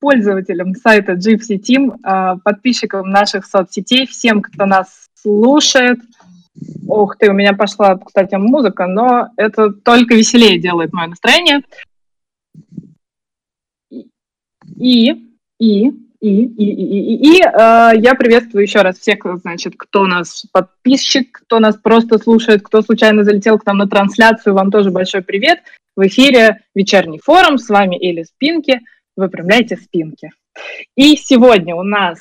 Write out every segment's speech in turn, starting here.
пользователям сайта Gypsy Team, а, подписчикам наших соцсетей, всем, кто нас слушает. Ух ты, у меня пошла, кстати, музыка, но это только веселее делает мое настроение. И, и, и, и, и, и, и э, я приветствую еще раз всех, значит, кто нас подписчик, кто нас просто слушает, кто случайно залетел к нам на трансляцию, вам тоже большой привет. В эфире вечерний форум, с вами Эли Спинки, выпрямляйте спинки. И сегодня у нас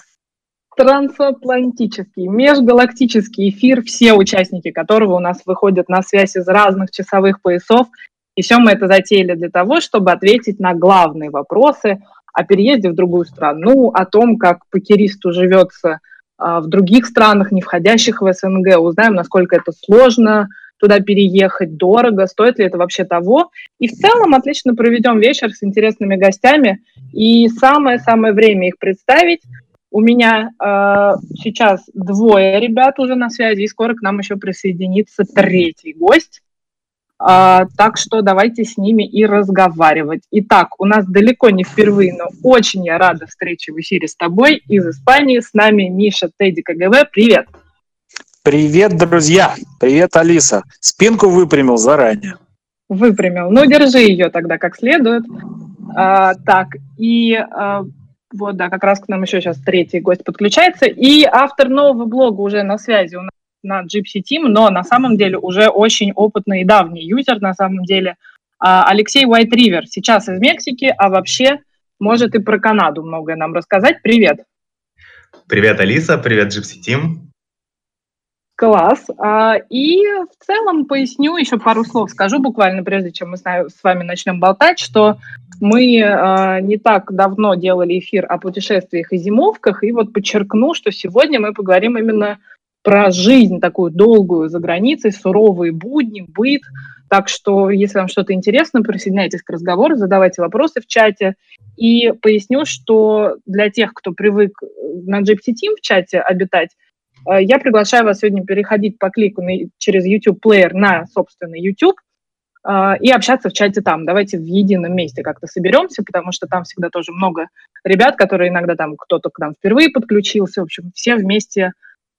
трансатлантический, межгалактический эфир, все участники которого у нас выходят на связь из разных часовых поясов. И все мы это затеяли для того, чтобы ответить на главные вопросы о переезде в другую страну, о том, как покеристу живется а, в других странах, не входящих в СНГ, узнаем, насколько это сложно туда переехать, дорого, стоит ли это вообще того. И в целом отлично проведем вечер с интересными гостями. И самое-самое время их представить. У меня э, сейчас двое ребят уже на связи, и скоро к нам еще присоединится третий гость. А, так что давайте с ними и разговаривать. Итак, у нас далеко не впервые, но очень я рада встрече в эфире с тобой из Испании. С нами Миша Тедди КГВ. Привет! Привет, друзья! Привет, Алиса! Спинку выпрямил заранее. Выпрямил. Ну, держи ее тогда как следует. А, так, и а, вот, да, как раз к нам еще сейчас третий гость подключается. И автор нового блога уже на связи у нас на Gypsy Team, но на самом деле уже очень опытный и давний юзер, на самом деле, а, Алексей White River, сейчас из Мексики, а вообще может и про Канаду многое нам рассказать. Привет. Привет, Алиса, привет, Gypsy Team. Класс. А, и в целом поясню, еще пару слов скажу буквально, прежде чем мы с вами начнем болтать, что мы а, не так давно делали эфир о путешествиях и зимовках, и вот подчеркну, что сегодня мы поговорим именно про жизнь такую долгую за границей, суровые будни, быт. Так что, если вам что-то интересно, присоединяйтесь к разговору, задавайте вопросы в чате. И поясню, что для тех, кто привык на GPT Team в чате обитать, я приглашаю вас сегодня переходить по клику на, через YouTube Player на собственный YouTube э, и общаться в чате там. Давайте в едином месте как-то соберемся, потому что там всегда тоже много ребят, которые иногда там кто-то к нам впервые подключился. В общем, все вместе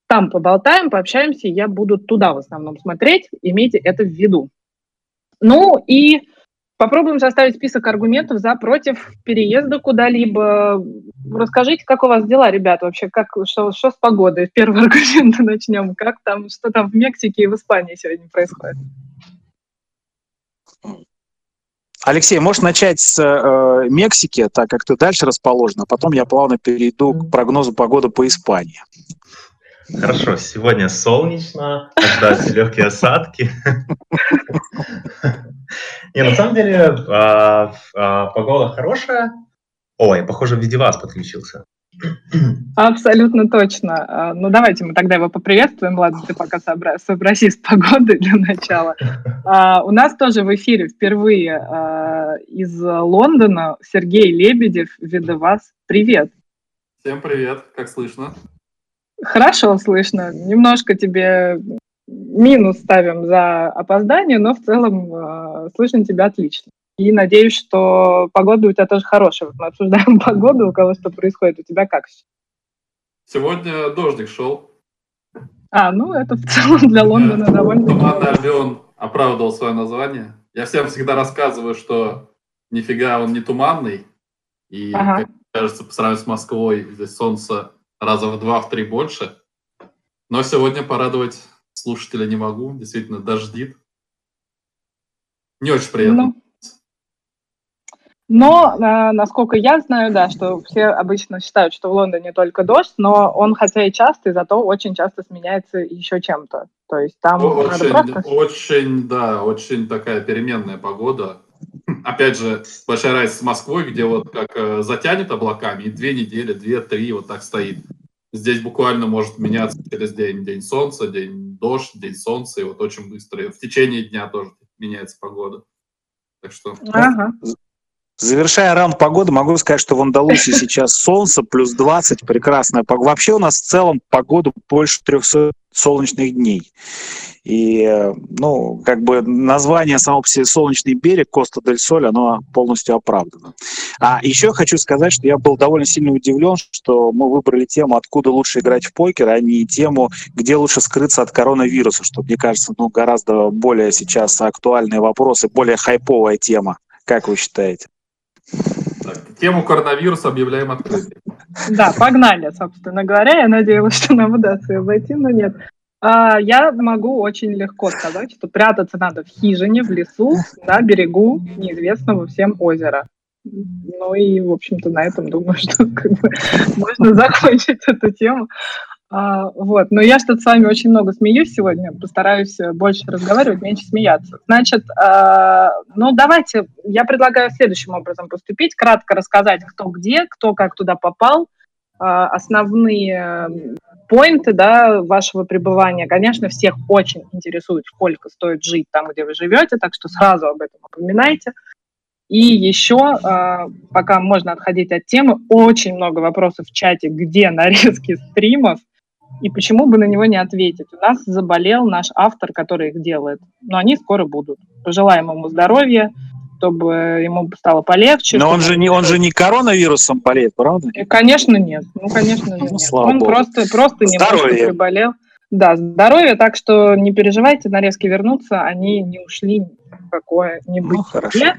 там поболтаем, пообщаемся, я буду туда в основном смотреть, имейте это в виду. Ну и попробуем составить список аргументов за, против переезда куда-либо. Расскажите, как у вас дела, ребят, вообще, как, что, что с погодой? С первого аргумента начнем. Как там, что там в Мексике и в Испании сегодня происходит? Алексей, можешь начать с э, Мексики, так как ты дальше расположен, а потом я плавно перейду к прогнозу погоды по Испании. Хорошо, сегодня солнечно, ожидаются легкие осадки. Не, на самом деле а, а, погода хорошая. Ой, похоже, в виде вас подключился. Абсолютно точно. А, ну, давайте мы тогда его поприветствуем. Ладно, ты пока сообрази с погодой для начала. У нас тоже в эфире впервые из Лондона Сергей Лебедев, вас. Привет. Всем привет, как слышно? Хорошо слышно. Немножко тебе минус ставим за опоздание, но в целом э, слышно тебя отлично. И надеюсь, что погода у тебя тоже хорошая. Вот мы обсуждаем погоду, у кого что происходит. У тебя как? Сегодня дождик шел. А, ну это в целом для Лондона Нет, довольно... Туманный Альбион оправдывал свое название. Я всем всегда рассказываю, что нифига он не туманный. И, ага. как кажется, по сравнению с Москвой, здесь солнце раза в два, в три больше. Но сегодня порадовать слушателя не могу. Действительно, дождит. Не очень приятно. Ну, но, э, насколько я знаю, да, что все обычно считают, что в Лондоне только дождь, но он хотя и частый, зато очень часто сменяется еще чем-то. То есть там очень, надо просто... Очень, да, очень такая переменная погода. Опять же, большая разница с Москвой, где вот как э, затянет облаками, и две недели, две-три вот так стоит. Здесь буквально может меняться через день. День солнца, день дождь, день солнца, и вот очень быстро. И в течение дня тоже меняется погода. Так что... Ага. Завершая раунд погоды, могу сказать, что в Андалусии сейчас солнце, плюс 20, прекрасная погода. Вообще у нас в целом погоду больше 300 солнечных дней. И, ну, как бы название само по себе «Солнечный берег», «Коста дель Соль», оно полностью оправдано. А еще хочу сказать, что я был довольно сильно удивлен, что мы выбрали тему «Откуда лучше играть в покер», а не тему «Где лучше скрыться от коронавируса», что, мне кажется, ну, гораздо более сейчас актуальный вопрос и более хайповая тема. Как вы считаете? Так, тему коронавируса объявляем открытой. Да, погнали, собственно говоря. Я надеялась, что нам удастся ее обойти, но нет. А, я могу очень легко сказать, что прятаться надо в хижине, в лесу, на берегу неизвестного всем озера. Ну и, в общем-то, на этом думаю, что как бы, можно закончить эту тему. А, вот. Но я что-то с вами очень много смеюсь сегодня, постараюсь больше разговаривать, меньше смеяться. Значит, а, ну давайте, я предлагаю следующим образом поступить, кратко рассказать, кто где, кто как туда попал, а, основные поинты да, вашего пребывания. Конечно, всех очень интересует, сколько стоит жить там, где вы живете, так что сразу об этом упоминайте. И еще, пока можно отходить от темы, очень много вопросов в чате, где нарезки стримов, и почему бы на него не ответить? У нас заболел наш автор, который их делает. Но они скоро будут. Пожелаем ему здоровья, чтобы ему стало полегче. Но он же, не, он же не коронавирусом болеет, правда? И, конечно, нет. Ну, конечно же, ну, нет. он Богу. просто, просто немножко приболел. Да, здоровье, так что не переживайте, нарезки вернутся, они не ушли какое-нибудь ну, хорошо.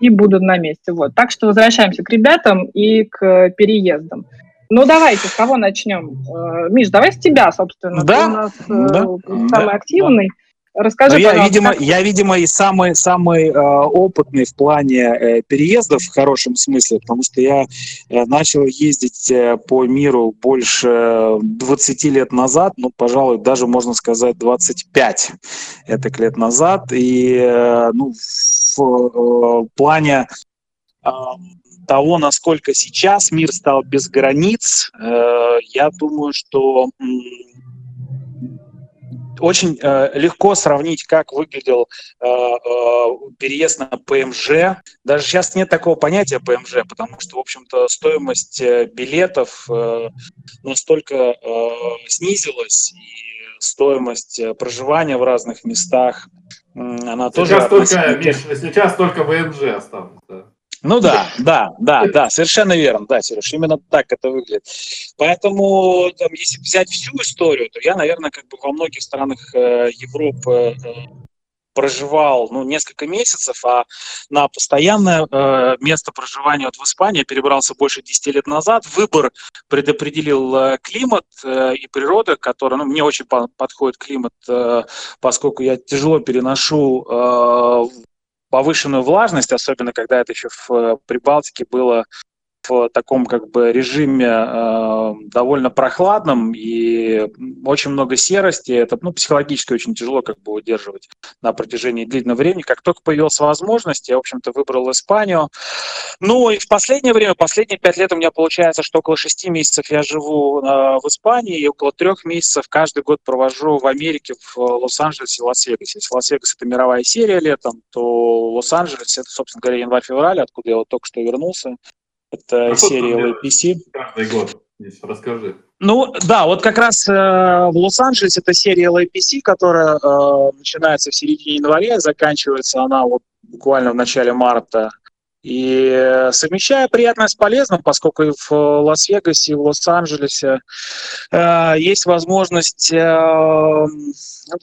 и будут на месте. Вот. Так что возвращаемся к ребятам и к переездам. Ну, давайте, с кого начнем? Э, Миш, давай с тебя, собственно. Да, Ты у нас да, самый да, активный. Расскажи, я, видимо, я, видимо, и самый, самый э, опытный в плане э, переездов в хорошем смысле, потому что я э, начал ездить э, по миру больше 20 лет назад, ну, пожалуй, даже можно сказать 25 это лет назад. И э, ну, в э, плане э, того, насколько сейчас мир стал без границ, э, я думаю, что очень э, легко сравнить, как выглядел э, э, переезд на ПМЖ. Даже сейчас нет такого понятия ПМЖ, потому что, в общем-то, стоимость билетов э, настолько э, снизилась, и стоимость проживания в разных местах, э, она сейчас тоже... Только, Миш, сейчас только ВМЖ осталось. Да. Ну да, да, да, да, совершенно верно, да, Сереж, именно так это выглядит. Поэтому, там, если взять всю историю, то я, наверное, как бы во многих странах э, Европы э, проживал ну, несколько месяцев, а на постоянное э, место проживания вот в Испании перебрался больше 10 лет назад. Выбор предопределил э, климат э, и природа, которая, ну, мне очень по- подходит климат, э, поскольку я тяжело переношу э, повышенную влажность, особенно когда это еще в э, Прибалтике было в таком как бы режиме э, довольно прохладном и очень много серости. Это ну, психологически очень тяжело как бы удерживать на протяжении длительного времени. Как только появилась возможность, я, в общем-то, выбрал Испанию. Ну и в последнее время, последние пять лет у меня получается, что около шести месяцев я живу э, в Испании и около трех месяцев каждый год провожу в Америке, в Лос-Анджелесе и Лас-Вегасе. Если Лас-Вегас – это мировая серия летом, то Лос-Анджелес – это, собственно говоря, январь-февраль, откуда я вот только что вернулся. Это а серия LAPC. Каждый год. Здесь расскажи. Ну, да, вот как раз э, в Лос-Анджелесе это серия LAPC, которая э, начинается в середине января, заканчивается она вот буквально в начале марта. И э, совмещая приятное с полезным, поскольку и в Лас-Вегасе, и в Лос-Анджелесе э, есть возможность... Э,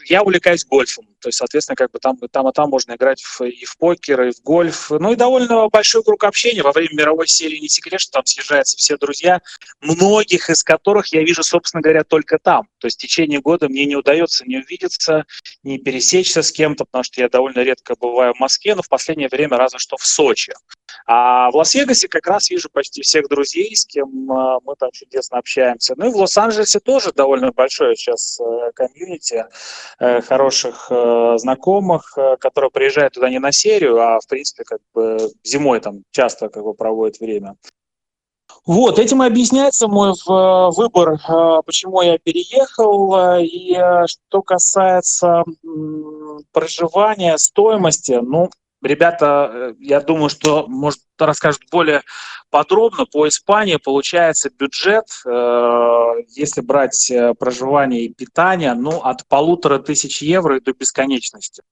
я увлекаюсь гольфом. То есть, соответственно, как бы там, там и там можно играть в, и в покер, и в гольф. Ну и довольно большой круг общения. Во время мировой серии не секрет, что там съезжаются все друзья, многих из которых я вижу, собственно говоря, только там. То есть в течение года мне не удается не увидеться, не пересечься с кем-то, потому что я довольно редко бываю в Москве, но в последнее время разве что в Сочи. А в Лас-Вегасе как раз вижу почти всех друзей, с кем э, мы там чудесно общаемся. Ну и в Лос-Анджелесе тоже довольно большое сейчас э, комьюнити э, хороших знакомых, которые приезжают туда не на серию, а в принципе как бы зимой там часто как бы проводят время. Вот, этим и объясняется мой выбор, почему я переехал. И что касается проживания, стоимости, ну, ребята, э, я думаю, что, может, расскажут более подробно. По Испании получается бюджет, э, если брать э, проживание и питание, ну, от полутора тысяч евро до бесконечности.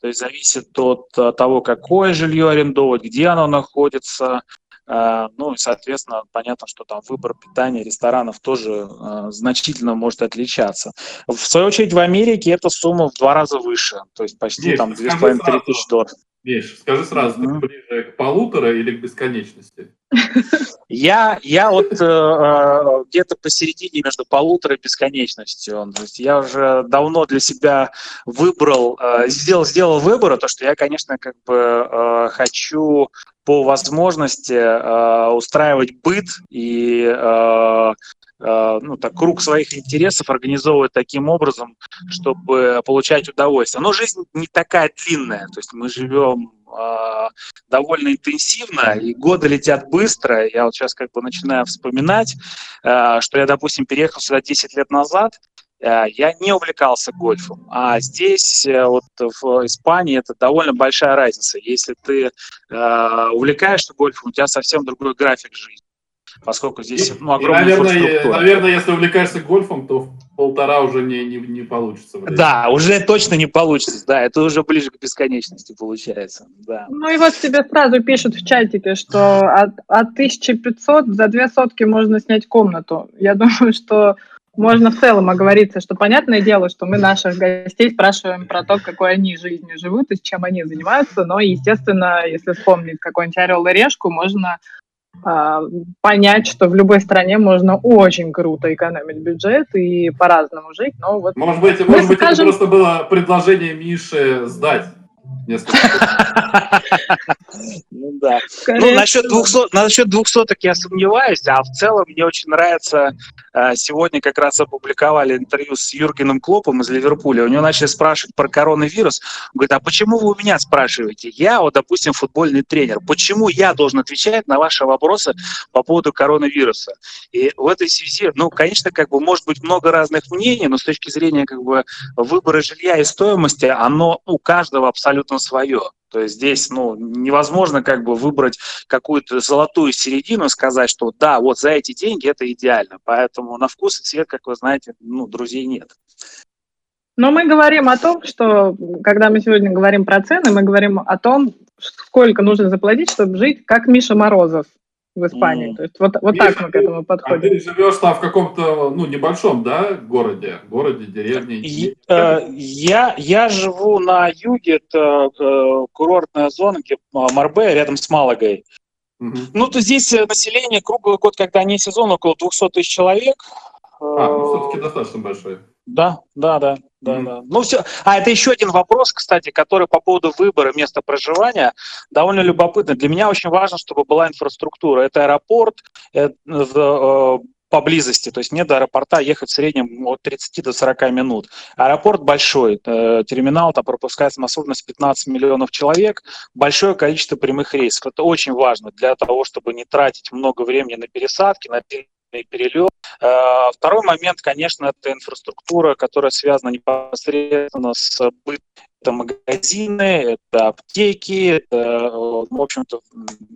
То есть зависит от того, какое жилье арендовать, где оно находится, ну и, соответственно, понятно, что там выбор питания ресторанов тоже значительно может отличаться. В свою очередь, в Америке эта сумма в два раза выше, то есть почти Миш, там 2,5-3 тысячи долларов. Миш, скажи сразу, mm-hmm. ты ближе к полутора или к бесконечности? Я, я вот э, э, где-то посередине между полутора и бесконечностью. То есть я уже давно для себя выбрал, э, сделал, сделал выбор, то, что я, конечно, как бы э, хочу по возможности э, устраивать быт и э, ну, так, круг своих интересов организовывать таким образом, чтобы получать удовольствие. Но жизнь не такая длинная, то есть мы живем э, довольно интенсивно, и годы летят быстро. Я вот сейчас как бы начинаю вспоминать, э, что я, допустим, переехал сюда 10 лет назад, Э, я не увлекался гольфом. А здесь, э, вот в Испании, это довольно большая разница. Если ты э, увлекаешься гольфом, у тебя совсем другой график жизни. Поскольку здесь ну, огромная и, наверное, наверное, если увлекаешься гольфом, то в полтора уже не, не, не получится. Время. Да, уже точно не получится. Да, это уже ближе к бесконечности получается. Да. Ну и вот тебе сразу пишут в чатике, что от, от 1500 за две сотки можно снять комнату. Я думаю, что можно в целом оговориться, что понятное дело, что мы наших гостей спрашиваем про то, какой они жизнью живут и с чем они занимаются, но, естественно, если вспомнить какой-нибудь «Орел и решку», можно понять, что в любой стране можно очень круто экономить бюджет и по-разному жить, но вот... Может быть, может быть скажем... это просто было предложение Миши сдать ну да. Ну, насчет 200, насчет 200 я сомневаюсь, а в целом мне очень нравится, э, сегодня как раз опубликовали интервью с Юргеном Клопом из Ливерпуля, у него начали спрашивать про коронавирус, он говорит, а почему вы у меня спрашиваете? Я, вот, допустим, футбольный тренер, почему я должен отвечать на ваши вопросы по поводу коронавируса? И в этой связи, ну, конечно, как бы может быть много разных мнений, но с точки зрения как бы выбора жилья и стоимости, оно у каждого абсолютно абсолютно свое. То есть здесь ну, невозможно как бы выбрать какую-то золотую середину сказать, что да, вот за эти деньги это идеально. Поэтому на вкус и цвет, как вы знаете, ну, друзей нет. Но мы говорим о том, что когда мы сегодня говорим про цены, мы говорим о том, сколько нужно заплатить, чтобы жить как Миша Морозов в Испании. Mm. То есть вот, вот Видишь, так мы к этому подходим. А ты живешь там в каком-то, ну, небольшом, да, городе, городе, деревне? И, э, я, я живу на юге, это э, курортная зона, где Марбе, рядом с Малагой. Mm-hmm. Ну, то здесь э, население круглый год, когда не сезон, около 200 тысяч человек. А, ну, все-таки достаточно большой. Да, да, да. Да, да. Ну все. А это еще один вопрос, кстати, который по поводу выбора места проживания довольно любопытный. Для меня очень важно, чтобы была инфраструктура. Это аэропорт, это, э, поблизости. То есть мне до аэропорта ехать в среднем от 30 до 40 минут. Аэропорт большой, э, терминал, там пропускает самосудность 15 миллионов человек, большое количество прямых рейсов. Это очень важно для того, чтобы не тратить много времени на пересадки, на перелет. Э, второй момент, конечно, это инфраструктура, которая связана непосредственно с бытом. Это магазины, это аптеки, это, в общем-то,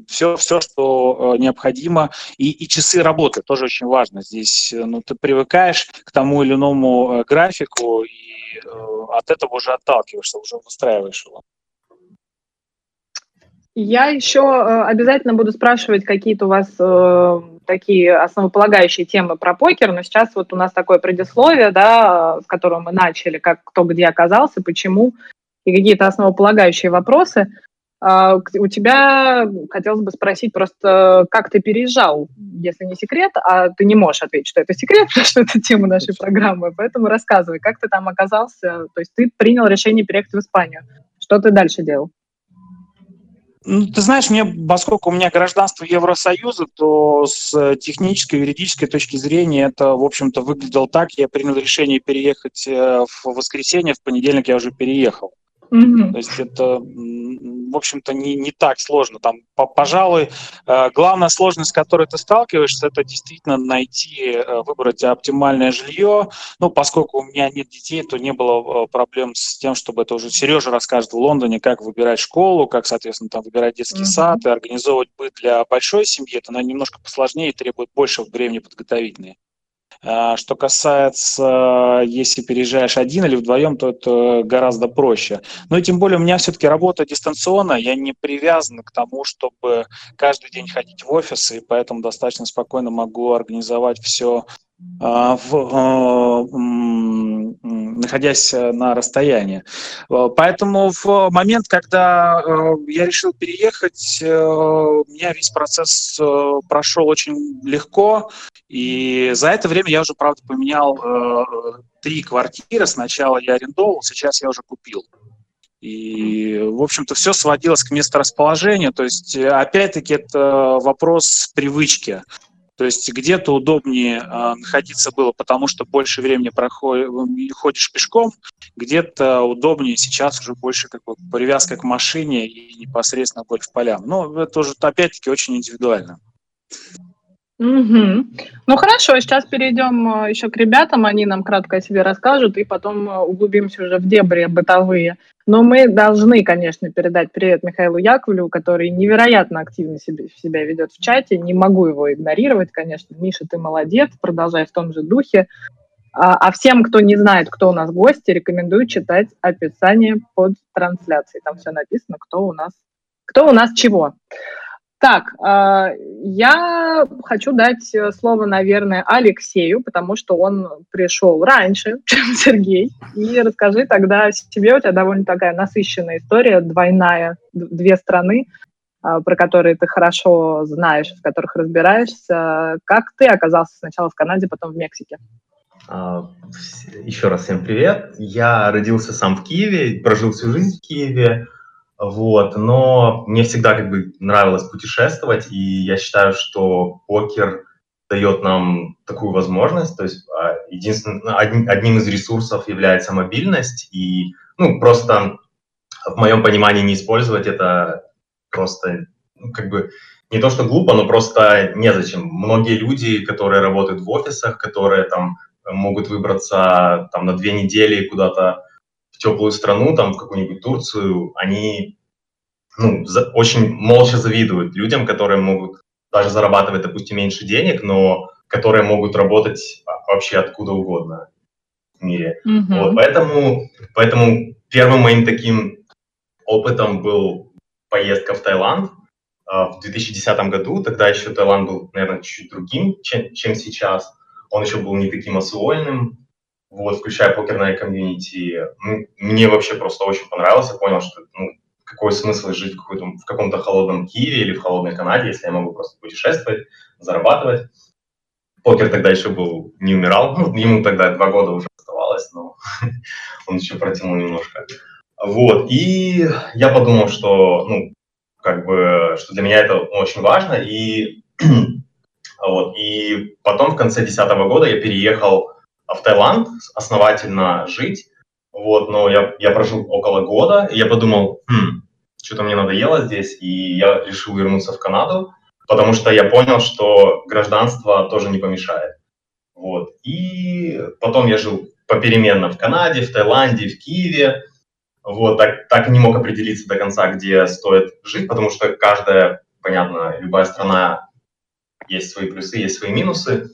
все, все, что э, необходимо. И, и часы работы тоже очень важно. Здесь ну, ты привыкаешь к тому или иному э, графику, и от этого уже отталкиваешься, уже выстраиваешь его. Я еще обязательно буду спрашивать какие-то у вас такие основополагающие темы про покер, но сейчас вот у нас такое предисловие, да, с которого мы начали, как кто где оказался, почему, и какие-то основополагающие вопросы. А, у тебя хотелось бы спросить просто, как ты переезжал, если не секрет, а ты не можешь ответить, что это секрет, потому что это тема нашей программы, поэтому рассказывай, как ты там оказался, то есть ты принял решение переехать в Испанию, что ты дальше делал? Ну, ты знаешь, мне, поскольку у меня гражданство Евросоюза, то с технической, юридической точки зрения это, в общем-то, выглядело так. Я принял решение переехать э, в воскресенье, в понедельник я уже переехал. Mm-hmm. То есть это в общем-то, не, не так сложно. Там, пожалуй, э, главная сложность, с которой ты сталкиваешься, это действительно найти, э, выбрать оптимальное жилье. Ну, поскольку у меня нет детей, то не было проблем с тем, чтобы это уже Сережа расскажет в Лондоне, как выбирать школу, как, соответственно, там выбирать детский mm-hmm. сад и организовывать быт для большой семьи. Это немножко посложнее и требует больше времени подготовительные. А, что касается, если переезжаешь один или вдвоем, то это гораздо проще. Ну и тем более у меня все-таки работа дистанционная, я не привязан к тому, чтобы каждый день ходить в офис, и поэтому достаточно спокойно могу организовать все в, а, находясь на расстоянии. Поэтому в момент, когда я решил переехать, у меня весь процесс прошел очень легко, и за это время я уже, правда, поменял три квартиры. Сначала я арендовал, сейчас я уже купил. И, в общем-то, все сводилось к месторасположению. То есть, опять-таки, это вопрос привычки. То есть где-то удобнее э, находиться было, потому что больше времени проходишь, ходишь пешком, где-то удобнее сейчас уже больше как бы привязка к машине и непосредственно боль в полям. Но это уже опять-таки очень индивидуально. Угу. Ну хорошо, сейчас перейдем э, еще к ребятам, они нам кратко о себе расскажут, и потом э, углубимся уже в дебри бытовые. Но мы должны, конечно, передать привет Михаилу Яковлеву, который невероятно активно себе, себя ведет в чате. Не могу его игнорировать, конечно. Миша, ты молодец, продолжай в том же духе. А, а всем, кто не знает, кто у нас гости, рекомендую читать описание под трансляцией. Там все написано, кто у нас, кто у нас чего. Так, э, я хочу дать э, слово, наверное, Алексею, потому что он пришел раньше, чем Сергей. И расскажи тогда себе. У тебя довольно такая насыщенная история, двойная, две страны, э, про которые ты хорошо знаешь, в которых разбираешься. Как ты оказался сначала в Канаде, потом в Мексике? А, еще раз всем привет. Я родился сам в Киеве, прожил всю жизнь в Киеве. Вот, но мне всегда как бы нравилось путешествовать, и я считаю, что покер дает нам такую возможность, то есть а, единственным, ну, одним из ресурсов является мобильность, и ну, просто в моем понимании не использовать это просто ну, как бы не то, что глупо, но просто незачем. Многие люди, которые работают в офисах, которые там могут выбраться там на две недели куда-то теплую страну, там в какую-нибудь Турцию, они ну, за, очень молча завидуют людям, которые могут даже зарабатывать, допустим, меньше денег, но которые могут работать вообще откуда угодно в мире. Mm-hmm. Вот, поэтому, поэтому первым моим таким опытом был поездка в Таиланд э, в 2010 году. Тогда еще Таиланд был, наверное, чуть-чуть другим, чем, чем сейчас. Он еще был не таким освоенным вот, включая покерное комьюнити. Мне вообще просто очень понравилось. Я понял, что ну, какой смысл жить в, в каком-то холодном Киеве или в холодной Канаде, если я могу просто путешествовать, зарабатывать. Покер тогда еще был, не умирал. Ну, ему тогда два года уже оставалось, но он еще протянул немножко. Вот, и я подумал, что, ну, как бы, что для меня это очень важно, и вот, и потом в конце 2010 года я переехал в Таиланд основательно жить, вот, но я, я прожил около года, и я подумал, хм, что-то мне надоело здесь, и я решил вернуться в Канаду, потому что я понял, что гражданство тоже не помешает. Вот. И потом я жил попеременно в Канаде, в Таиланде, в Киеве. Вот, так, так не мог определиться до конца, где стоит жить, потому что каждая, понятно, любая страна есть свои плюсы, есть свои минусы.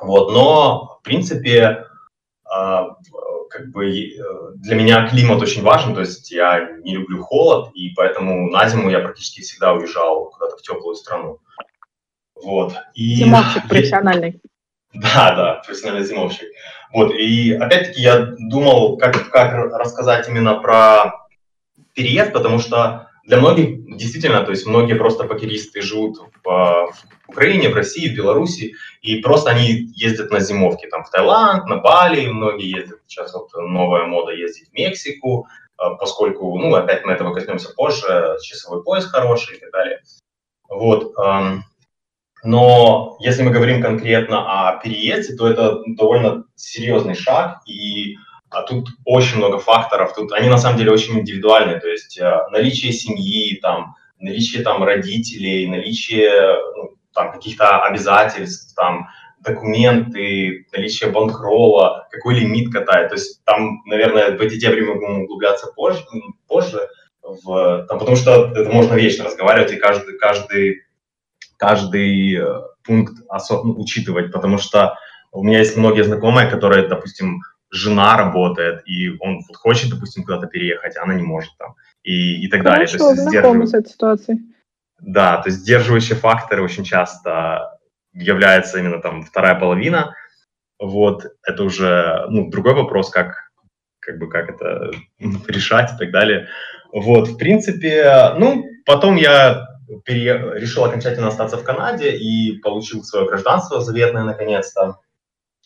Вот, но, в принципе, а, как бы э, для меня климат очень важен, то есть я не люблю холод, и поэтому на зиму я практически всегда уезжал куда-то в теплую страну. Вот. И... Зимовщик профессиональный. Да, да, профессиональный зимовщик. Вот, и опять-таки я думал, как, как рассказать именно про переезд, потому что для многих действительно, то есть многие просто покеристы живут в, в Украине, в России, в Беларуси, и просто они ездят на зимовки, там в Таиланд, на Бали, многие ездят, сейчас вот новая мода ездить в Мексику, а, поскольку, ну, опять мы этого коснемся позже, часовой пояс хороший и так далее. Вот. Но если мы говорим конкретно о переезде, то это довольно серьезный шаг, и а тут очень много факторов, тут они на самом деле очень индивидуальные, то есть э, наличие семьи, там, наличие там родителей, наличие ну, там каких-то обязательств, там, документы, наличие банкрола, какой лимит катает. То есть там, наверное, в эти дебри мы будем углубляться позже, позже в, там, потому что это можно вечно разговаривать и каждый, каждый, каждый э, пункт осо- ну, учитывать, потому что у меня есть многие знакомые, которые, допустим, жена работает, и он вот хочет, допустим, куда-то переехать, а она не может там, и, и так Хорошо, далее. Есть знакомы с этой ситуацией. Да, то есть сдерживающие факторы очень часто является именно там вторая половина. Вот, это уже ну, другой вопрос, как, как бы как это решать и так далее. Вот, в принципе, ну, потом я пере... решил окончательно остаться в Канаде и получил свое гражданство заветное наконец-то.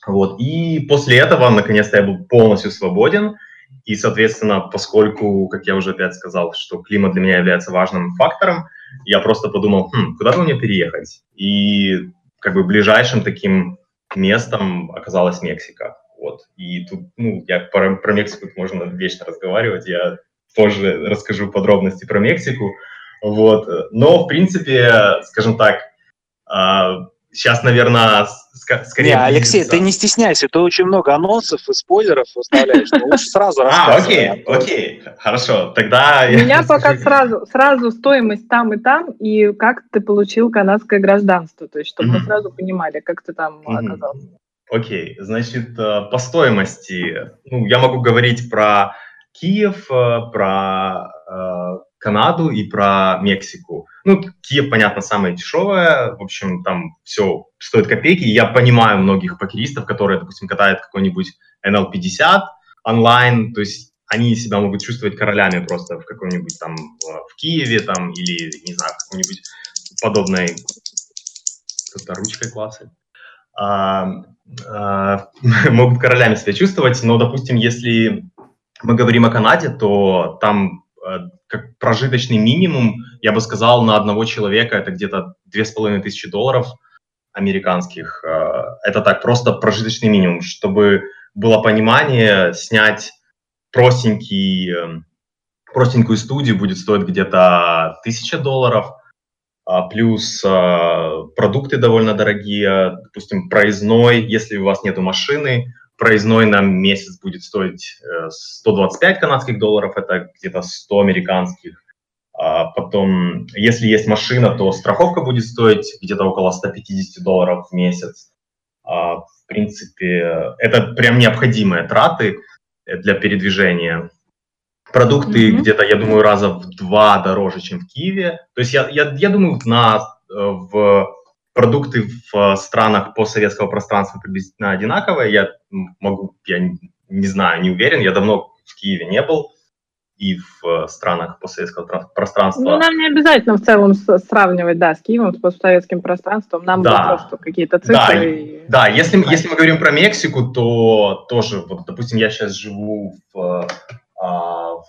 Вот, и после этого, наконец-то, я был полностью свободен, и, соответственно, поскольку, как я уже опять сказал, что климат для меня является важным фактором, я просто подумал, хм, куда бы мне переехать? И как бы ближайшим таким местом оказалась Мексика. Вот. И тут, ну, я про, про Мексику можно вечно разговаривать, я позже расскажу подробности про Мексику. Вот. Но, в принципе, скажем так, а, сейчас, наверное, скорее... Не, Алексей, ты не стесняйся, ты очень много анонсов и спойлеров выставляешь, но лучше сразу А, окей, окей, хорошо, тогда... У меня пока сразу, сразу стоимость там и там, и как ты получил канадское гражданство, то есть чтобы мы сразу понимали, как ты там оказался. Окей, значит, э, по стоимости, ну, я могу говорить про Киев, э, про э, Канаду и про Мексику. Ну, Киев, понятно, самое дешевое, в общем, там все стоит копейки. Я понимаю многих покеристов, которые, допустим, катают какой-нибудь NL50 онлайн, то есть они себя могут чувствовать королями просто в каком-нибудь там в Киеве там или, не знаю, в какой-нибудь подобной кто-то ручкой классит. А, а, могут королями себя чувствовать, но, допустим, если мы говорим о Канаде, то там Э, как прожиточный минимум, я бы сказал, на одного человека это где-то две с половиной тысячи долларов американских. Э, это так, просто прожиточный минимум, чтобы было понимание, снять простенький, эм, простенькую студию будет стоить где-то тысяча долларов, а плюс э, продукты довольно дорогие, допустим, проездной, если у вас нет машины, проездной на месяц будет стоить 125 э, канадских долларов, это где-то 100 американских. А потом, если есть машина, то страховка будет стоить где-то около 150 долларов в месяц. А, в принципе, это прям необходимые траты для передвижения. Продукты mm-hmm. где-то, я думаю, раза в два дороже, чем в Киеве. То есть я, я, я думаю, на, э, в продукты в э, странах постсоветского пространства приблизительно одинаковые. Я могу, я не знаю, не уверен, я давно в Киеве не был и в э, странах постсоветского пространства. Ну, нам не обязательно в целом сравнивать, да, с Киевом, с постсоветским пространством, нам да. просто какие-то цифры. Да, и... да если, если мы говорим про Мексику, то тоже, вот, допустим, я сейчас живу в, а, в,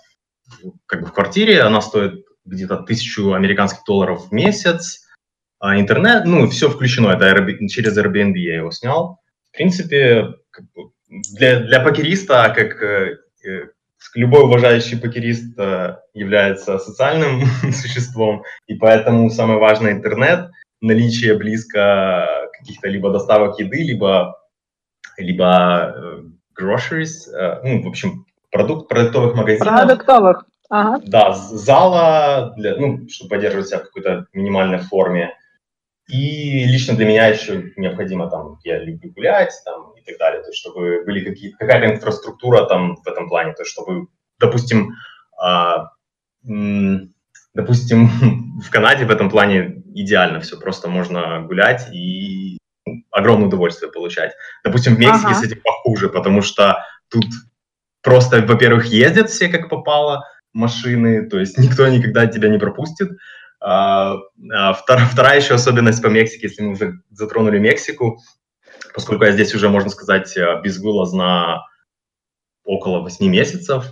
как бы в квартире, она стоит где-то тысячу американских долларов в месяц, а интернет, ну, все включено, это Airbnb, через Airbnb я его снял. В принципе, для, для покериста, как э, э, любой уважающий покерист э, является социальным существом, и поэтому самое важное интернет, наличие близко каких-то либо доставок еды, либо, либо groceries, ну, в общем, продукт, продуктовых магазинов. Продуктовых. Ага. Да, зала, для, ну, чтобы поддерживать себя в какой-то минимальной форме. И лично для меня еще необходимо там, я люблю гулять там и так далее, то есть чтобы были какие-то, какая-то инфраструктура там в этом плане, то есть чтобы, допустим, а, допустим, в Канаде в этом плане идеально все, просто можно гулять и ну, огромное удовольствие получать. Допустим, в Мексике ага. с этим похуже, потому что тут просто, во-первых, ездят все как попало машины, то есть никто никогда тебя не пропустит, вторая, вторая еще особенность по Мексике, если мы уже затронули Мексику, поскольку я здесь уже, можно сказать, э, безвылазно около 8 месяцев,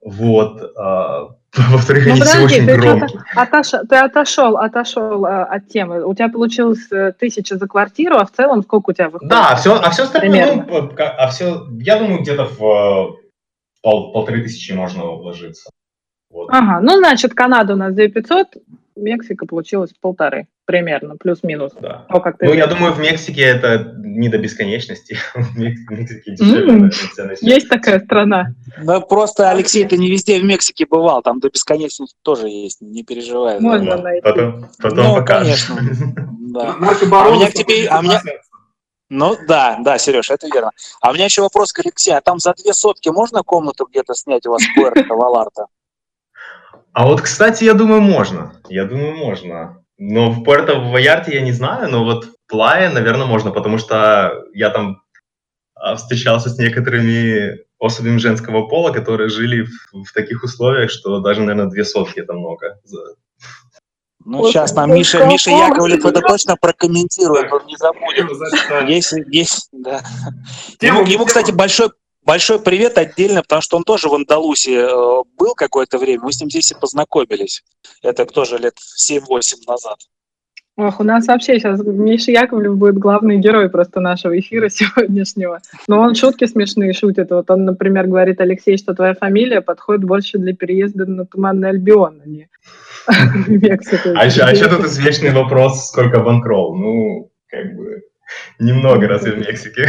вот, а, Во-вторых, они все очень ты, громкие. что-то отош- ты отошел, отошел э, от темы. У тебя получилось э, тысяча за квартиру, а в целом сколько у тебя выходит? Да, а все, а все остальное, ну, а все, я думаю, где-то в пол- полторы тысячи можно вложиться. Вот. Ага, ну значит, Канада у нас 2500, Мексика получилось полторы, примерно, плюс-минус. Да. То, как ты Ну, я думаю, в Мексике это не до бесконечности. В Мексике дешевле. Есть такая страна. Да просто, Алексей, ты не везде в Мексике бывал, там до бесконечности тоже есть, не переживай. Можно найти. Потом, потом Ну, покажешь. конечно. Да. А у меня к тебе- а у меня-. Ну да, да, Сереж, это верно. А у меня еще вопрос к Алексею. А там за две сотки можно комнату где-то снять у вас в Пуэрто Валарта? А вот, кстати, я думаю, можно. Я думаю, можно. Но в Пуэрто Ваярте я не знаю, но вот в Плае, наверное, можно, потому что я там а, встречался с некоторыми особями женского пола, которые жили в, в таких условиях, что даже, наверное, две сотки это много. за- Ну, Вот сейчас нам Миша, Миша Яковлев это точно прокомментирует, он не забудет. Если есть, да. Ему, ему, кстати, большой, большой привет отдельно, потому что он тоже в Андалусии э, был какое-то время. Мы с ним здесь и познакомились. Это тоже лет 7-8 назад. Ох, у нас вообще сейчас Миша Яковлев будет главный герой просто нашего эфира сегодняшнего. Но он шутки смешные шутит. Вот он, например, говорит, Алексей, что твоя фамилия подходит больше для переезда на Туманный Альбион, а не в Мексику. А еще, а тут извечный вопрос, сколько банкролл. Ну, как бы, немного разве в Мексике.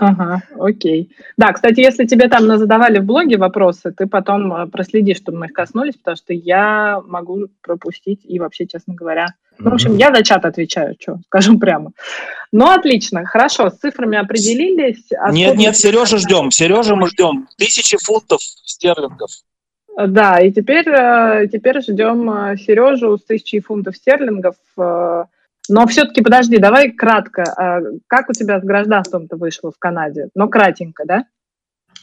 Ага, окей. Да, кстати, если тебе там задавали в блоге вопросы, ты потом э, проследи, чтобы мы их коснулись, потому что я могу пропустить и вообще, честно говоря... Ну, в общем, я за чат отвечаю, что, скажем прямо. Ну, отлично, хорошо, с цифрами определились. Нет, Откуда- нет, Сережа ждем. Сережа мы ждем. Тысячи фунтов стерлингов. Да, и теперь, э, теперь ждем Сережу с тысячей фунтов стерлингов. Но все-таки, подожди, давай кратко. а Как у тебя с гражданством-то вышло в Канаде? Но кратенько, да?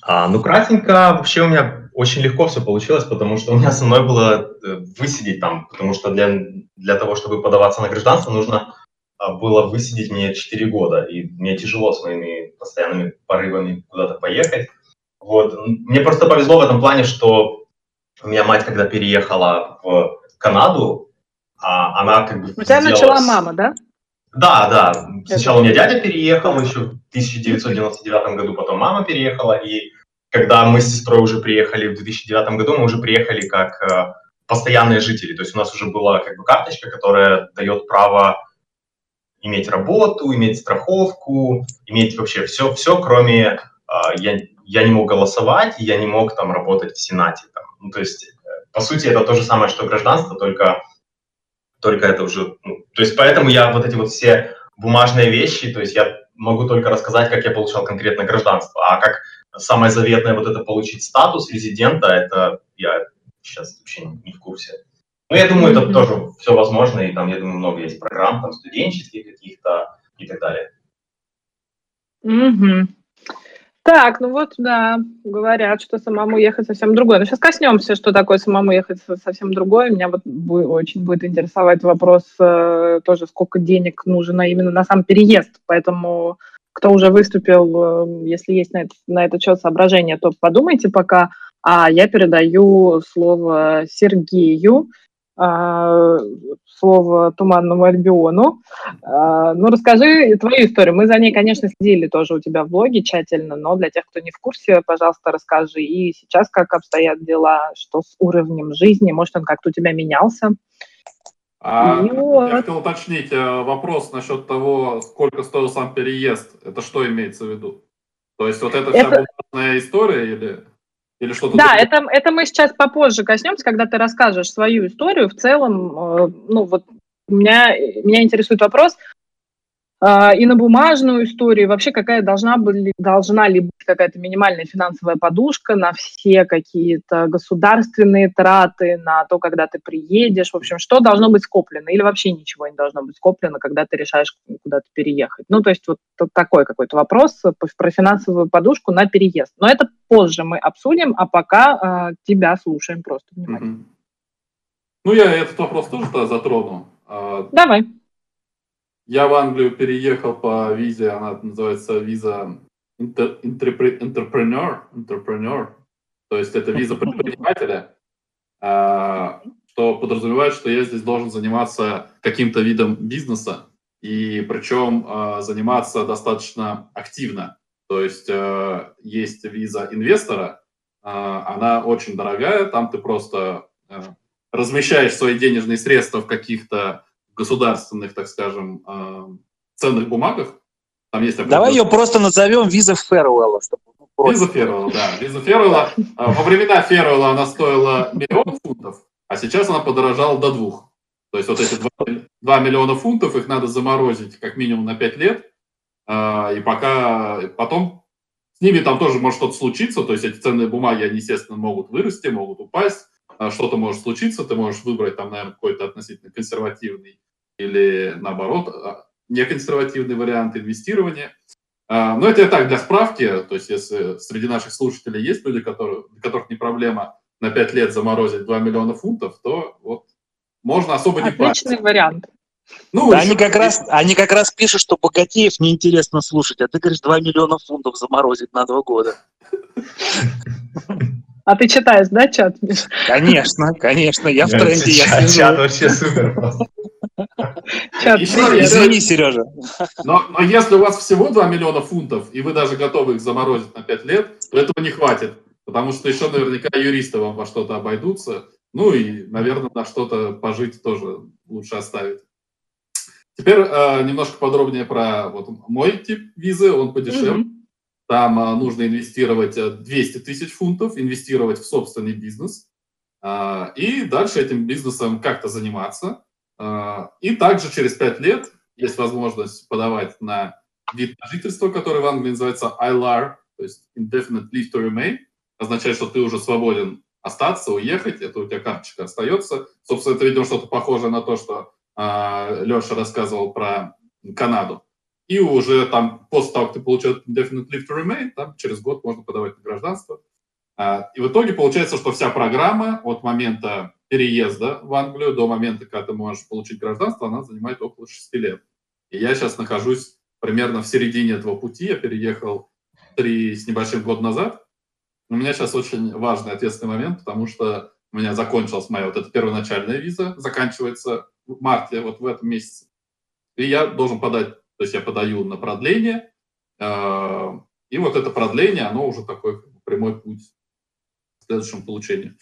А, ну, кратенько, вообще у меня очень легко все получилось, потому что у меня со мной было э, высидеть там, потому что для, для того, чтобы подаваться на гражданство, нужно а, было высидеть мне 4 года, и мне тяжело с моими постоянными порывами куда-то поехать. Вот. Мне просто повезло в этом плане, что у меня мать, когда переехала в Канаду, а, она как бы У тебя сделала начала мама, да? да, да. Сначала у меня дядя переехал еще в 1999 году, потом мама переехала, и когда мы с сестрой уже приехали в 2009 году, мы уже приехали как э, постоянные жители. То есть у нас уже была как бы карточка, которая дает право иметь работу, иметь страховку, иметь вообще все, все, кроме э, я, я не мог голосовать, я не мог там работать в Сенате. Там. Ну, то есть, э, по сути, это то же самое, что гражданство, только только это уже... ну, то есть поэтому я вот эти вот все бумажные вещи, то есть я могу только рассказать, как я получал конкретно гражданство, а как самое заветное вот это получить статус резидента, это я сейчас вообще не, в курсе. Но я думаю, это Мгм. тоже все возможно, и там, я думаю, много есть программ, там, студенческих каких-то и так далее. Мгм. Так, ну вот, да, говорят, что самому ехать совсем другое. Но сейчас коснемся, что такое самому ехать со- совсем другое. Меня вот бу- очень будет интересовать вопрос э, тоже, сколько денег нужно именно на сам переезд. Поэтому кто уже выступил, э, если есть на, это, на этот счет соображения, то подумайте пока. А я передаю слово Сергею, слово Туманному Альбиону. А, Ну, расскажи твою историю. Мы за ней, конечно, следили тоже у тебя в блоге тщательно, но для тех, кто не в курсе, пожалуйста, расскажи. И сейчас как обстоят дела, что с уровнем жизни, может, он как-то у тебя менялся? А, Вот. я хотел уточнить э, вопрос насчет того, сколько стоил сам переезд. Это что имеется в виду? То есть вот это вся бумажная история или, или что-то Да, это, это мы сейчас попозже коснемся, когда ты расскажешь свою историю. В целом, э, ну вот меня, меня интересует вопрос, и на бумажную историю, вообще какая должна, были, должна ли быть какая-то минимальная финансовая подушка на все какие-то государственные траты, на то, когда ты приедешь, в общем, что должно быть скоплено, или вообще ничего не должно быть скоплено, когда ты решаешь куда-то переехать. Ну, то есть вот такой какой-то вопрос про финансовую подушку на переезд. Но это позже мы обсудим, а пока э, тебя слушаем просто внимательно. Ну, я этот вопрос тоже затрону. А, Давай. Я в Англию переехал по визе, она называется виза entrepreneur, entrepreneur. То есть это виза предпринимателя. что подразумевает, что я здесь должен заниматься каким-то видом бизнеса, и причем заниматься достаточно активно. То есть есть виза инвестора, она очень дорогая, там ты просто размещаешь свои денежные средства в каких-то государственных, так скажем, ценных бумагах. Там есть Давай ее просто назовем виза Ферруэлла. Виза Ферруэлла, да. Виза Ферруэлла. А, во времена Ферруэлла она стоила миллион фунтов, а сейчас она подорожала до двух. То есть вот эти 2, 2 миллиона фунтов, их надо заморозить как минимум на 5 лет. А, и пока потом с ними там тоже может что-то случиться, то есть эти ценные бумаги, они, естественно, могут вырасти, могут упасть, что-то может случиться, ты можешь выбрать там, наверное, какой-то относительно консервативный или, наоборот, неконсервативный вариант инвестирования. А, но это я так, для справки, то есть если среди наших слушателей есть люди, которые, для которых не проблема на 5 лет заморозить 2 миллиона фунтов, то вот можно особо не париться. Отличный вариант. Ну, да, они, как раз, они как раз пишут, что богатеев неинтересно слушать, а ты говоришь 2 миллиона фунтов заморозить на 2 года. А ты читаешь, да, чат? Конечно, конечно, я в тренде, я Чат вообще супер. Чат, Извини, Сережа. Но, но если у вас всего 2 миллиона фунтов, и вы даже готовы их заморозить на 5 лет, то этого не хватит. Потому что еще наверняка юристы вам во что-то обойдутся. Ну и, наверное, на что-то пожить тоже лучше оставить. Теперь э, немножко подробнее про вот мой тип визы, он подешевле. Mm-hmm. Там а, нужно инвестировать 200 э, тысяч фунтов, инвестировать в собственный бизнес, а, и дальше этим бизнесом как-то заниматься. А, и также через 5 лет есть возможность подавать на вид на жительство, который в Англии называется ILR, то есть Indefinite Leave to Remain, означает, что ты уже свободен остаться, уехать, это у тебя карточка остается. Собственно, это, видимо, что-то похожее на то, что Леша рассказывал про Канаду. И уже там, после того, как ты получил indefinite leave to remain, там через год можно подавать на гражданство. А, и в итоге получается, что вся программа от момента переезда в Англию до момента, когда ты можешь получить гражданство, она занимает около 6 лет. И я сейчас нахожусь примерно в середине этого пути. Я переехал три с небольшим год назад. У меня сейчас очень важный ответственный момент, потому что у меня закончилась моя вот эта первоначальная виза, заканчивается в марте, вот в этом месяце. И я должен подать то есть я подаю на продление, э, и вот это продление, оно уже такой прямой путь к следующему получению.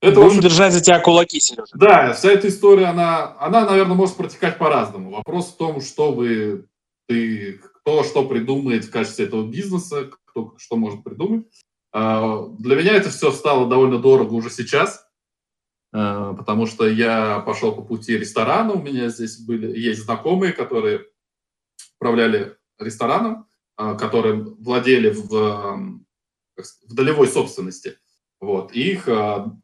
Это Будем очень... держать за тебя кулаки, Сережа. Да, вся эта история, она, она, наверное, может протекать по-разному. Вопрос в том, что вы, ты, кто что придумает в качестве этого бизнеса, кто что может придумать. Э, для меня это все стало довольно дорого уже сейчас, э, потому что я пошел по пути ресторана, у меня здесь были, есть знакомые, которые управляли рестораном, а, которым владели в, в долевой собственности. Вот. И их а,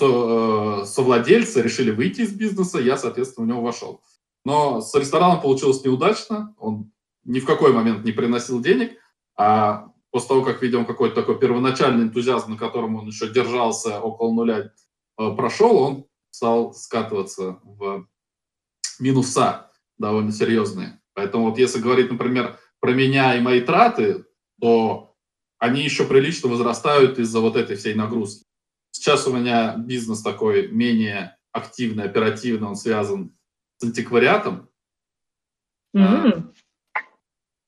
э, совладельцы решили выйти из бизнеса, я, соответственно, в него вошел. Но с рестораном получилось неудачно, он ни в какой момент не приносил денег, а после того, как, видим, какой-то такой первоначальный энтузиазм, на котором он еще держался около нуля, э, прошел, он стал скатываться в минуса довольно серьезные. Поэтому вот если говорить, например, про меня и мои траты, то они еще прилично возрастают из-за вот этой всей нагрузки. Сейчас у меня бизнес такой менее активный, оперативный, он связан с антиквариатом. Mm-hmm.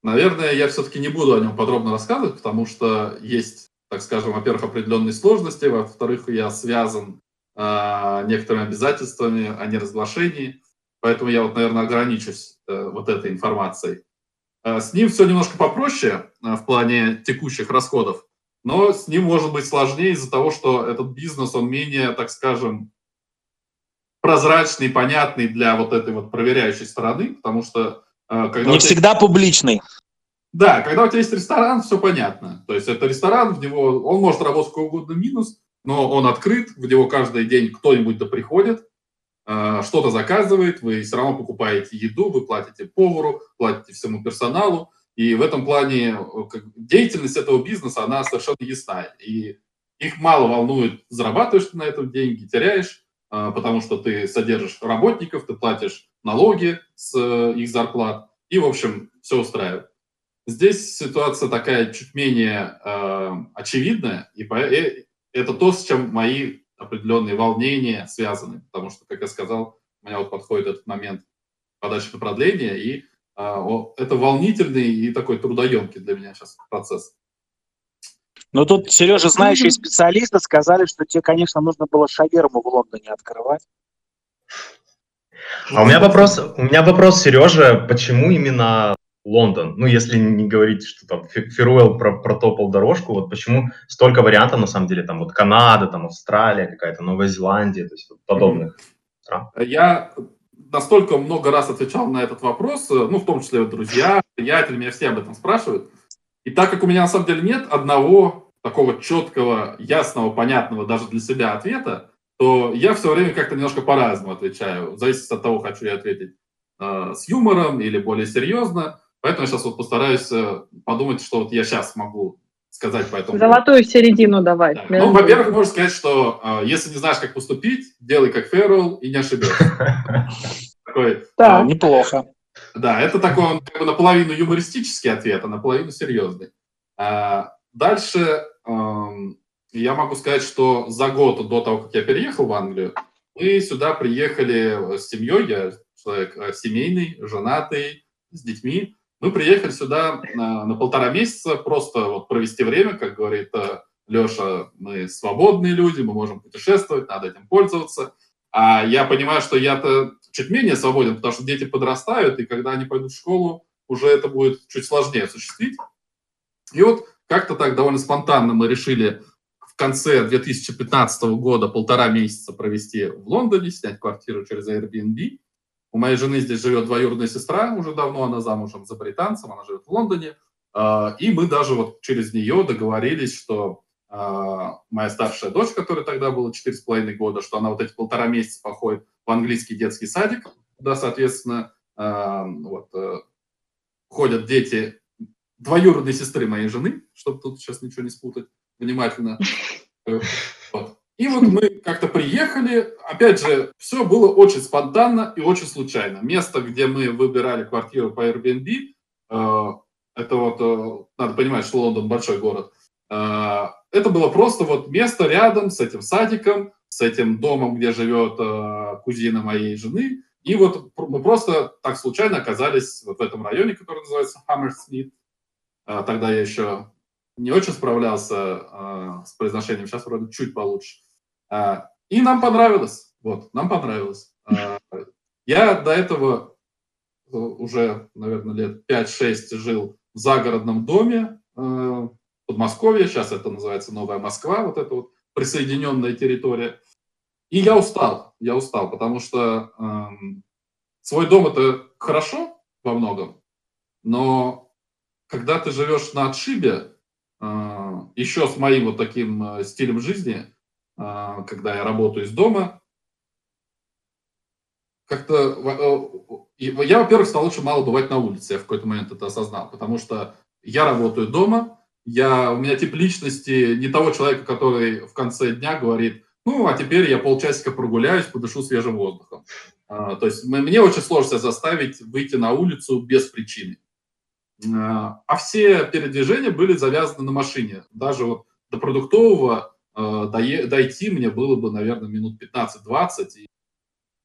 Наверное, я все-таки не буду о нем подробно рассказывать, потому что есть, так скажем, во-первых, определенные сложности, во-вторых, я связан э, некоторыми обязательствами о неразглашении. Поэтому я вот, наверное, ограничусь э, вот этой информацией. Э, с ним все немножко попроще э, в плане текущих расходов, но с ним может быть сложнее из-за того, что этот бизнес, он менее, так скажем, прозрачный, понятный для вот этой вот проверяющей стороны, потому что... Когда Не всегда есть... публичный. Да, когда у тебя есть ресторан, все понятно. То есть это ресторан, в него он может работать какой угодно минус, но он открыт, в него каждый день кто-нибудь да приходит, что-то заказывает, вы все равно покупаете еду, вы платите повару, платите всему персоналу. И в этом плане э, деятельность этого бизнеса, она совершенно ясна. И их мало волнует, зарабатываешь ты на этом деньги, теряешь, э, потому что ты содержишь работников, ты платишь налоги с их зарплат. И, в общем, все устраивает. Здесь ситуация такая чуть менее э, очевидная, и это то, с чем мои определенные волнения связаны, потому что, как я сказал, у меня вот подходит этот момент подачи на продление, и а, это волнительный и такой трудоемкий для меня сейчас процесс. Но тут, Сережа, знающие специалисты сказали, что тебе, конечно, нужно было шаверму в Лондоне открывать. А у меня вопрос, у меня вопрос, Сережа, почему именно Лондон? Ну, если не говорить, что там Феруэл протопал дорожку, вот почему столько вариантов, на самом деле, там вот Канада, там Австралия, какая-то Новая Зеландия, то есть вот подобных стран? Я настолько много раз отвечал на этот вопрос, ну, в том числе вот друзья, приятели, меня все об этом спрашивают. И так как у меня на самом деле нет одного такого четкого, ясного, понятного даже для себя ответа, то я все время как-то немножко по-разному отвечаю. Зависит от того, хочу я ответить э, с юмором или более серьезно. Поэтому я сейчас вот постараюсь э, подумать, что вот я сейчас могу сказать по этому. Золотую середину давай. Да. Ну, во-первых, можно сказать, что э, если не знаешь, как поступить, делай как Феррелл и не ошибешься. Такой, да. Неплохо. Да, это такой он как бы наполовину юмористический ответ, а наполовину серьезный. А, дальше эм, я могу сказать, что за год до того, как я переехал в Англию, мы сюда приехали с семьей, я человек э, семейный, женатый, с детьми. Мы приехали сюда на, на полтора месяца просто вот провести время, как говорит э, Леша, мы свободные люди, мы можем путешествовать, надо этим пользоваться. А я понимаю, что я-то чуть менее свободен, потому что дети подрастают, и когда они пойдут в школу, уже это будет чуть сложнее осуществить. И вот как-то так довольно спонтанно мы решили в конце 2015 года полтора месяца провести в Лондоне, снять квартиру через Airbnb. У моей жены здесь живет двоюродная сестра, уже давно она замужем за британцем, она живет в Лондоне. А, и мы даже вот через нее договорились, что а, моя старшая дочь, которая тогда была 4,5 года, что она вот эти полтора месяца походит в английский детский садик, куда, соответственно, а, вот, э, ходят дети двоюродной сестры моей жены, чтобы тут сейчас ничего не спутать внимательно. Э. И вот мы как-то приехали, опять же, все было очень спонтанно и очень случайно. Место, где мы выбирали квартиру по Airbnb, э, это вот, э, надо понимать, что Лондон большой город, это было просто вот место рядом с этим садиком, с этим домом, где живет кузина моей жены. И вот мы просто так случайно оказались вот в этом районе, который называется Хаммерсмит. Тогда я еще не очень справлялся э, с произношением, сейчас вроде чуть получше. Э, и нам понравилось, вот, нам понравилось. Э, я до этого уже, наверное, лет 5-6 жил в загородном доме э, Подмосковье, сейчас это называется Новая Москва, вот эта вот присоединенная территория. И я устал, я устал, потому что э, свой дом это хорошо во многом, но когда ты живешь на отшибе, еще с моим вот таким а, стилем жизни, а, когда я работаю из дома, как-то я, во-первых, стал очень мало бывать на улице, я в какой-то момент это осознал, потому что я работаю дома, я, у меня тип личности не того человека, который в конце дня говорит, ну, а теперь я полчасика прогуляюсь, подышу свежим воздухом. то есть мне очень сложно заставить выйти на улицу без причины. А, а все передвижения были завязаны на машине. Даже вот до продуктового э, дойти мне было бы, наверное, минут 15-20. И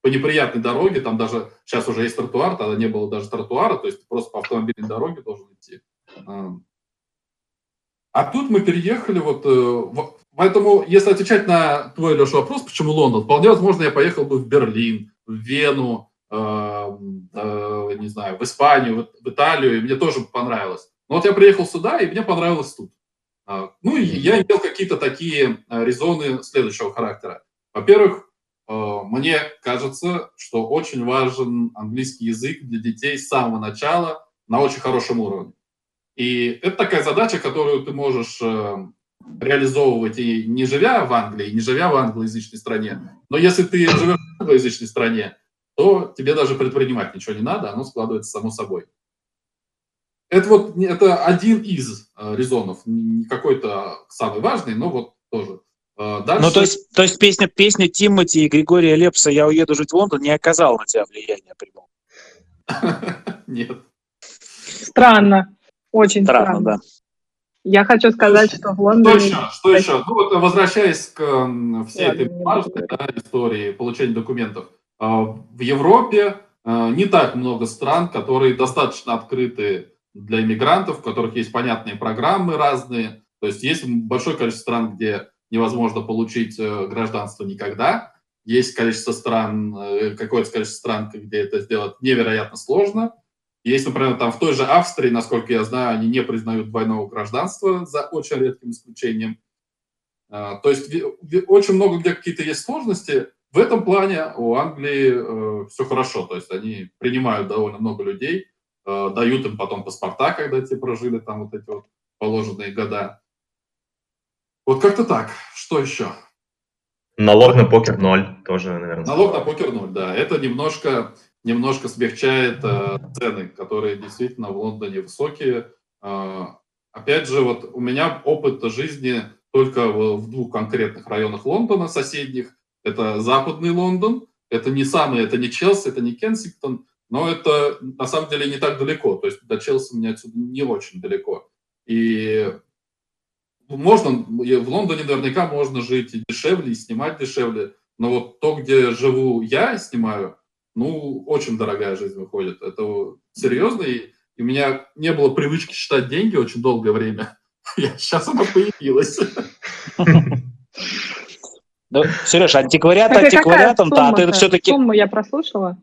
по неприятной дороге, там даже сейчас уже есть тротуар, тогда не было даже тротуара, то есть просто по автомобильной дороге должен идти. А, а тут мы переехали вот... Э, поэтому, если отвечать на твой, Леша, вопрос, почему Лондон, вполне возможно, я поехал бы в Берлин, в Вену, не знаю, в Испанию, в Италию, и мне тоже понравилось. Но вот я приехал сюда, и мне понравилось тут. А, ну, и я имел какие-то такие а, резоны следующего характера. Во-первых, а, мне кажется, что очень важен английский язык для детей с самого начала на очень хорошем уровне. И это такая задача, которую ты можешь реализовывать и не живя в Англии, не живя в англоязычной стране. Но если ты живешь в англоязычной стране, то тебе даже предпринимать ничего не надо, оно складывается само собой. Это вот это один из э, резонов, не какой-то самый важный, но вот тоже. Э, дальше... Ну, то есть, то есть песня, песня Тимати и Григория Лепса «Я уеду жить в Лондон» не оказала на тебя влияния прямого? Нет. Странно. Очень странно. странно. да. Я хочу сказать, что в Лондоне... Что еще? Что еще? Ну, вот, возвращаясь к всей этой бумажной да, истории получения документов. А, в Европе а, не так много стран, которые достаточно открыты для иммигрантов, в которых есть понятные программы разные. То есть есть большое количество стран, где невозможно получить э, гражданство никогда. Есть количество стран, э, какое-то количество стран, где это сделать невероятно сложно. Есть, например, там в той же Австрии, насколько я знаю, они не признают двойного гражданства за очень редким исключением. А, то есть очень много где какие-то есть сложности. В этом плане у Англии э, все хорошо. То есть они принимают довольно много людей, э, дают им потом паспорта, когда те прожили там вот эти вот положенные года. Вот как-то так. Что еще? Налог на покер ноль тоже, наверное. Налог на покер ноль, да. Это немножко немножко смягчает э, цены, которые действительно в Лондоне высокие. Э, опять же, вот у меня опыт жизни только в, в двух конкретных районах Лондона, соседних. Это западный Лондон, это не самый, это не Челси, это не Кенсингтон, но это на самом деле не так далеко. То есть до Челси мне отсюда не очень далеко. И можно, в Лондоне наверняка можно жить и дешевле, и снимать дешевле, но вот то, где живу я и снимаю, ну, очень дорогая жизнь выходит. Это серьезно, и у меня не было привычки считать деньги очень долгое время. Сейчас она появилась. Да, Сереж, антиквариат так, антиквариатом, а ты все-таки... Сумму я прослушала.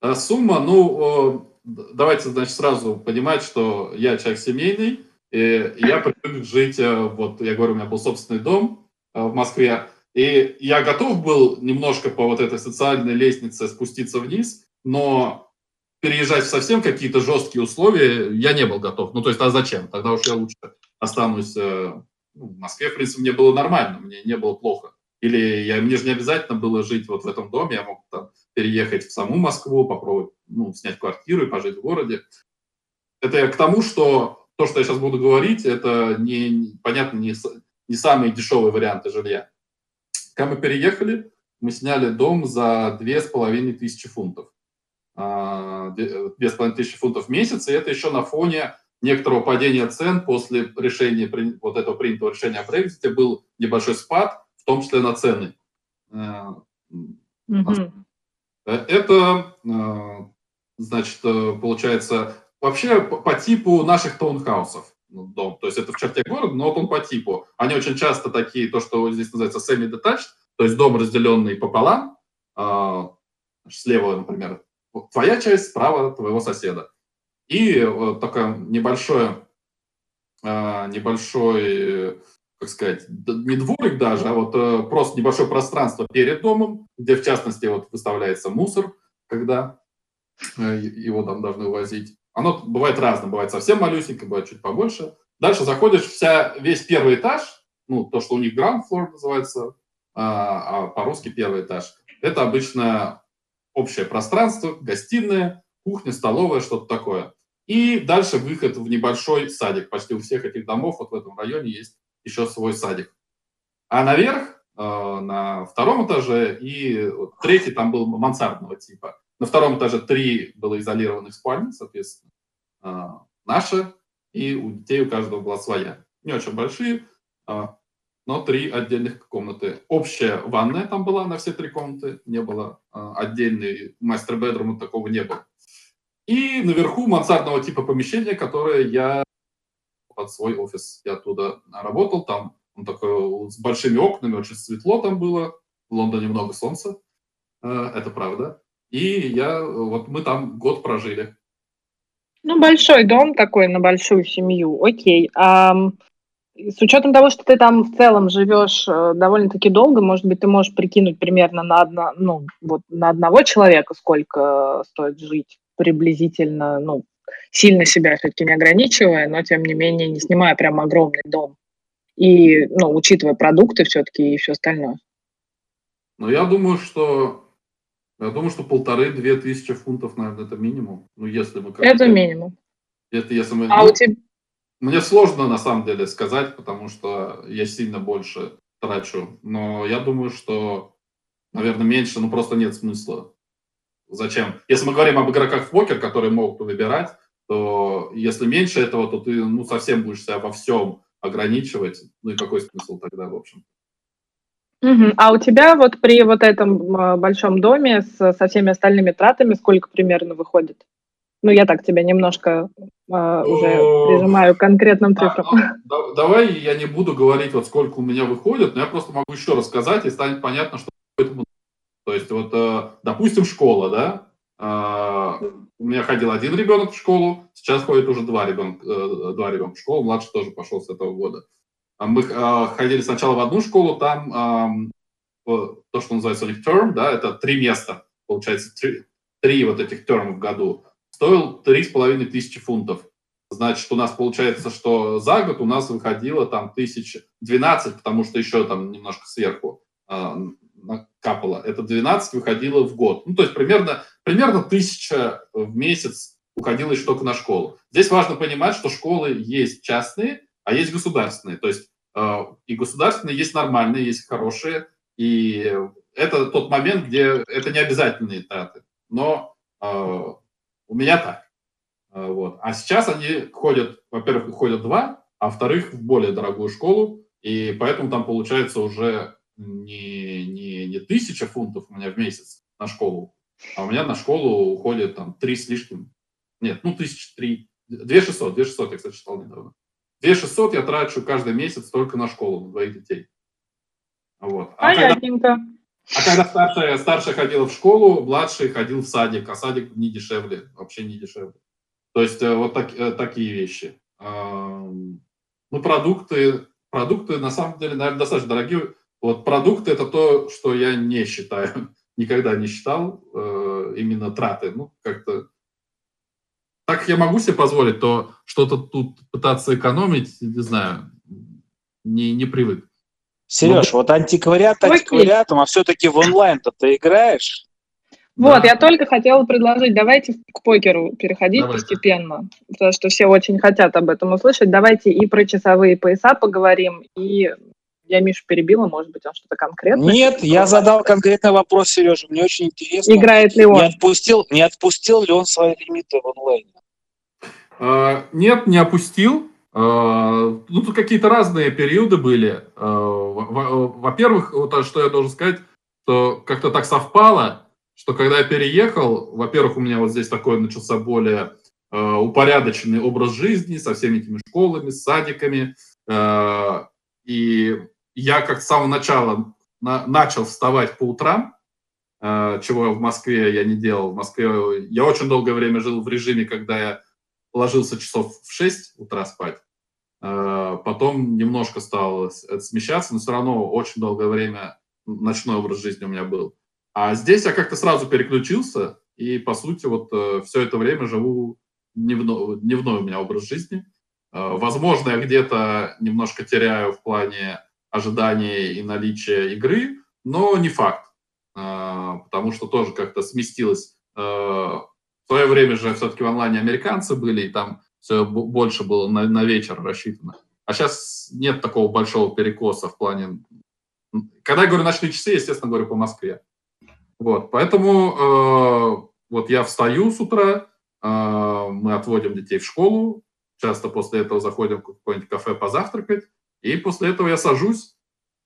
А, сумма, ну, давайте, значит, сразу понимать, что я человек семейный, и я привык жить, э, вот, я говорю, у меня был собственный дом э, в Москве, и я готов был немножко по вот этой социальной лестнице спуститься вниз, но переезжать в совсем какие-то жесткие условия я не был готов. Ну, то есть, а зачем? Тогда уж я лучше останусь э, ну, в Москве, в принципе, мне было нормально, мне не было плохо. Или я, мне же не обязательно было жить вот в этом доме, я мог там переехать в саму Москву, попробовать ну, снять квартиру и пожить в городе. Это я к тому, что то, что я сейчас буду говорить, это, не, понятно, не, не самые дешевые варианты жилья. Когда мы переехали, мы сняли дом за две с половиной тысячи фунтов. А, две с половиной тысячи фунтов в месяц, и это еще на фоне некоторого падения цен после решения, вот этого принятого решения о Брексите был небольшой спад, том числе на цены. Mm-hmm. Это, значит, получается, вообще по, типу наших таунхаусов. Ну, дом. То есть это в черте города, но вот он по типу. Они очень часто такие, то, что здесь называется semi-detached, то есть дом, разделенный пополам. Э, слева, например, твоя часть, справа твоего соседа. И такое небольшое, э, небольшой, как сказать, не дворик даже, а вот э, просто небольшое пространство перед домом, где, в частности, вот выставляется мусор, когда э, его там должны увозить. Оно бывает разное, бывает совсем малюсенькое, бывает чуть побольше. Дальше заходишь, вся, весь первый этаж, ну, то, что у них ground floor называется, а, а по-русски первый этаж. Это обычно общее пространство, гостиная, кухня, столовая, что-то такое. И дальше выход в небольшой садик. Почти у всех этих домов вот в этом районе есть еще свой садик. А наверх, э, на втором этаже, и третий там был мансардного типа. На втором этаже три было изолированных спальни, соответственно, а, наша, и у детей у каждого была своя. Не очень большие, а, но три отдельных комнаты. Общая ванная там была на все три комнаты, не было отдельный мастер-бедрум, такого не было. И наверху мансардного типа помещения, которое я под свой офис. Я оттуда работал, там он такой с большими окнами, очень светло там было. В Лондоне много солнца, это правда. И я, вот мы там год прожили. Ну, большой дом такой на большую семью, окей. А, с учетом того, что ты там в целом живешь э, довольно-таки долго, может быть, ты можешь прикинуть примерно на, одно, ну, вот на одного человека, сколько стоит жить приблизительно, ну, сильно себя все-таки не ограничивая, но тем не менее не снимая прям огромный дом. И, ну, учитывая продукты все-таки и все остальное. Ну, я думаю, что я думаю, что полторы-две тысячи фунтов, наверное, это минимум. Ну, если мы... Это минимум. Это если мы... А ну, у тебя... Мне сложно, на самом деле, сказать, потому что я сильно больше трачу. Но я думаю, что, наверное, меньше, ну, просто нет смысла. Зачем? Если мы говорим об игроках в покер, которые могут выбирать, то если меньше этого, то ты ну, совсем будешь себя во всем ограничивать. Ну и какой смысл тогда, в общем? Угу. А у тебя вот при вот этом а, большом доме с, со всеми остальными тратами сколько примерно выходит? Ну, я так тебя немножко а, уже прижимаю к конкретным цифрам. Да, давай я не буду говорить, вот сколько у меня выходит, но я просто могу еще рассказать, и станет понятно, что это То есть, вот, э, допустим, школа, да, а, у меня ходил один ребенок в школу, сейчас ходит уже два ребенка, э, два ребенка в школу, младший тоже пошел с этого года. А мы а, ходили сначала в одну школу, там то, что называется у них term, да, это три места, получается, три, три вот этих терм в году, стоил три с половиной тысячи фунтов. Значит, у нас получается, что за год у нас выходило там тысяч двенадцать, потому что еще там немножко сверху капало. Это 12 выходило в год. Ну, то есть примерно, примерно тысяча в месяц уходило еще только на школу. Здесь важно понимать, что школы есть частные, а есть государственные. То есть э, и государственные есть нормальные, есть хорошие. И это тот момент, где это не обязательные траты. Но э, у меня так. Э, вот. А сейчас они ходят, во-первых, ходят два, а во-вторых, в более дорогую школу. И поэтому там получается уже не, не, не тысяча фунтов у меня в месяц на школу, а у меня на школу уходит там три с лишним. Нет, ну тысяч три. Две шестьсот, две шестьсот я, кстати, читал недавно. Две шестьсот я трачу каждый месяц только на школу, на двоих детей. Вот. А Понятненько. Когда, а когда старшая, старшая ходила в школу, младший ходил в садик, а садик не дешевле, вообще не дешевле. То есть э, вот так, э, такие вещи. Ну, продукты, продукты на самом деле, наверное, достаточно дорогие. Вот продукты – это то, что я не считаю, никогда не считал э, именно траты. Ну, как-то так я могу себе позволить, то что-то тут пытаться экономить, не знаю, не, не привык. Сереж, ну, вот антиквариат антиквариатом, а все-таки в онлайн-то ты играешь? Вот, да. я только хотела предложить, давайте к покеру переходить давайте. постепенно, потому что все очень хотят об этом услышать. Давайте и про часовые пояса поговорим, и я Мишу перебила, может быть, он что-то конкретное? Нет, я задал конкретный вопрос, Сережа, мне очень интересно. Играет ли он? Не отпустил, не отпустил ли он свои лимиты в онлайне? Uh, нет, не опустил. Uh, ну, тут какие-то разные периоды были. Uh, во-первых, вот что я должен сказать, что как-то так совпало, что когда я переехал, во-первых, у меня вот здесь такой начался более упорядоченный образ жизни со всеми этими школами, садиками. И я как с самого начала на, начал вставать по утрам, э, чего в Москве я не делал. В Москве я очень долгое время жил в режиме, когда я ложился часов в 6 утра спать. Э, потом немножко стал смещаться, но все равно очень долгое время ночной образ жизни у меня был. А здесь я как-то сразу переключился, и, по сути, вот э, все это время живу дневной, дневной у меня образ жизни. Э, возможно, я где-то немножко теряю в плане ожидания и наличия игры, но не факт, э, потому что тоже как-то сместилось. Э, в свое время же все-таки в онлайне американцы были, и там все больше было на, на вечер рассчитано. А сейчас нет такого большого перекоса в плане... Когда я говорю ночные часы, естественно, говорю по Москве. Вот, поэтому э, вот я встаю с утра, э, мы отводим детей в школу, часто после этого заходим в какое-нибудь кафе позавтракать, и после этого я сажусь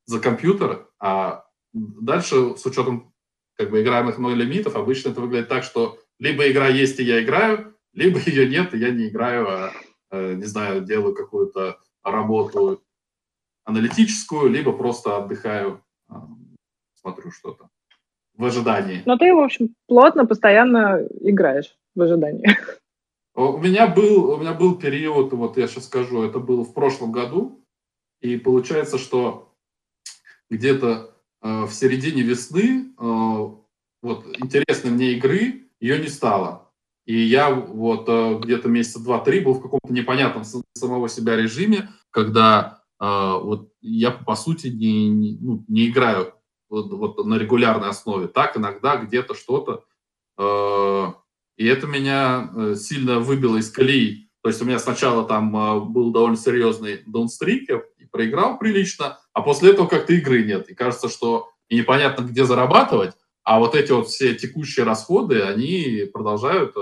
за компьютер, а дальше с учетом как бы играемых мной лимитов обычно это выглядит так, что либо игра есть, и я играю, либо ее нет, и я не играю, а, э, не знаю, делаю какую-то работу аналитическую, либо просто отдыхаю, а, смотрю что-то в ожидании. Но ты, в общем, плотно, постоянно играешь в ожидании. У меня был, у меня был период, вот я сейчас скажу, это было в прошлом году, и получается, что где-то э, в середине весны э, вот интересной мне игры ее не стало. И я вот э, где-то месяца два-три был в каком-то непонятном самого себя режиме, когда э, вот я по сути не, не, ну, не играю вот, вот на регулярной основе. Так иногда где-то что-то. Э, и это меня э, сильно выбило из колеи. То есть у меня сначала там э, был довольно серьезный даунстрик, проиграл прилично, а после этого как-то игры нет. И кажется, что и непонятно, где зарабатывать, а вот эти вот все текущие расходы, они продолжают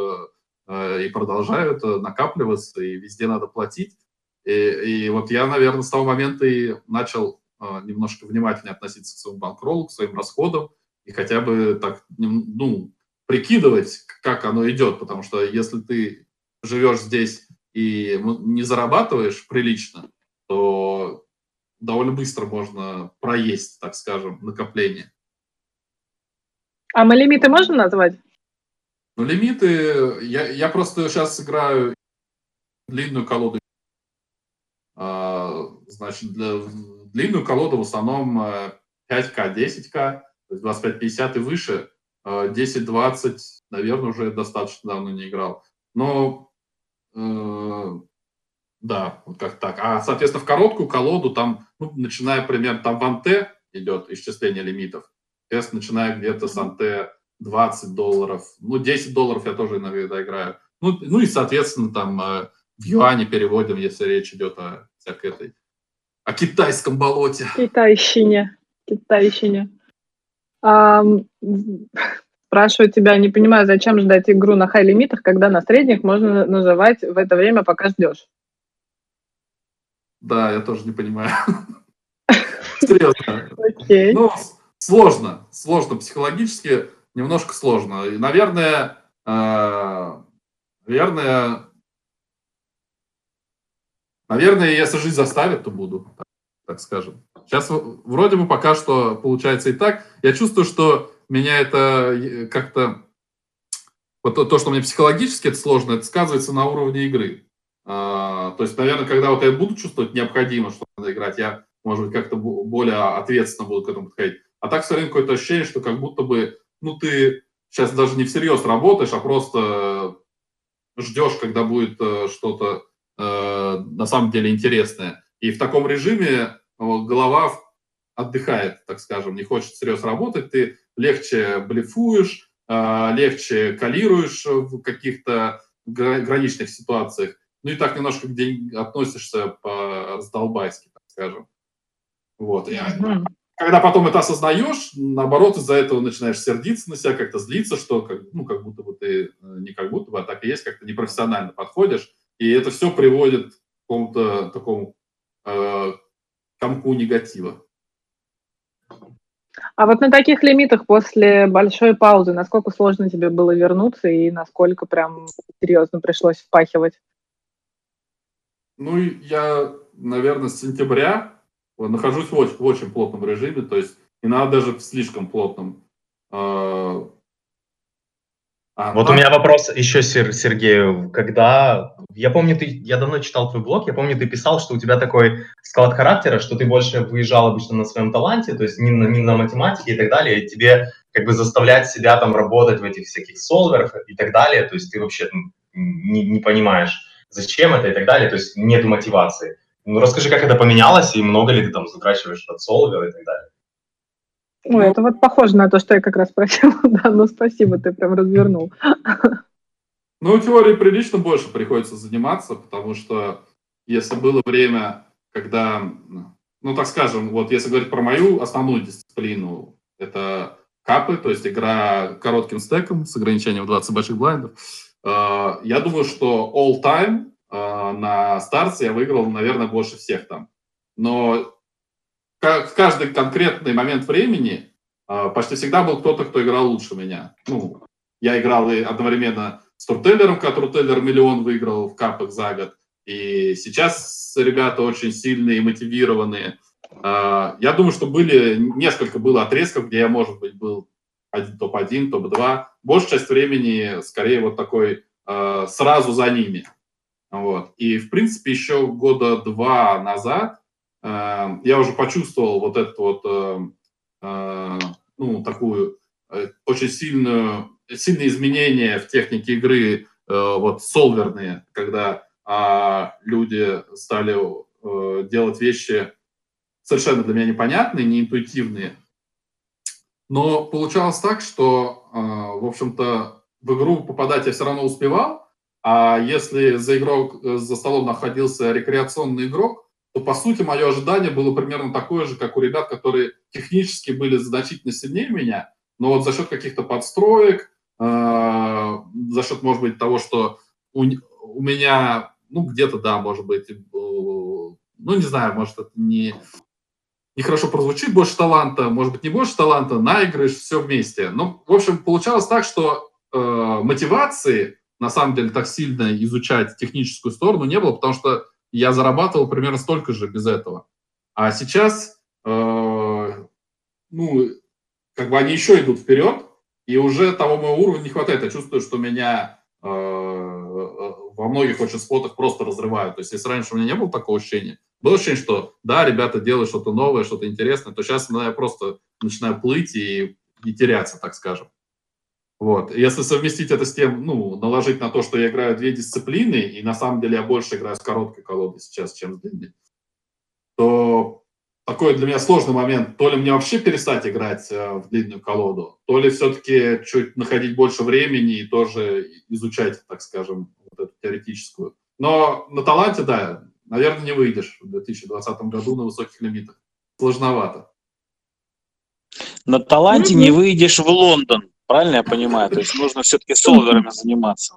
э, и продолжают накапливаться, и везде надо платить. И, и вот я, наверное, с того момента и начал немножко внимательнее относиться к своему банкроллу, к своим расходам, и хотя бы так, ну, прикидывать, как оно идет, потому что если ты живешь здесь и не зарабатываешь прилично, то довольно быстро можно проесть, так скажем, накопление. А мы лимиты можем назвать? Ну, лимиты, я, я просто сейчас играю длинную колоду. А, значит, для, длинную колоду в основном 5К, 10К, то есть 25-50 и выше. 10-20, а, наверное, уже достаточно давно не играл. Но э, да, вот как так. А, соответственно, в короткую колоду там, ну, начиная примерно, там в анте идет исчисление лимитов. Тест начиная где-то с анте 20 долларов. Ну, 10 долларов я тоже иногда играю. Ну, ну и, соответственно, там э, в юане переводим, если речь идет о всякой этой, о китайском болоте. Китайщине. Китайщине. А, спрашиваю тебя, не понимаю, зачем ждать игру на хай-лимитах, когда на средних можно называть в это время, пока ждешь? Да, я тоже не понимаю. Серьезно. Окей. Ну, сложно. Сложно психологически, немножко сложно. И, наверное, э, наверное, наверное, если жизнь заставит, то буду, так, так скажем. Сейчас вроде бы пока что получается и так. Я чувствую, что меня это э, как-то... Вот то, что мне психологически это сложно, это сказывается на уровне игры. То есть, наверное, когда вот я буду чувствовать необходимо, что надо играть, я, может быть, как-то более ответственно буду к этому подходить. А так все время какое-то ощущение, что как будто бы, ну, ты сейчас даже не всерьез работаешь, а просто ждешь, когда будет э, что-то э, на самом деле интересное. И в таком режиме голова отдыхает, так скажем, не хочет всерьез работать, ты легче блефуешь, э, легче калируешь в каких-то граничных ситуациях ну и так немножко к деньгам относишься по-раздолбайски, так скажем. Вот. И, когда потом это осознаешь, наоборот, из-за этого начинаешь сердиться на себя, как-то злиться, что как, ну, как будто бы ты э, не как будто бы, а так и есть, как-то непрофессионально подходишь. И это все приводит к какому-то такому э, комку негатива. А вот на таких лимитах после большой паузы, насколько сложно тебе было вернуться и насколько прям серьезно пришлось впахивать? Ну, я, наверное, с сентября нахожусь в очень, в очень плотном режиме, то есть не надо даже в слишком плотном. А, а вот а... у меня вопрос еще, Сергею. Когда... Я помню, ты... Я давно читал твой блог, я помню, ты писал, что у тебя такой склад характера, что ты больше выезжал обычно на своем таланте, то есть не на, не на математике и так далее, и тебе как бы заставлять себя там работать в этих всяких солверах и так далее, то есть ты вообще не, не понимаешь зачем это и так далее, то есть нет мотивации. Ну, расскажи, как это поменялось, и много ли ты там затрачиваешь от солвера и так далее. Ой, это вот похоже на то, что я как раз спросила. да, ну спасибо, ты прям развернул. ну, теории прилично больше приходится заниматься, потому что если было время, когда, ну, так скажем, вот если говорить про мою основную дисциплину, это капы, то есть игра коротким стеком с ограничением в 20 больших блайндов, я думаю, что all time э, на старте я выиграл, наверное, больше всех там. Но в каждый конкретный момент времени э, почти всегда был кто-то, кто играл лучше меня. Ну, я играл и одновременно с Туртеллером, который Туртеллер миллион выиграл в капах за год. И сейчас ребята очень сильные и мотивированные. Я думаю, что были несколько было отрезков, где я, может быть, был топ-1, топ-2. Большая часть времени скорее вот такой э, сразу за ними. Вот. И, в принципе, еще года два назад э, я уже почувствовал вот это вот, э, э, ну, такую э, очень сильную, сильные изменения в технике игры, э, вот, солверные, когда э, люди стали э, делать вещи совершенно для меня непонятные, неинтуитивные, но получалось так, что, а, в общем-то, в игру попадать я все равно успевал, а если за, игрок, за столом находился рекреационный игрок, то, по сути, мое ожидание было примерно такое же, как у ребят, которые технически были значительно сильнее меня, но вот за счет каких-то подстроек, а, за счет, может быть, того, что у, у меня ну, где-то, да, может быть, ну, не знаю, может, это не, нехорошо прозвучит, больше таланта, может быть, не больше таланта, наигрыш, все вместе. Ну, в общем, получалось так, что э, мотивации, на самом деле, так сильно изучать техническую сторону не было, потому что я зарабатывал примерно столько же без этого. А сейчас, э, ну, как бы они еще идут вперед, и уже того моего уровня не хватает. Я чувствую, что меня э, во многих очень спотах просто разрывают. То есть, если раньше у меня не было такого ощущения, было ощущение, что да, ребята делают что-то новое, что-то интересное, то сейчас ну, я просто начинаю плыть и, и теряться, так скажем. Вот. Если совместить это с тем, ну, наложить на то, что я играю две дисциплины, и на самом деле я больше играю с короткой колодой сейчас, чем с длинной, то такой для меня сложный момент. То ли мне вообще перестать играть э, в длинную колоду, то ли все-таки чуть находить больше времени и тоже изучать, так скажем, вот эту теоретическую. Но на таланте, да, наверное, не выйдешь в 2020 году на высоких лимитах. Сложновато. На таланте mm-hmm. не выйдешь в Лондон. Правильно я понимаю? То есть нужно все-таки солверами заниматься.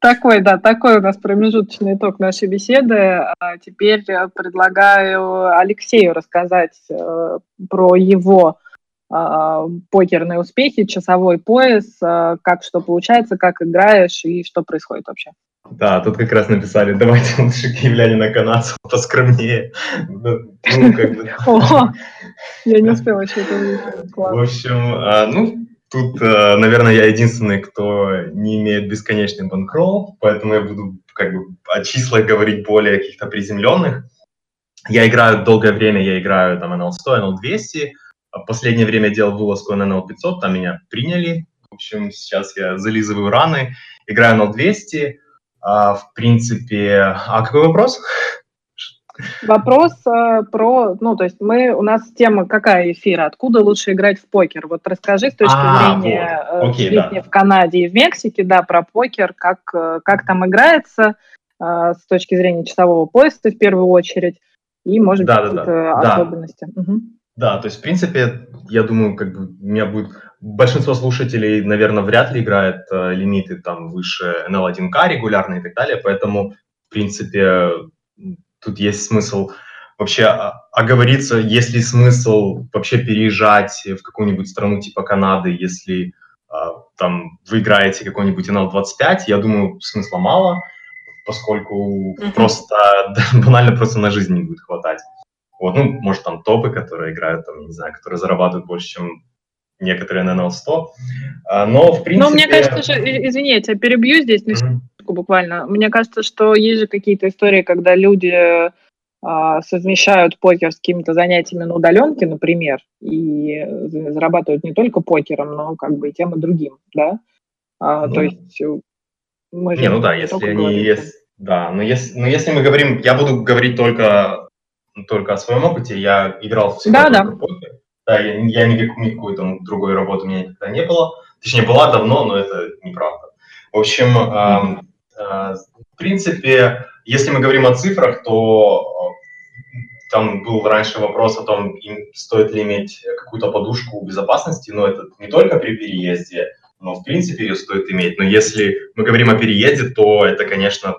Такой, да, такой у нас промежуточный итог нашей беседы. А теперь предлагаю Алексею рассказать э, про его э, покерные успехи, часовой пояс, э, как что получается, как играешь и что происходит вообще. Да, тут как раз написали, давайте лучше киевлянина канадцев поскромнее. Ну, как бы... О, я не успела еще это увидеть. В общем, а, ну, тут, а, наверное, я единственный, кто не имеет бесконечный банкролл, поэтому я буду как бы о числах говорить более каких-то приземленных. Я играю долгое время, я играю там NL100, NL200. В последнее время делал вылазку на NL500, там меня приняли. В общем, сейчас я зализываю раны, играю NL200. А, в принципе, а какой вопрос? Вопрос э, про, ну, то есть мы, у нас тема какая эфира, откуда лучше играть в покер? Вот расскажи с точки а, зрения вот. Окей, жизни да. в Канаде и в Мексике, да, про покер, как, э, как там играется э, с точки зрения часового пояса в первую очередь, и, может да, быть, да, какие-то да. особенности. Да. Угу. да, то есть, в принципе, я думаю, как бы у меня будет большинство слушателей, наверное, вряд ли играет э, лимиты там выше NL1K регулярно и так далее, поэтому, в принципе, тут есть смысл вообще оговориться, есть ли смысл вообще переезжать в какую-нибудь страну типа Канады, если э, там вы играете какой-нибудь NL25, я думаю, смысла мало, поскольку mm-hmm. просто банально просто на жизнь не будет хватать. Вот, ну, может, там топы, которые играют, там, не знаю, которые зарабатывают больше, чем некоторые на NL100. А, но, в принципе... Но мне кажется, что, извини, я тебя перебью здесь на секундочку буквально. Мне кажется, что есть же какие-то истории, когда люди а, совмещают покер с какими-то занятиями на удаленке, например, и зарабатывают не только покером, но как бы и тем и другим, да? А, ну, то есть э, мы же не, ну да, если они есть, да, но если, но если мы говорим, я буду говорить только только о своем опыте, я играл всегда да, да. покер, да, я, я никакой, никакой там другой работы у меня никогда не было. Точнее, была давно, но это неправда. В общем, э, э, в принципе, если мы говорим о цифрах, то э, там был раньше вопрос о том, стоит ли иметь какую-то подушку безопасности, но это не только при переезде, но в принципе ее стоит иметь. Но если мы говорим о переезде, то это, конечно,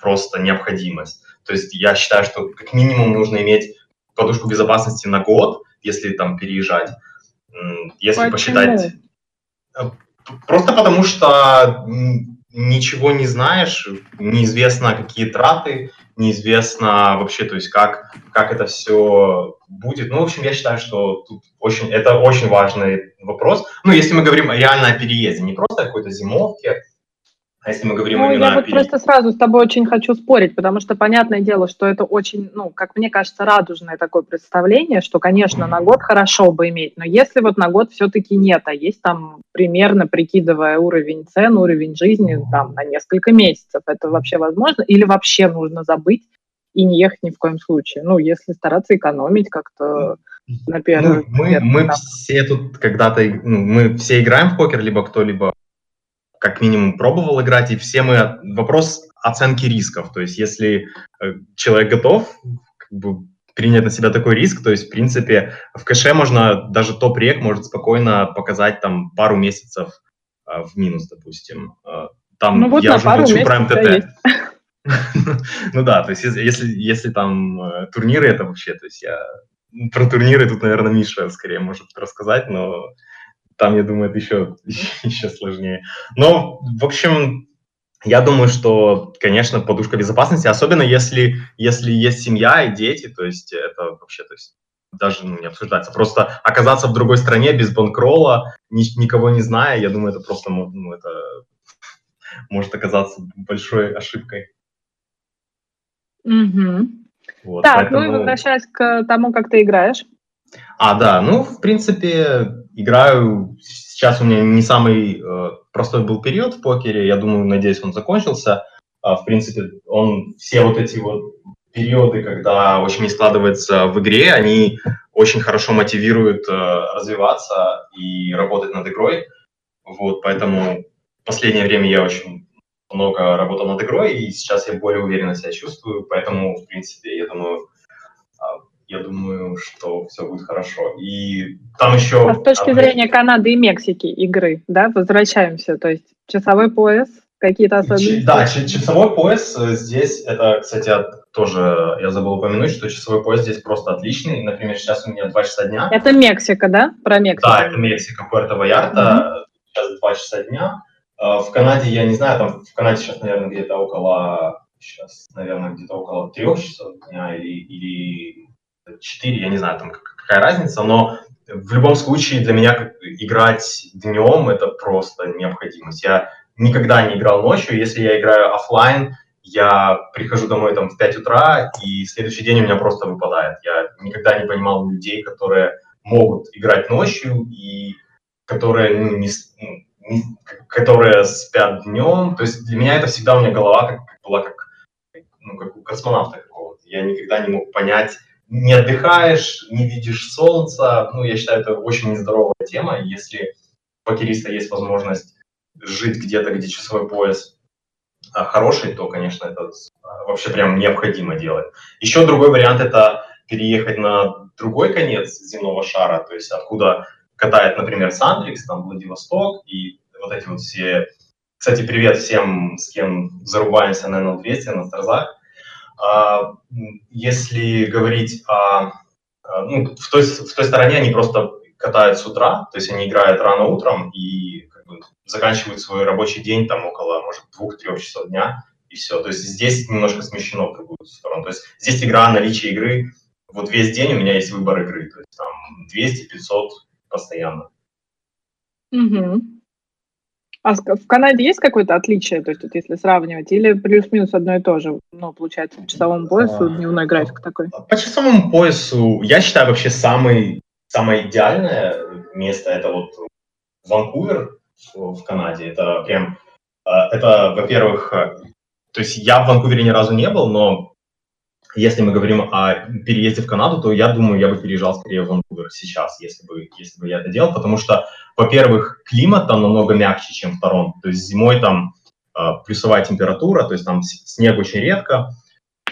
просто необходимость. То есть я считаю, что как минимум нужно иметь подушку безопасности на год, если там переезжать, если Почему? посчитать... Э, просто потому что ничего не знаешь, неизвестно, какие траты, неизвестно вообще, то есть как, как это все будет. Ну, в общем, я считаю, что тут очень, это очень важный вопрос. Ну, если мы говорим реально о переезде, не просто о какой-то зимовке, а если мы говорим ну, именно я вот перед... просто сразу с тобой очень хочу спорить, потому что понятное дело, что это очень, ну, как мне кажется, радужное такое представление, что, конечно, на год хорошо бы иметь, но если вот на год все-таки нет, а есть там примерно прикидывая уровень цен, уровень жизни там на несколько месяцев, это вообще возможно? Или вообще нужно забыть и не ехать ни в коем случае? Ну, если стараться экономить как-то на первый... Ну, мы, мы все тут когда-то, ну, мы все играем в покер, либо кто-либо как минимум пробовал играть, и все мы... Вопрос оценки рисков, то есть если э, человек готов как бы, принять на себя такой риск, то есть, в принципе, в кэше можно, даже топ-рек может спокойно показать там пару месяцев э, в минус, допустим. Э, там ну, вот я уже молчу про МТТ. Ну да, то есть если, если там турниры, это вообще, то есть я про турниры тут, наверное, Миша скорее может рассказать, но там, я думаю, это еще, еще сложнее. Но, в общем, я думаю, что, конечно, подушка безопасности, особенно если, если есть семья и дети, то есть это вообще, то есть даже ну, не обсуждается. Просто оказаться в другой стране без банкрола, ни, никого не зная, я думаю, это просто ну, это может оказаться большой ошибкой. Угу. Вот, так, поэтому... ну и возвращаясь к тому, как ты играешь. А, да, ну, в принципе, играю, сейчас у меня не самый э, простой был период в покере, я думаю, надеюсь, он закончился. А, в принципе, он, все вот эти вот периоды, когда очень не складывается в игре, они очень хорошо мотивируют э, развиваться и работать над игрой. Вот, поэтому в последнее время я очень много работал над игрой, и сейчас я более уверенно себя чувствую, поэтому, в принципе, я думаю, я думаю, что все будет хорошо. И там еще... А с точки зрения Канады и Мексики игры, да, возвращаемся, то есть часовой пояс, какие-то особенности? Да, часовой пояс э, здесь, это, кстати, тоже я забыл упомянуть, что часовой пояс здесь просто отличный. Например, сейчас у меня 2 часа дня. Это Мексика, да? Про Мексику. Да, это Мексика, Пуэрто-Ваярта. Mm-hmm. Сейчас 2 часа дня. А, в Канаде, я не знаю, там в Канаде сейчас, наверное, где-то около, сейчас, наверное, где-то около трех часов дня или, или 4, я не знаю, там какая разница, но в любом случае для меня играть днем это просто необходимость. Я никогда не играл ночью, если я играю офлайн, я прихожу домой там в 5 утра, и следующий день у меня просто выпадает. Я никогда не понимал людей, которые могут играть ночью и которые ну, не, ну, которые спят днем. То есть для меня это всегда у меня голова как, была как, ну, как у космонавта какого-то. Я никогда не мог понять, не отдыхаешь, не видишь солнца. Ну, я считаю, это очень нездоровая тема. Если у покериста есть возможность жить где-то, где часовой пояс а, хороший, то, конечно, это а, вообще прям необходимо делать. Еще другой вариант – это переехать на другой конец земного шара, то есть откуда катает, например, Сандрикс, там Владивосток, и вот эти вот все... Кстати, привет всем, с кем зарубаемся на NL200, на Старзах. А, если говорить о... Ну, в той, в той стороне они просто катают с утра, то есть они играют рано утром и как бы, заканчивают свой рабочий день там около, может, двух-трех часов дня, и все. То есть здесь немножко смещено в другую сторону. То есть здесь игра, наличие игры, вот весь день у меня есть выбор игры, то есть там 200-500 постоянно. Угу. А в Канаде есть какое-то отличие, то есть вот если сравнивать, или плюс-минус одно и то же, ну, получается, по часовому поясу дневной график такой? По часовому поясу, я считаю, вообще самый, самое идеальное место это вот Ванкувер в Канаде. Это прям, э, это, во-первых, э, то есть я в Ванкувере ни разу не был, но если мы говорим о переезде в Канаду, то я думаю, я бы переезжал скорее в Ванкувер сейчас, если бы, если бы я это делал, потому что, во-первых, климат там намного мягче, чем в Торонто. То есть зимой там э, плюсовая температура, то есть там снег очень редко.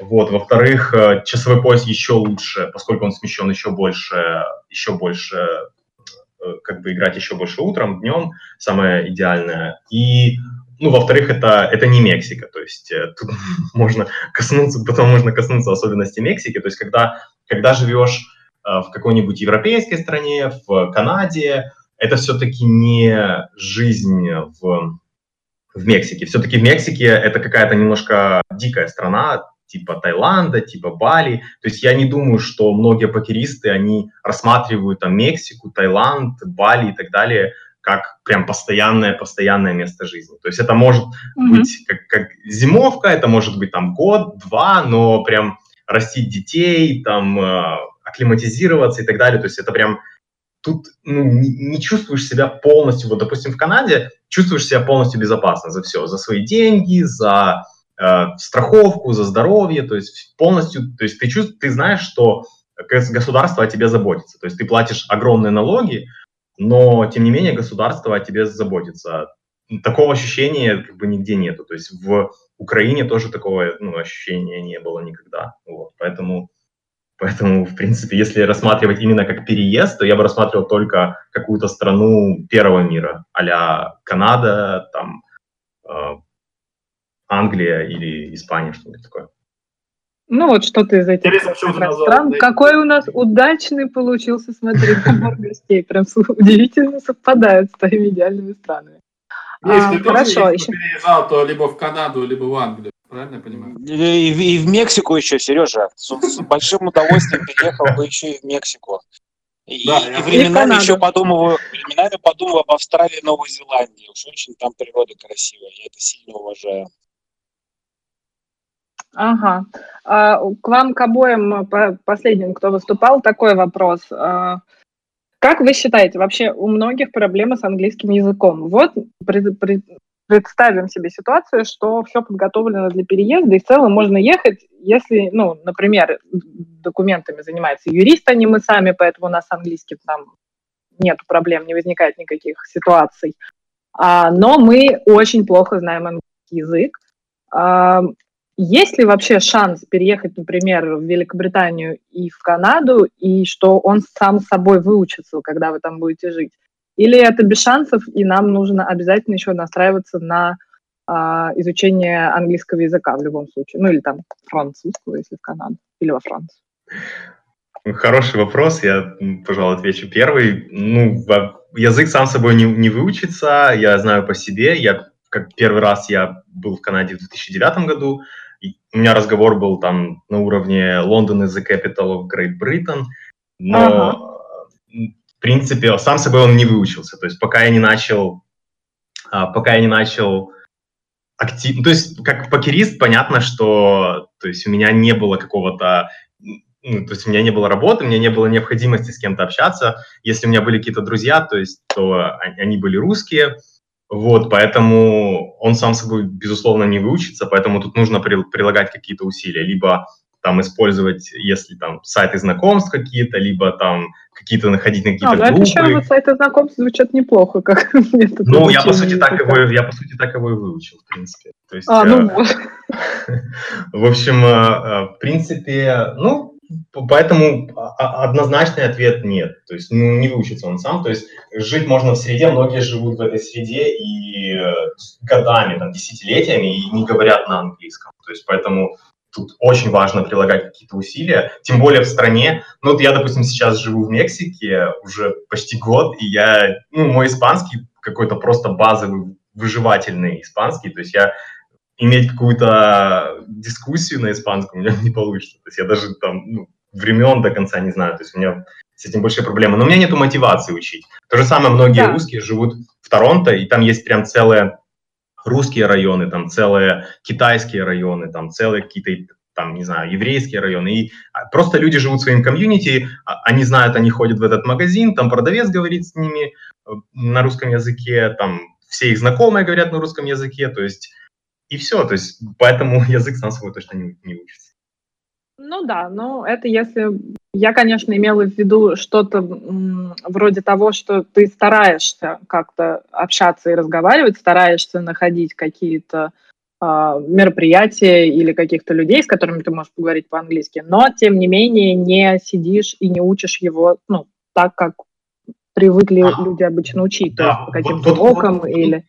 Вот. Во-вторых, э, часовой пояс еще лучше, поскольку он смещен еще больше, еще больше э, как бы играть еще больше утром, днем, самое идеальное. И ну, во-вторых, это, это не Мексика, то есть э, тут можно коснуться, потом можно коснуться особенностей Мексики, то есть когда, когда живешь э, в какой-нибудь европейской стране, в Канаде, это все-таки не жизнь в, в Мексике. Все-таки в Мексике это какая-то немножко дикая страна, типа Таиланда, типа Бали. То есть я не думаю, что многие покеристы, они рассматривают там Мексику, Таиланд, Бали и так далее – как прям постоянное, постоянное место жизни. То есть это может mm-hmm. быть как, как зимовка, это может быть там год, два, но прям растить детей, там э, акклиматизироваться и так далее. То есть это прям тут ну, не, не чувствуешь себя полностью, вот, допустим, в Канаде чувствуешь себя полностью безопасно за все, за свои деньги, за э, страховку, за здоровье, то есть полностью, то есть ты чувствуешь, ты знаешь, что государство о тебе заботится, то есть ты платишь огромные налоги, но, тем не менее, государство о тебе заботится. Такого ощущения как бы нигде нету. То есть в Украине тоже такого ну, ощущения не было никогда. Вот. Поэтому, поэтому, в принципе, если рассматривать именно как переезд, то я бы рассматривал только какую-то страну первого мира, а Канада, там, э, Англия или Испания, что-нибудь такое. Ну вот что-то из этих стран. Какой у нас удачный получился, смотри, набор гостей. Прям удивительно совпадают с твоими идеальными странами. Если а, хорошо, еще... переезжал, то либо в Канаду, либо в Англию. Правильно я понимаю? И, и, и в Мексику еще, Сережа. С, с большим удовольствием переехал бы еще и в Мексику. И, да, и, и временами еще подумываю, временами подумываю об Австралии и Новой Зеландии. Уж очень там природа красивая. Я это сильно уважаю. Ага. А, к вам, к обоим по последним, кто выступал, такой вопрос. А, как вы считаете, вообще у многих проблемы с английским языком? Вот пред, пред, представим себе ситуацию, что все подготовлено для переезда, и в целом можно ехать, если, ну, например, документами занимается юрист, а не мы сами, поэтому у нас английский там нет проблем, не возникает никаких ситуаций. А, но мы очень плохо знаем английский язык. А, есть ли вообще шанс переехать, например, в Великобританию и в Канаду, и что он сам собой выучится, когда вы там будете жить? Или это без шансов, и нам нужно обязательно еще настраиваться на а, изучение английского языка в любом случае? Ну или там французского, если в Канаду, или во Францию. Хороший вопрос, я, пожалуй, отвечу первый. Ну, язык сам собой не, не выучится, я знаю по себе. Я как первый раз я был в Канаде в 2009 году, у меня разговор был там на уровне London is the capital of Great Britain, но ага. в принципе сам собой он не выучился. То есть пока я не начал, а, пока я не начал активно, то есть как покерист понятно, что то есть у меня не было какого-то ну, то есть у меня не было работы, у меня не было необходимости с кем-то общаться. Если у меня были какие-то друзья, то есть то они были русские, вот, поэтому он сам собой, безусловно, не выучится, поэтому тут нужно прилагать какие-то усилия, либо там использовать, если там сайты знакомств какие-то, либо там какие-то находить на какие-то а, группы. А, еще сайты знакомств звучат неплохо, как. Ну, я по сути так его, я по сути так его и выучил, в принципе. То есть, а, ну вот. В общем, э, э, в принципе, ну, Поэтому а, а, однозначный ответ нет. То есть ну, не выучится он сам. То есть жить можно в среде, многие живут в этой среде и э, годами, там, десятилетиями и не говорят на английском. То есть поэтому тут очень важно прилагать какие-то усилия, тем более в стране. Ну вот я, допустим, сейчас живу в Мексике уже почти год, и я, ну, мой испанский какой-то просто базовый, выживательный испанский. То есть я иметь какую-то дискуссию на испанском у меня не получится. То есть я даже там ну, времен до конца не знаю. То есть у меня с этим большие проблемы. Но у меня нет мотивации учить. То же самое многие да. русские живут в Торонто, и там есть прям целые русские районы, там целые китайские районы, там целые какие-то там, не знаю, еврейские районы. И а, просто люди живут своим комьюнити, а, они знают, они ходят в этот магазин, там продавец говорит с ними э, на русском языке, там все их знакомые говорят на русском языке, то есть и все. То есть поэтому язык сам собой точно не, не учится. Ну да, но это если... Я, конечно, имела в виду что-то вроде того, что ты стараешься как-то общаться и разговаривать, стараешься находить какие-то э, мероприятия или каких-то людей, с которыми ты можешь поговорить по-английски, но, тем не менее, не сидишь и не учишь его ну, так, как привыкли а, люди обычно учить, да, то есть по каким-то вот, урокам вот, или...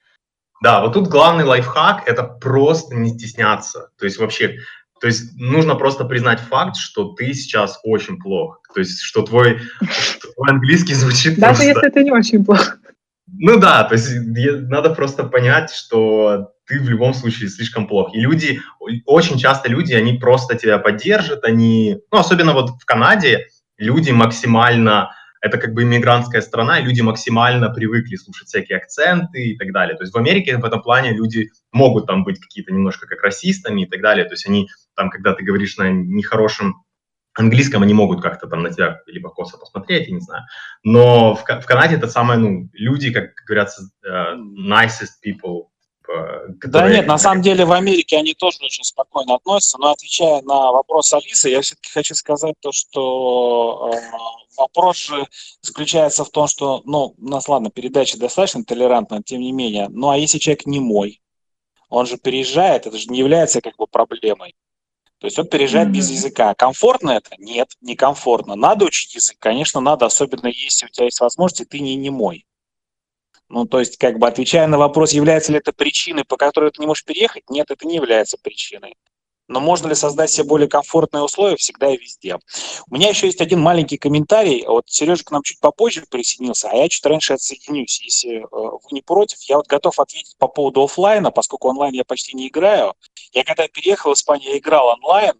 Да, вот тут главный лайфхак – это просто не стесняться. То есть вообще, то есть нужно просто признать факт, что ты сейчас очень плох. То есть что твой, что твой английский звучит Даже просто... если ты не очень плох. Ну да, то есть надо просто понять, что ты в любом случае слишком плох. И люди, очень часто люди, они просто тебя поддержат, они, ну особенно вот в Канаде, люди максимально это как бы иммигрантская страна, и люди максимально привыкли слушать всякие акценты и так далее. То есть в Америке в этом плане люди могут там быть какие-то немножко как расистами и так далее. То есть они там, когда ты говоришь на нехорошем английском, они могут как-то там на тебя либо косо посмотреть, я не знаю. Но в, в Канаде это самое, ну, люди, как говорятся, uh, nicest people да нет, на самом деле в Америке они тоже очень спокойно относятся, но отвечая на вопрос Алисы, я все-таки хочу сказать то, что э, вопрос же заключается в том, что, ну, у нас, ладно, передача достаточно толерантна, тем не менее, ну, а если человек не мой, он же переезжает, это же не является как бы проблемой. То есть он переезжает mm-hmm. без языка. Комфортно это? Нет, некомфортно. Надо учить язык? Конечно, надо, особенно если у тебя есть возможность, и ты не немой. Ну, то есть, как бы отвечая на вопрос, является ли это причиной, по которой ты не можешь переехать, нет, это не является причиной. Но можно ли создать себе более комфортные условия всегда и везде? У меня еще есть один маленький комментарий. Вот Сережа к нам чуть попозже присоединился, а я чуть раньше отсоединюсь. Если э, вы не против, я вот готов ответить по поводу офлайна, поскольку онлайн я почти не играю. Я когда переехал в Испанию, я играл онлайн,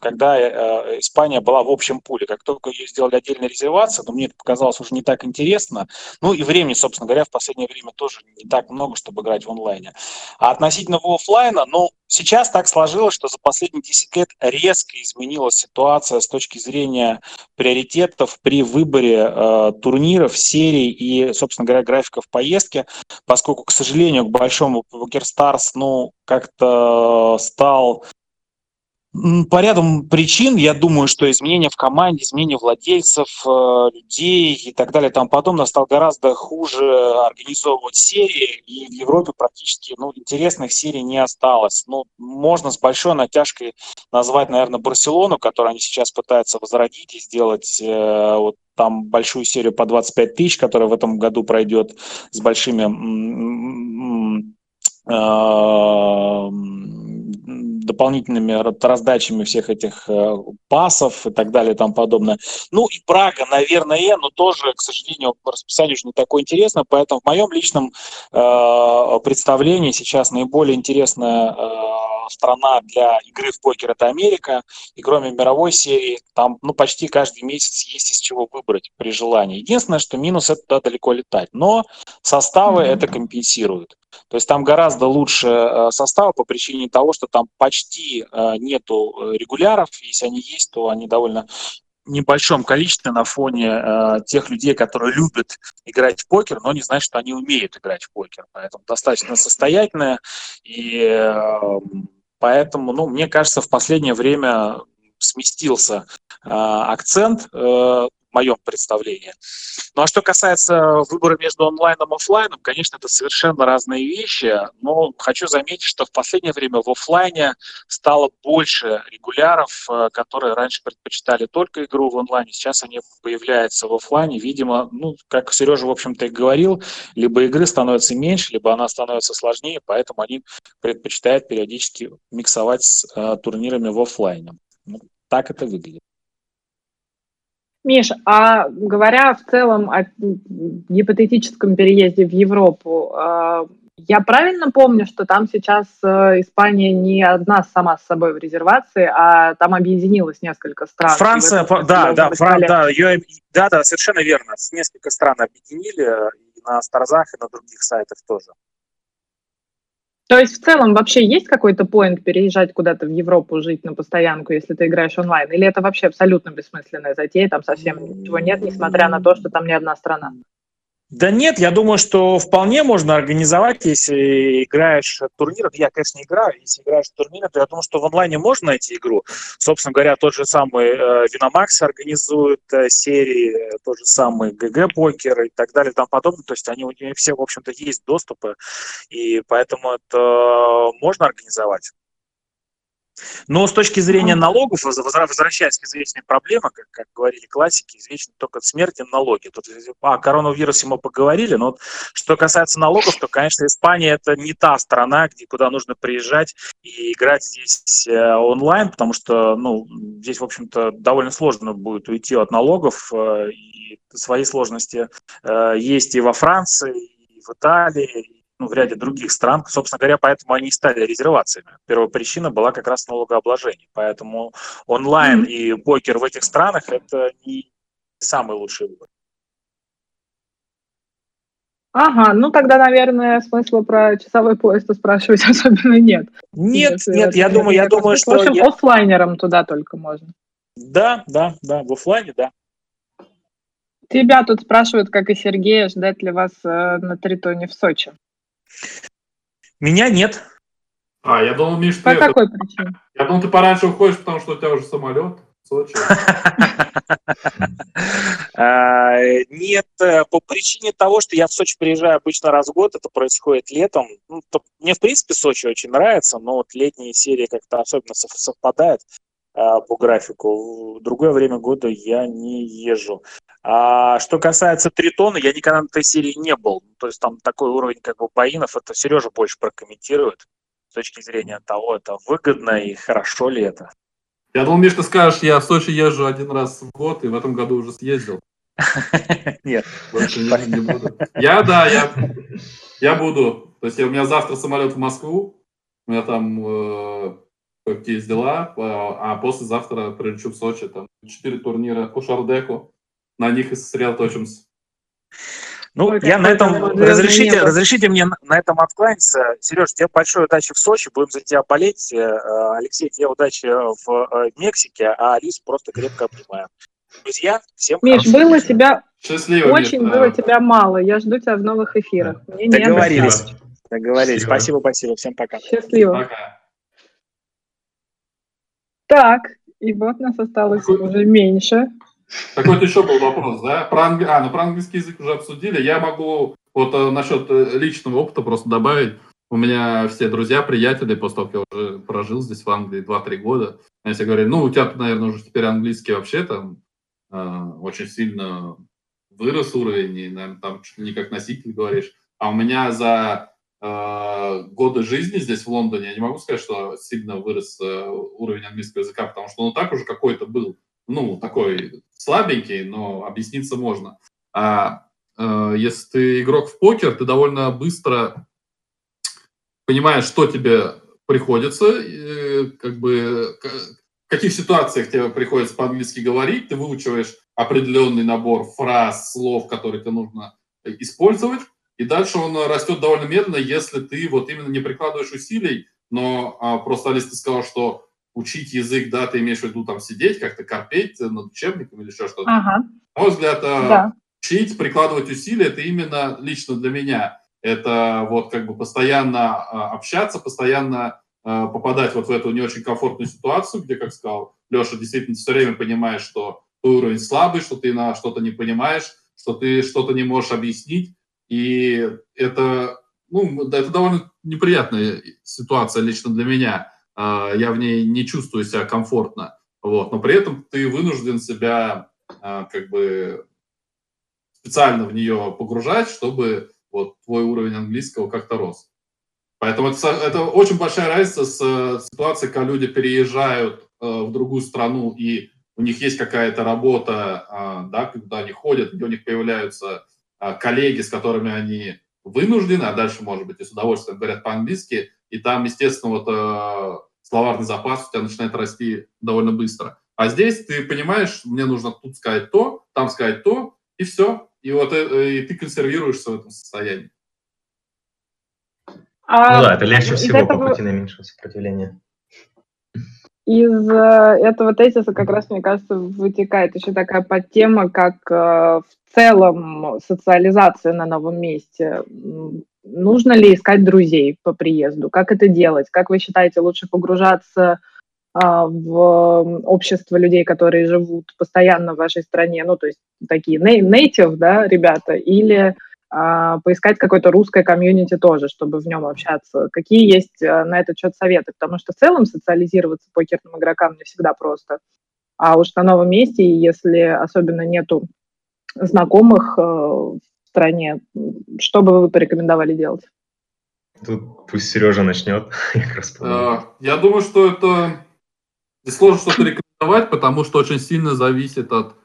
когда э, Испания была в общем пуле. Как только ее сделали отдельной резервацией, но мне это показалось уже не так интересно. Ну и времени, собственно говоря, в последнее время тоже не так много, чтобы играть в онлайне. А относительно офлайна, ну, сейчас так сложилось, что за последние 10 лет резко изменилась ситуация с точки зрения приоритетов при выборе э, турниров, серий и, собственно говоря, графиков поездки, поскольку, к сожалению, к большому PokerStars, ну, как-то стал по ряду причин, я думаю, что изменения в команде, изменения владельцев, э, людей и так далее тому подобное стал гораздо хуже организовывать серии, и в Европе практически ну, интересных серий не осталось. Ну, можно с большой натяжкой назвать, наверное, Барселону, которую они сейчас пытаются возродить и сделать э, вот там большую серию по 25 тысяч, которая в этом году пройдет с большими э, дополнительными раздачами всех этих э, пасов и так далее и тому подобное. Ну и Прага, наверное, но тоже, к сожалению, по расписанию уже не такое интересно, поэтому в моем личном э, представлении сейчас наиболее интересная э, страна для игры в покер это Америка, и кроме мировой серии там ну, почти каждый месяц есть из чего выбрать при желании. Единственное, что минус это туда далеко летать, но составы mm-hmm. это компенсируют. То есть там гораздо лучше э, составы по причине того, что там почти э, нету э, регуляров. Если они есть, то они довольно небольшом количестве на фоне э, тех людей, которые любят играть в покер, но не знают, что они умеют играть в покер. Поэтому достаточно состоятельная. И э, поэтому, ну, мне кажется, в последнее время сместился э, акцент э, моем представлении. Ну а что касается выбора между онлайном и офлайном, конечно, это совершенно разные вещи, но хочу заметить, что в последнее время в офлайне стало больше регуляров, э, которые раньше предпочитали только игру в онлайне, сейчас они появляются в офлайне, видимо, ну, как Сережа, в общем-то, и говорил, либо игры становится меньше, либо она становится сложнее, поэтому они предпочитают периодически миксовать с э, турнирами в офлайне. Ну, так это выглядит. Миш, а говоря в целом о гипотетическом переезде в Европу, а, я правильно помню, что там сейчас э, Испания не одна сама с собой в резервации, а там объединилось несколько стран. Франция, да, да, Фран, да, ее, да, да, совершенно верно. Несколько стран объединили и на Старзах, и на других сайтах тоже. То есть в целом вообще есть какой-то поинт переезжать куда-то в Европу, жить на постоянку, если ты играешь онлайн? Или это вообще абсолютно бессмысленная затея, там совсем ничего нет, несмотря на то, что там не одна страна? Да нет, я думаю, что вполне можно организовать, если играешь в турнирах. Я, конечно, не играю. Если играешь в турнирах, то я думаю, что в онлайне можно найти игру. Собственно говоря, тот же самый э, Виномакс организует э, серии, тот же самый ГГ Покер и так далее и тому подобное. То есть они у них все, в общем-то, есть доступы, и поэтому это можно организовать. Но с точки зрения налогов, возвращаясь к извечной проблеме, как, как говорили классики, извечны только смерть и налоги. Тут о коронавирусе мы поговорили, но вот, что касается налогов, то, конечно, Испания это не та страна, где, куда нужно приезжать и играть здесь э, онлайн, потому что ну, здесь, в общем-то, довольно сложно будет уйти от налогов, э, и свои сложности э, есть и во Франции, и в Италии, ну, в ряде других стран. Собственно говоря, поэтому они и стали резервациями. Первая причина была как раз налогообложение. Поэтому онлайн mm-hmm. и покер в этих странах – это не самый лучший выбор. Ага, ну тогда, наверное, смысла про часовой поезд спрашивать особенно нет. Нет, Если нет, я думаю, я думаю, что... В общем, я... оффлайнером туда только можно. Да, да, да, в офлайне, да. Тебя тут спрашивают, как и Сергея, ждать ли вас э, на Тритоне в Сочи. Меня нет. А, я думал, Миш, По ты... какой причине? Я думал, ты пораньше уходишь, потому что у тебя уже самолет. А, нет, э, по причине того, что я в Сочи приезжаю обычно раз в год, это происходит летом. Ну, мне, в принципе, Сочи очень нравится, но вот летние серии как-то особенно совпадают а, по графику. В другое время года я не езжу. А что касается Тритона, я никогда на этой серии не был. То есть там такой уровень как бы боинов, это Сережа больше прокомментирует с точки зрения того, это выгодно и хорошо ли это. Я думал, Миш, ты скажешь, я в Сочи езжу один раз в год, и в этом году уже съездил. Нет. Больше не, не буду. Я, да, я, я буду. То есть у меня завтра самолет в Москву, у меня там э, какие дела, а, а послезавтра прилечу в Сочи, там четыре турнира по Шардеку, на них и сосредоточимся. Ну, Ой, я на этом... Разрешите, разрешите мне на этом откланяться. Сереж, тебе большой удачи в Сочи, будем за тебя болеть. Э, Алексей, тебе удачи в э, Мексике, а Алис просто крепко обнимаю. Друзья, всем Миш, было вечера. тебя... Счастливо, Очень Миш, было да. тебя мало. Я жду тебя в новых эфирах. Мне Договорились. Договорились. Спасибо, спасибо. Всем пока. Счастливо. Пока. Так, и вот нас осталось уже меньше. Какой-то еще был вопрос, да? Про, англи... а, ну, про английский язык уже обсудили. Я могу вот э, насчет э, личного опыта просто добавить. У меня все друзья, приятели, после того, как я уже прожил здесь в Англии 2-3 года, они все говорили, ну, у тебя, наверное, уже теперь английский вообще там э, очень сильно вырос уровень, и, наверное, там чуть ли не как носитель говоришь. А у меня за э, годы жизни здесь, в Лондоне, я не могу сказать, что сильно вырос э, уровень английского языка, потому что он так уже какой-то был ну, такой слабенький, но объясниться можно. А э, если ты игрок в покер, ты довольно быстро понимаешь, что тебе приходится, э, как бы, в каких ситуациях тебе приходится по-английски говорить, ты выучиваешь определенный набор фраз, слов, которые тебе нужно использовать, и дальше он растет довольно медленно, если ты вот именно не прикладываешь усилий, но а, просто Алис, ты сказал, что учить язык, да, ты имеешь в виду там сидеть, как-то корпеть над учебником или еще что-то. Ага. На мой взгляд, э, да. учить, прикладывать усилия, это именно лично для меня. Это вот как бы постоянно а, общаться, постоянно а, попадать вот в эту не очень комфортную ситуацию, где, как сказал Леша, действительно все время понимаешь, что твой уровень слабый, что ты на что-то не понимаешь, что ты что-то не можешь объяснить. И это, ну, это довольно неприятная ситуация лично для меня. А, я в ней не чувствую себя комфортно, вот, но при этом ты вынужден себя а, как бы специально в нее погружать, чтобы вот твой уровень английского как-то рос. Поэтому это, это очень большая разница с ситуацией, когда люди переезжают э, в другую страну и у них есть какая-то работа, э, да, когда они ходят, где у них появляются коллеги, с которыми они вынуждены, а дальше, может быть, и с удовольствием говорят по-английски, и там, естественно, вот э, словарный запас у тебя начинает расти довольно быстро. А здесь ты понимаешь, мне нужно тут сказать то, там сказать то, и все. И вот э, и ты консервируешься в этом состоянии. А, ну да, это легче всего этого... по пути наименьшего сопротивления. Из э, этого тезиса как раз, мне кажется, вытекает еще такая подтема, как э, в целом социализация на новом месте нужно ли искать друзей по приезду? Как это делать? Как вы считаете, лучше погружаться а, в общество людей, которые живут постоянно в вашей стране, ну, то есть такие native, да, ребята, или а, поискать какое-то русское комьюнити тоже, чтобы в нем общаться. Какие есть а, на этот счет советы? Потому что в целом социализироваться покерным игрокам не всегда просто. А уж на новом месте, если особенно нету знакомых э, стране. Что бы вы порекомендовали делать? Тут пусть Сережа начнет. А, я думаю, что это здесь сложно что-то рекомендовать, потому что очень сильно зависит от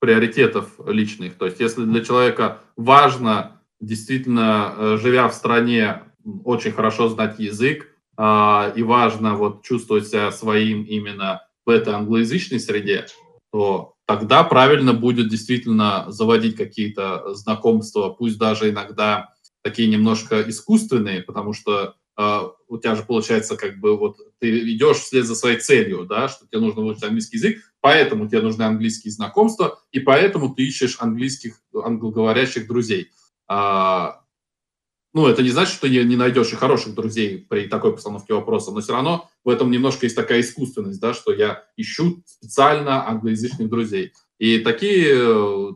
приоритетов личных. То есть, если для человека важно, действительно, э, живя в стране, очень хорошо знать язык, а, и важно вот чувствовать себя своим именно в этой англоязычной среде, то тогда правильно будет действительно заводить какие-то знакомства, пусть даже иногда такие немножко искусственные, потому что э, у тебя же получается как бы вот ты идешь вслед за своей целью, да, что тебе нужно выучить английский язык, поэтому тебе нужны английские знакомства, и поэтому ты ищешь английских, англоговорящих друзей. А, ну, это не значит, что не найдешь и хороших друзей при такой постановке вопроса, но все равно в этом немножко есть такая искусственность, да, что я ищу специально англоязычных друзей. И такие э,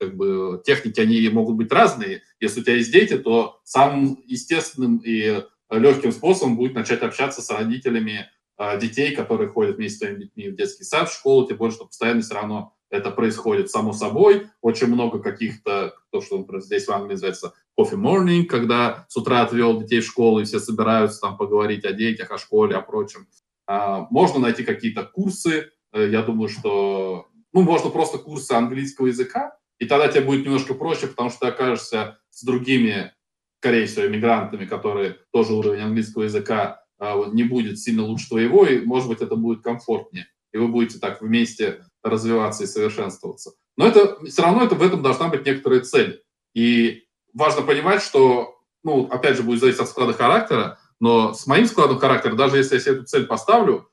как бы, техники, они могут быть разные. Если у тебя есть дети, то самым естественным и легким способом будет начать общаться с родителями э, детей, которые ходят вместе с твоими детьми в детский сад, в школу, тем более, что постоянно все равно это происходит само собой. Очень много каких-то, то, что здесь в Англии называется coffee morning, когда с утра отвел детей в школу, и все собираются там поговорить о детях, о школе, о прочем. А, можно найти какие-то курсы. Э, я думаю, что ну, можно просто курсы английского языка, и тогда тебе будет немножко проще, потому что ты окажешься с другими, скорее всего, иммигрантами, которые тоже уровень английского языка а, не будет сильно лучше твоего, и, может быть, это будет комфортнее. И вы будете так вместе развиваться и совершенствоваться. Но это все равно это, в этом должна быть некоторая цель. И важно понимать, что, ну, опять же, будет зависеть от склада характера, но с моим складом характера, даже если я себе эту цель поставлю,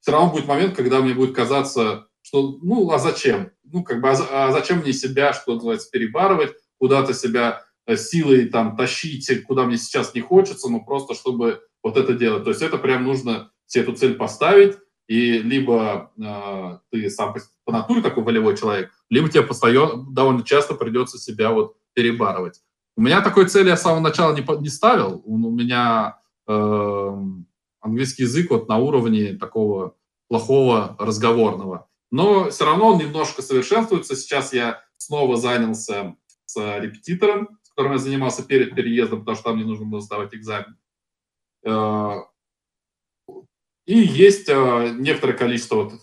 все равно будет момент, когда мне будет казаться, что, ну, а зачем? Ну, как бы, а, а зачем мне себя, что называется, перебарывать, куда-то себя э, силой там тащить, куда мне сейчас не хочется, ну, просто чтобы вот это делать. То есть это прям нужно себе эту цель поставить, и либо э, ты сам по, по натуре такой волевой человек, либо тебе постоянно, довольно часто придется себя вот перебарывать. У меня такой цели я с самого начала не, не ставил. У меня э, английский язык вот на уровне такого плохого разговорного. Но все равно он немножко совершенствуется. Сейчас я снова занялся с репетитором, с которым я занимался перед переездом, потому что там мне нужно было сдавать экзамен. Э, и есть э, некоторое количество вот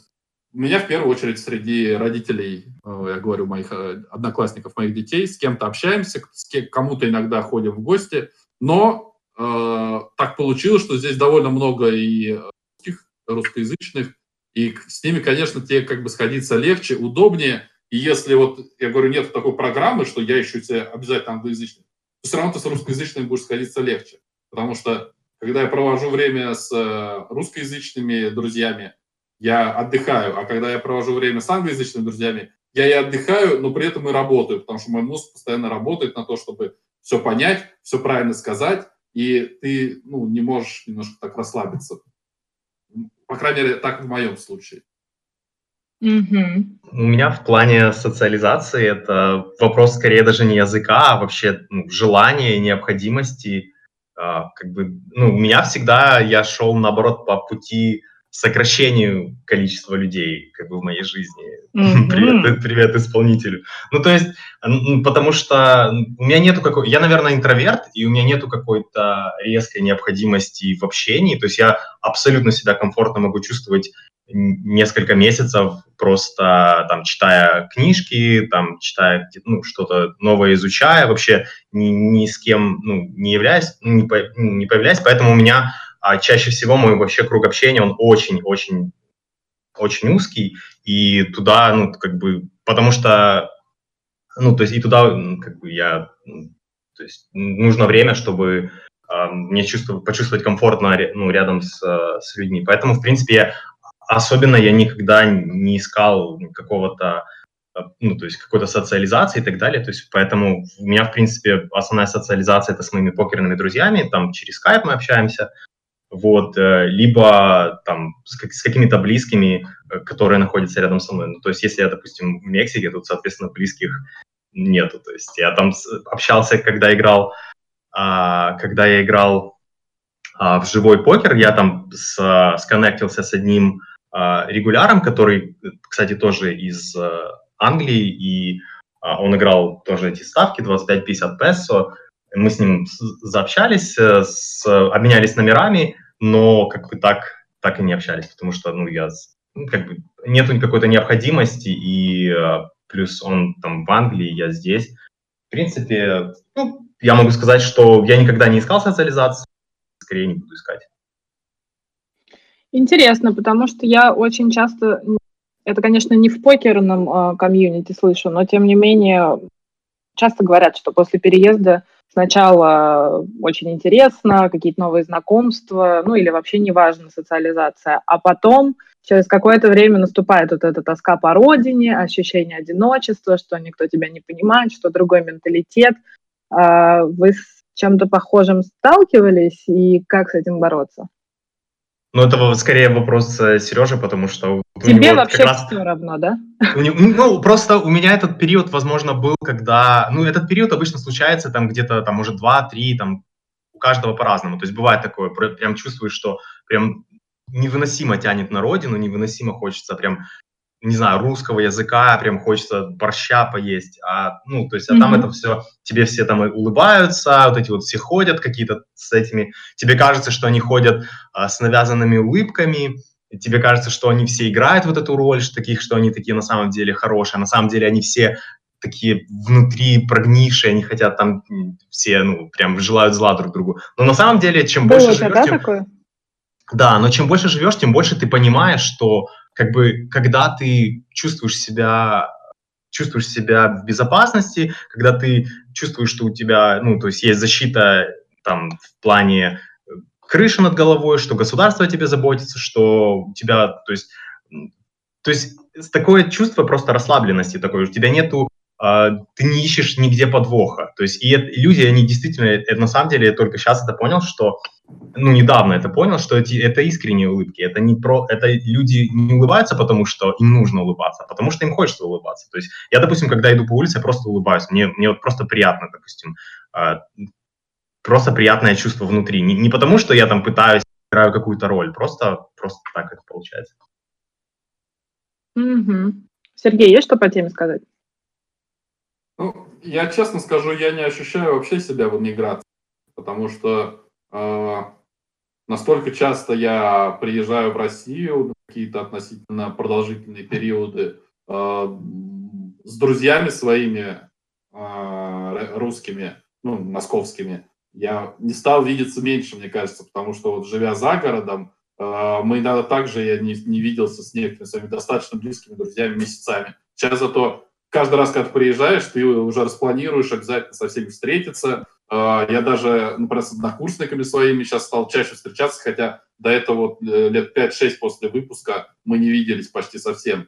у меня в первую очередь среди родителей, э, я говорю, моих одноклассников, моих детей, с кем-то общаемся, с кому-то иногда ходим в гости, но э, так получилось, что здесь довольно много и русских, русскоязычных, и с ними, конечно, тебе как бы сходиться легче, удобнее. И если вот, я говорю, нет такой программы, что я ищу себе обязательно англоязычный, то все равно ты с русскоязычными будешь сходиться легче. Потому что, когда я провожу время с э, русскоязычными друзьями, я отдыхаю. А когда я провожу время с англоязычными друзьями, я и отдыхаю, но при этом и работаю, потому что мой мозг постоянно работает на то, чтобы все понять, все правильно сказать, и ты ну, не можешь немножко так расслабиться. По крайней мере, так в моем случае. Mm-hmm. У меня в плане социализации это вопрос скорее даже не языка, а вообще ну, желания, необходимости. А, как бы, ну, у меня всегда я шел наоборот по пути сокращению количества людей как бы в моей жизни. Mm-hmm. Привет, привет исполнителю. Ну, то есть, потому что у меня нету какой... Я, наверное, интроверт, и у меня нету какой-то резкой необходимости в общении. То есть я абсолютно себя комфортно могу чувствовать несколько месяцев, просто там читая книжки, там читая ну, что-то новое, изучая, вообще ни, ни с кем ну, не являясь, не, по, не появляясь. Поэтому у меня а чаще всего мой вообще круг общения, он очень-очень очень узкий, и туда, ну, как бы, потому что, ну, то есть и туда, как бы, я, то есть нужно время, чтобы э, мне чувствовать, почувствовать комфортно, ну, рядом с, с людьми. Поэтому, в принципе, особенно я никогда не искал какого-то, ну, то есть какой-то социализации и так далее. То есть поэтому у меня, в принципе, основная социализация это с моими покерными друзьями, там через скайп мы общаемся, вот, э, либо там с, какими-то близкими, э, которые находятся рядом со мной. Ну, то есть, если я, допустим, в Мексике, тут, соответственно, близких нету. То есть, я там общался, когда играл, а, когда я играл а, в живой покер, я там с, сконнектился с одним а, регуляром, который, кстати, тоже из а, Англии, и а, он играл тоже эти ставки 25-50 песо, мы с ним заобщались, э, с, обменялись номерами, но как бы так, так и не общались, потому что, ну, я, ну, как бы, нету какой-то необходимости, и э, плюс он там в Англии, я здесь. В принципе, ну, я могу сказать, что я никогда не искал социализации, скорее не буду искать. Интересно, потому что я очень часто, это, конечно, не в покерном э, комьюнити слышу, но тем не менее часто говорят, что после переезда сначала очень интересно, какие-то новые знакомства, ну или вообще неважно, социализация, а потом через какое-то время наступает вот эта тоска по родине, ощущение одиночества, что никто тебя не понимает, что другой менталитет. А вы с чем-то похожим сталкивались и как с этим бороться? Ну, это скорее вопрос э, Сережи, потому что... Тебе вообще раз... все равно, да? Ну, просто у меня этот период, возможно, был, когда... Ну, этот период обычно случается там где-то, там, может, два-три, там, у каждого по-разному. То есть бывает такое, прям чувствуешь, что прям невыносимо тянет на родину, невыносимо хочется прям не знаю, русского языка, прям хочется борща поесть, а, ну, то есть, а mm-hmm. там это все, тебе все там улыбаются, вот эти вот все ходят какие-то с этими, тебе кажется, что они ходят а, с навязанными улыбками, тебе кажется, что они все играют вот эту роль, что таких, что они такие на самом деле хорошие, а на самом деле они все такие внутри прогнившие, они хотят там все, ну, прям желают зла друг другу. Но на самом деле, чем Было больше живешь, тем... такое? Да, но чем больше живешь, тем больше ты понимаешь, что как бы когда ты чувствуешь себя чувствуешь себя в безопасности, когда ты чувствуешь, что у тебя, ну, то есть есть защита там в плане э, крыши над головой, что государство о тебе заботится, что у тебя, то есть, то есть такое чувство просто расслабленности такое, у тебя нету а, ты не ищешь нигде подвоха. То есть и, и люди, они действительно, это, на самом деле, я только сейчас это понял, что, ну, недавно это понял, что эти, это искренние улыбки, это не про, это люди не улыбаются, потому что им нужно улыбаться, а потому что им хочется улыбаться. То есть я, допустим, когда иду по улице, я просто улыбаюсь, мне, мне вот просто приятно, допустим, а, просто приятное чувство внутри. Не, не потому, что я там пытаюсь, играю какую-то роль, просто, просто так это получается. Угу. Сергей, есть что по теме сказать? Ну, я честно скажу, я не ощущаю вообще себя в эмиграции, потому что настолько часто я приезжаю в Россию какие-то относительно продолжительные периоды э, с друзьями своими э, русскими, ну, московскими. Я не стал видеться меньше, мне кажется, потому что вот живя за городом, мы иногда также я не, не виделся с некоторыми своими достаточно близкими друзьями месяцами. Сейчас зато каждый раз, когда ты приезжаешь, ты уже распланируешь обязательно со всеми встретиться. А, я даже, например, с однокурсниками своими сейчас стал чаще встречаться, хотя до этого вот э, лет 5-6 после выпуска мы не виделись почти совсем.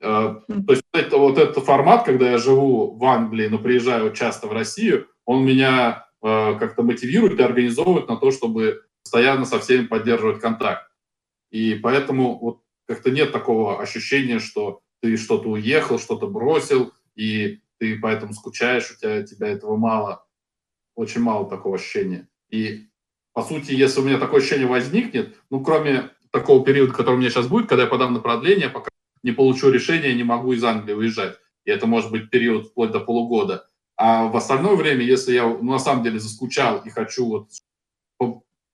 А, то есть это, вот этот формат, когда я живу в Англии, но приезжаю часто в Россию, он меня а, как-то мотивирует и организовывает на то, чтобы постоянно со всеми поддерживать контакт. И поэтому вот как-то нет такого ощущения, что ты что-то уехал, что-то бросил, и ты поэтому скучаешь, у тебя, тебя этого мало, очень мало такого ощущения. И, по сути, если у меня такое ощущение возникнет, ну, кроме такого периода, который у меня сейчас будет, когда я подам на продление, пока не получу решение, не могу из Англии уезжать. И это может быть период вплоть до полугода. А в остальное время, если я ну, на самом деле заскучал и хочу вот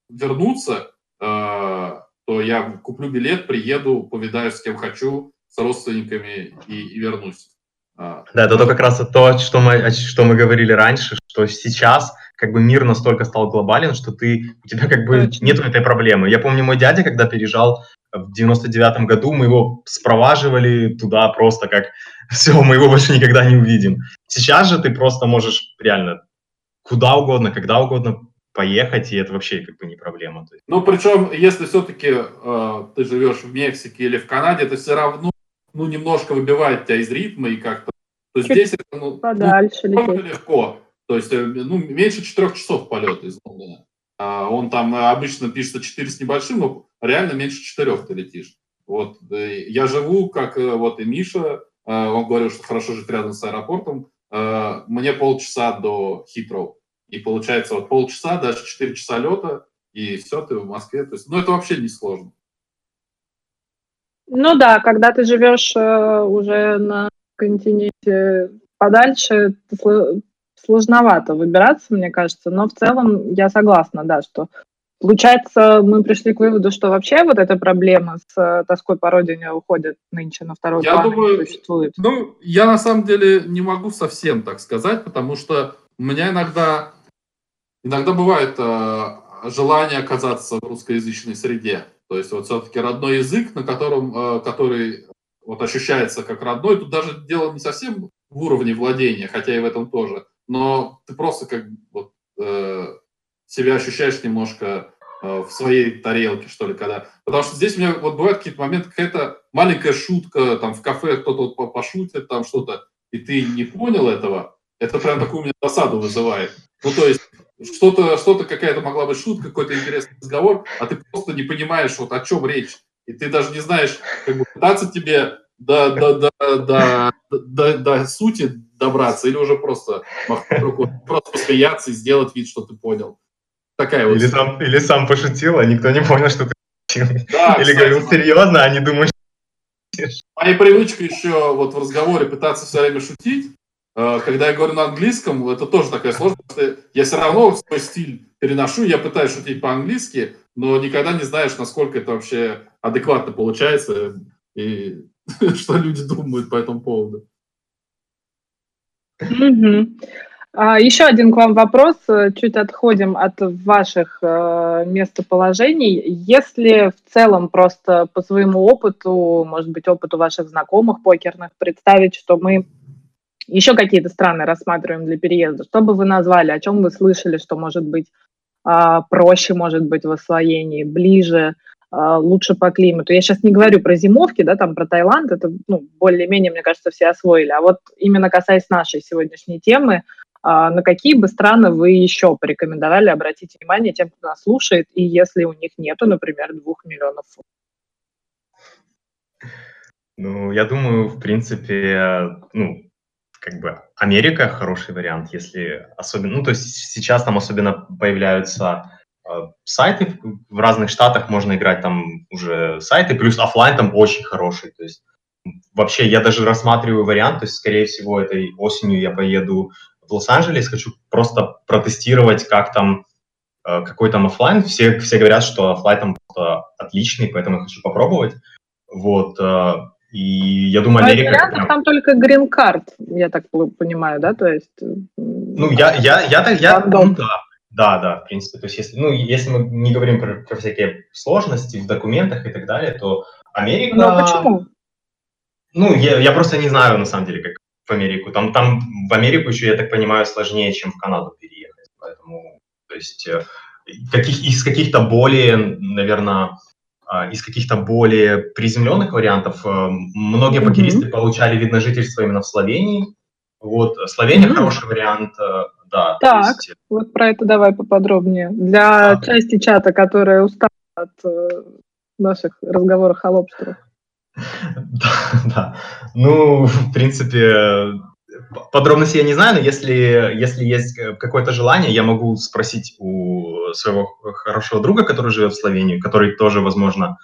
вернуться, э, то я куплю билет, приеду, повидаюсь с кем хочу, с родственниками и, и вернусь. Да, это то как раз то, что мы, что мы говорили раньше, что сейчас как бы мир настолько стал глобален, что ты, у тебя как бы нет этой проблемы. Я помню, мой дядя, когда переезжал в 99-м году, мы его спроваживали туда просто как все, мы его больше никогда не увидим. Сейчас же ты просто можешь реально куда угодно, когда угодно поехать, и это вообще как бы не проблема. Ну, причем, если все-таки э, ты живешь в Мексике или в Канаде, это все равно ну, немножко выбивает тебя из ритма и как-то... То есть здесь это ну, подальше ну, легко. То есть э, ну, меньше четырех часов полета из Лондона. А он там обычно пишется 4 с небольшим, но реально меньше четырех ты летишь. Вот э, я живу, как э, вот и Миша, он говорил, что хорошо жить рядом с аэропортом. Мне полчаса до Хитроу. И получается вот полчаса, даже 4 часа лета, и все, ты в Москве. То есть, ну, это вообще не сложно. Ну да, когда ты живешь э, уже на континенте подальше, сложновато выбираться, мне кажется. Но в целом я согласна, да, что Получается, мы пришли к выводу, что вообще вот эта проблема с э, тоской по родине уходит нынче на второй я план думаю, существует. Ну, я на самом деле не могу совсем так сказать, потому что у меня иногда, иногда бывает э, желание оказаться в русскоязычной среде. То есть вот все-таки родной язык, на котором, э, который вот ощущается как родной, тут даже дело не совсем в уровне владения, хотя и в этом тоже, но ты просто как вот, э, себя ощущаешь немножко э, в своей тарелке, что ли, когда... Потому что здесь у меня вот бывают какие-то моменты, какая-то маленькая шутка, там в кафе кто-то вот пошутит, там что-то, и ты не понял этого, это прям такую у меня досаду вызывает. Ну, то есть что-то, что-то какая-то могла быть шутка, какой-то интересный разговор, а ты просто не понимаешь, вот о чем речь. И ты даже не знаешь, как бы пытаться тебе до, до, до, до, до, до сути добраться, или уже просто махнуть рукой, просто посмеяться и сделать вид, что ты понял. Такая вот. Или сам, или сам пошутил, а никто не понял, что ты да, Или кстати, говорил серьезно, а не думаешь, Моя привычка еще вот в разговоре пытаться все время шутить. Э, когда я говорю на английском, это тоже такая сложность. Я все равно свой стиль переношу, я пытаюсь шутить по-английски, но никогда не знаешь, насколько это вообще адекватно получается и что люди думают по этому поводу. А, еще один к вам вопрос. Чуть отходим от ваших э, местоположений. Если в целом просто по своему опыту, может быть, опыту ваших знакомых покерных, представить, что мы еще какие-то страны рассматриваем для переезда, что бы вы назвали, о чем вы слышали, что может быть э, проще, может быть, в освоении, ближе, э, лучше по климату. Я сейчас не говорю про зимовки, да, там про Таиланд, это ну, более-менее, мне кажется, все освоили. А вот именно касаясь нашей сегодняшней темы, а, на какие бы страны вы еще порекомендовали обратить внимание тем, кто нас слушает, и если у них нету, например, двух миллионов фунтов? Ну, я думаю, в принципе, ну, как бы Америка хороший вариант, если особенно, ну, то есть сейчас там особенно появляются э, сайты в разных штатах можно играть там уже сайты, плюс офлайн там очень хороший, то есть вообще я даже рассматриваю вариант, то есть скорее всего этой осенью я поеду в Лос-Анджелес, хочу просто протестировать, как там, э, какой там офлайн. Все, все говорят, что офлайн там отличный, поэтому я хочу попробовать. Вот. Э, и я думаю, Америка... Вариантов прям... там только грин-карт, я так понимаю, да? То есть... Ну, я, я, я, так, я, ну, да, да, да, в принципе. То есть, если, ну, если мы не говорим про, про всякие сложности в документах и так далее, то Америка... Ну, а почему? Ну, я, я просто не знаю, на самом деле, как, в Америку. Там, там в Америку еще, я так понимаю, сложнее, чем в Канаду переехать. Поэтому, то есть, э, каких, из каких-то более, наверное, из каких-то более приземленных вариантов э, многие mm-hmm. покеристы получали вид на жительство именно в Словении. Вот, Словения mm-hmm. хороший вариант, э, да. Так, есть... вот про это давай поподробнее. Для а. части чата, которая устала от наших разговоров о лобстерах. Да, да. Ну, в принципе, подробности я не знаю, но если, если есть какое-то желание, я могу спросить у своего хорошего друга, который живет в Словении, который тоже, возможно,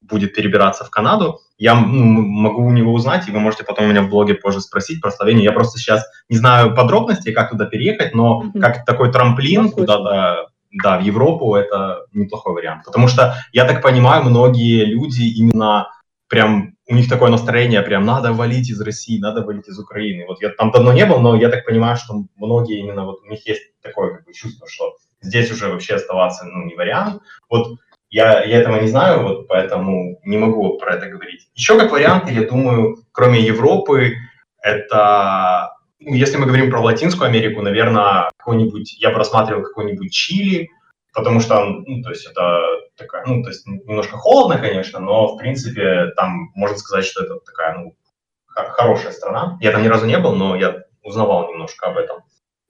будет перебираться в Канаду. Я ну, могу у него узнать, и вы можете потом у меня в блоге позже спросить про Словению. Я просто сейчас не знаю подробностей, как туда переехать, но mm-hmm. как такой трамплин куда-то, да, в Европу, это неплохой вариант. Потому что, я так понимаю, многие люди именно прям у них такое настроение, прям надо валить из России, надо валить из Украины. Вот я там давно не был, но я так понимаю, что многие именно вот у них есть такое как бы чувство, что здесь уже вообще оставаться ну, не вариант. Вот я, я этого не знаю, вот поэтому не могу про это говорить. Еще как вариант, я думаю, кроме Европы, это, ну, если мы говорим про Латинскую Америку, наверное, какой-нибудь, я просматривал какой-нибудь Чили, потому что, ну, то есть это такая, ну, то есть немножко холодно, конечно, но, в принципе, там можно сказать, что это такая, ну, хорошая страна. Я там ни разу не был, но я узнавал немножко об этом.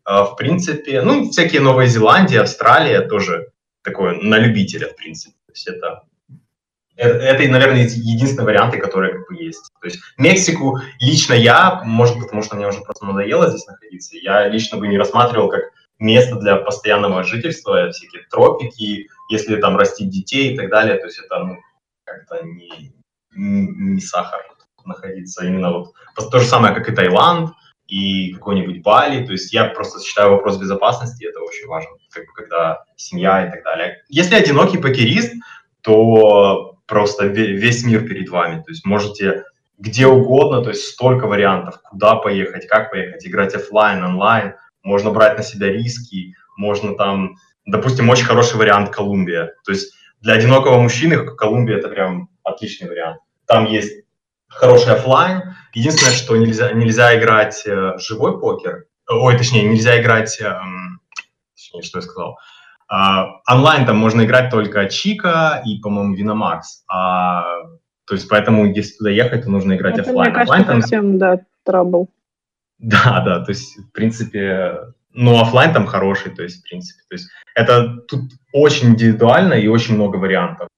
А, в принципе, ну, всякие Новая Зеландия, Австралия тоже такое на любителя, в принципе. То есть это, это, это, наверное, единственные варианты, которые как бы есть. То есть Мексику лично я, может, потому что мне уже просто надоело здесь находиться, я лично бы не рассматривал как место для постоянного жительства, всякие тропики, если там растить детей и так далее, то есть это ну, как-то не, не сахар находиться именно вот то же самое, как и Таиланд и какой-нибудь Бали, то есть я просто считаю вопрос безопасности, это очень важно, как бы, когда семья и так далее. Если одинокий покерист, то просто весь мир перед вами, то есть можете где угодно, то есть столько вариантов, куда поехать, как поехать, играть офлайн, онлайн, можно брать на себя риски, можно там, допустим, очень хороший вариант Колумбия. То есть для одинокого мужчины Колумбия это прям отличный вариант. Там есть хороший офлайн. Единственное, что нельзя, нельзя играть э, живой покер. Ой, точнее, нельзя играть... Э, точнее, что я сказал? Э, онлайн там можно играть только Чика и, по-моему, Виномакс. А, то есть поэтому, если туда ехать, то нужно играть это, офлайн. Мне кажется, офлайн, совсем, да, трабл. Да, да, то есть, в принципе, ну, офлайн там хороший, то есть, в принципе, то есть, это тут очень индивидуально и очень много вариантов.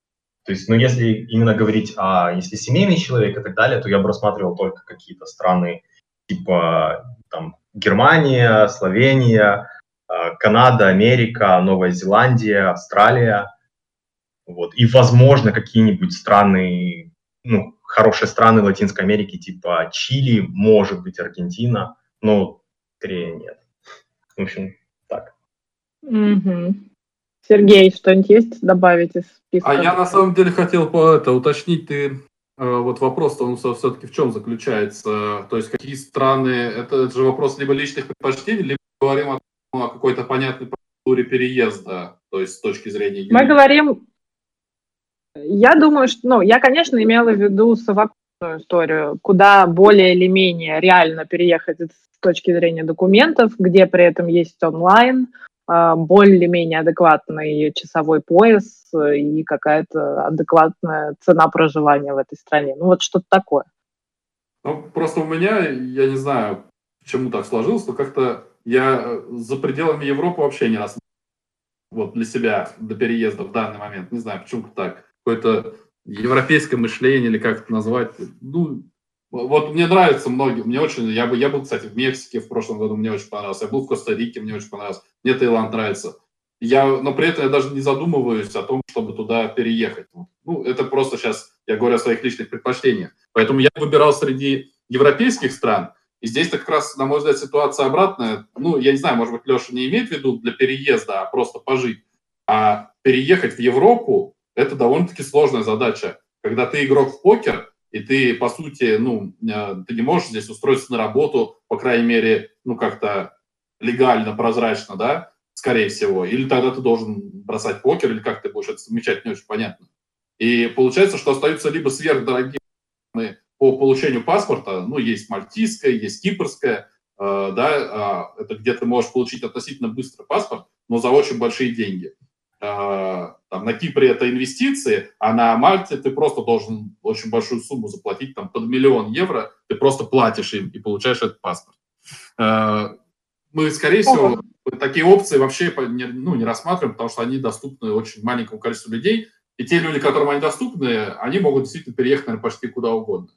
То есть, ну, если именно говорить о, если семейный человек и так далее, то я бы рассматривал только какие-то страны типа там Германия, Словения, а, Канада, Америка, Новая Зеландия, Австралия, вот, и, возможно, какие-нибудь страны, ну, хорошие страны Латинской Америки, типа Чили, может быть, Аргентина, но скорее нет. В общем, так. Угу. Сергей, что-нибудь есть добавить из списка? А я на самом деле хотел по это уточнить, ты э, вот вопрос он все-таки в чем заключается? То есть какие страны, это, это же вопрос либо личных предпочтений, либо говорим о, о какой-то понятной процедуре переезда, то есть с точки зрения... Мы говорим, я думаю, что, ну, я, конечно, имела в виду совокупную историю, куда более или менее реально переехать с точки зрения документов, где при этом есть онлайн, а, более-менее адекватный часовой пояс и какая-то адекватная цена проживания в этой стране. Ну, вот что-то такое. Ну, просто у меня, я не знаю, почему так сложилось, но как-то я за пределами Европы вообще не рассматривал вот для себя, до переезда в данный момент. Не знаю, почему так какое-то европейское мышление, или как это назвать. Ну, вот мне нравится многие, мне очень, я, бы, я был, кстати, в Мексике в прошлом году, мне очень понравился, я был в Коста-Рике, мне очень понравился, мне Таиланд нравится. Я, но при этом я даже не задумываюсь о том, чтобы туда переехать. Ну, это просто сейчас я говорю о своих личных предпочтениях. Поэтому я выбирал среди европейских стран, и здесь как раз, на мой взгляд, ситуация обратная. Ну, я не знаю, может быть, Леша не имеет в виду для переезда, а просто пожить. А переехать в Европу это довольно-таки сложная задача. Когда ты игрок в покер, и ты, по сути, ну, э, ты не можешь здесь устроиться на работу, по крайней мере, ну, как-то легально, прозрачно, да, скорее всего. Или тогда ты должен бросать покер, или как ты будешь это совмещать, не очень понятно. И получается, что остаются либо сверхдорогие по получению паспорта, ну, есть мальтийская, есть кипрская, э, да, э, это где ты можешь получить относительно быстрый паспорт, но за очень большие деньги. Э, там, на Кипре это инвестиции, а на Мальте ты просто должен очень большую сумму заплатить, там, под миллион евро, ты просто платишь им и получаешь этот паспорт. Э, мы, скорее всего, такие опции вообще ну, не рассматриваем, потому что они доступны очень маленькому количеству людей, и те люди, которым они доступны, они могут действительно переехать, наверное, почти куда угодно.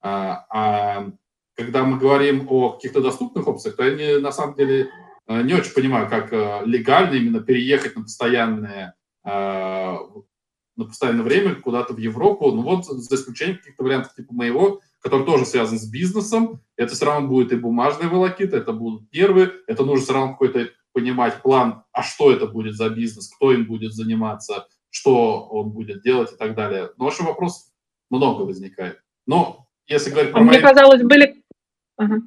А, а когда мы говорим о каких-то доступных опциях, то они на самом деле не очень понимаю, как э, легально именно переехать на постоянное, э, на постоянное время куда-то в Европу. Ну вот, за исключением каких-то вариантов типа моего, который тоже связан с бизнесом, это все равно будет и бумажная волокита, это будут нервы, это нужно все равно какой-то понимать план, а что это будет за бизнес, кто им будет заниматься, что он будет делать и так далее. Ну, в общем, вопросов много возникает. Но если говорить про... А мне мои... казалось, были... Ага.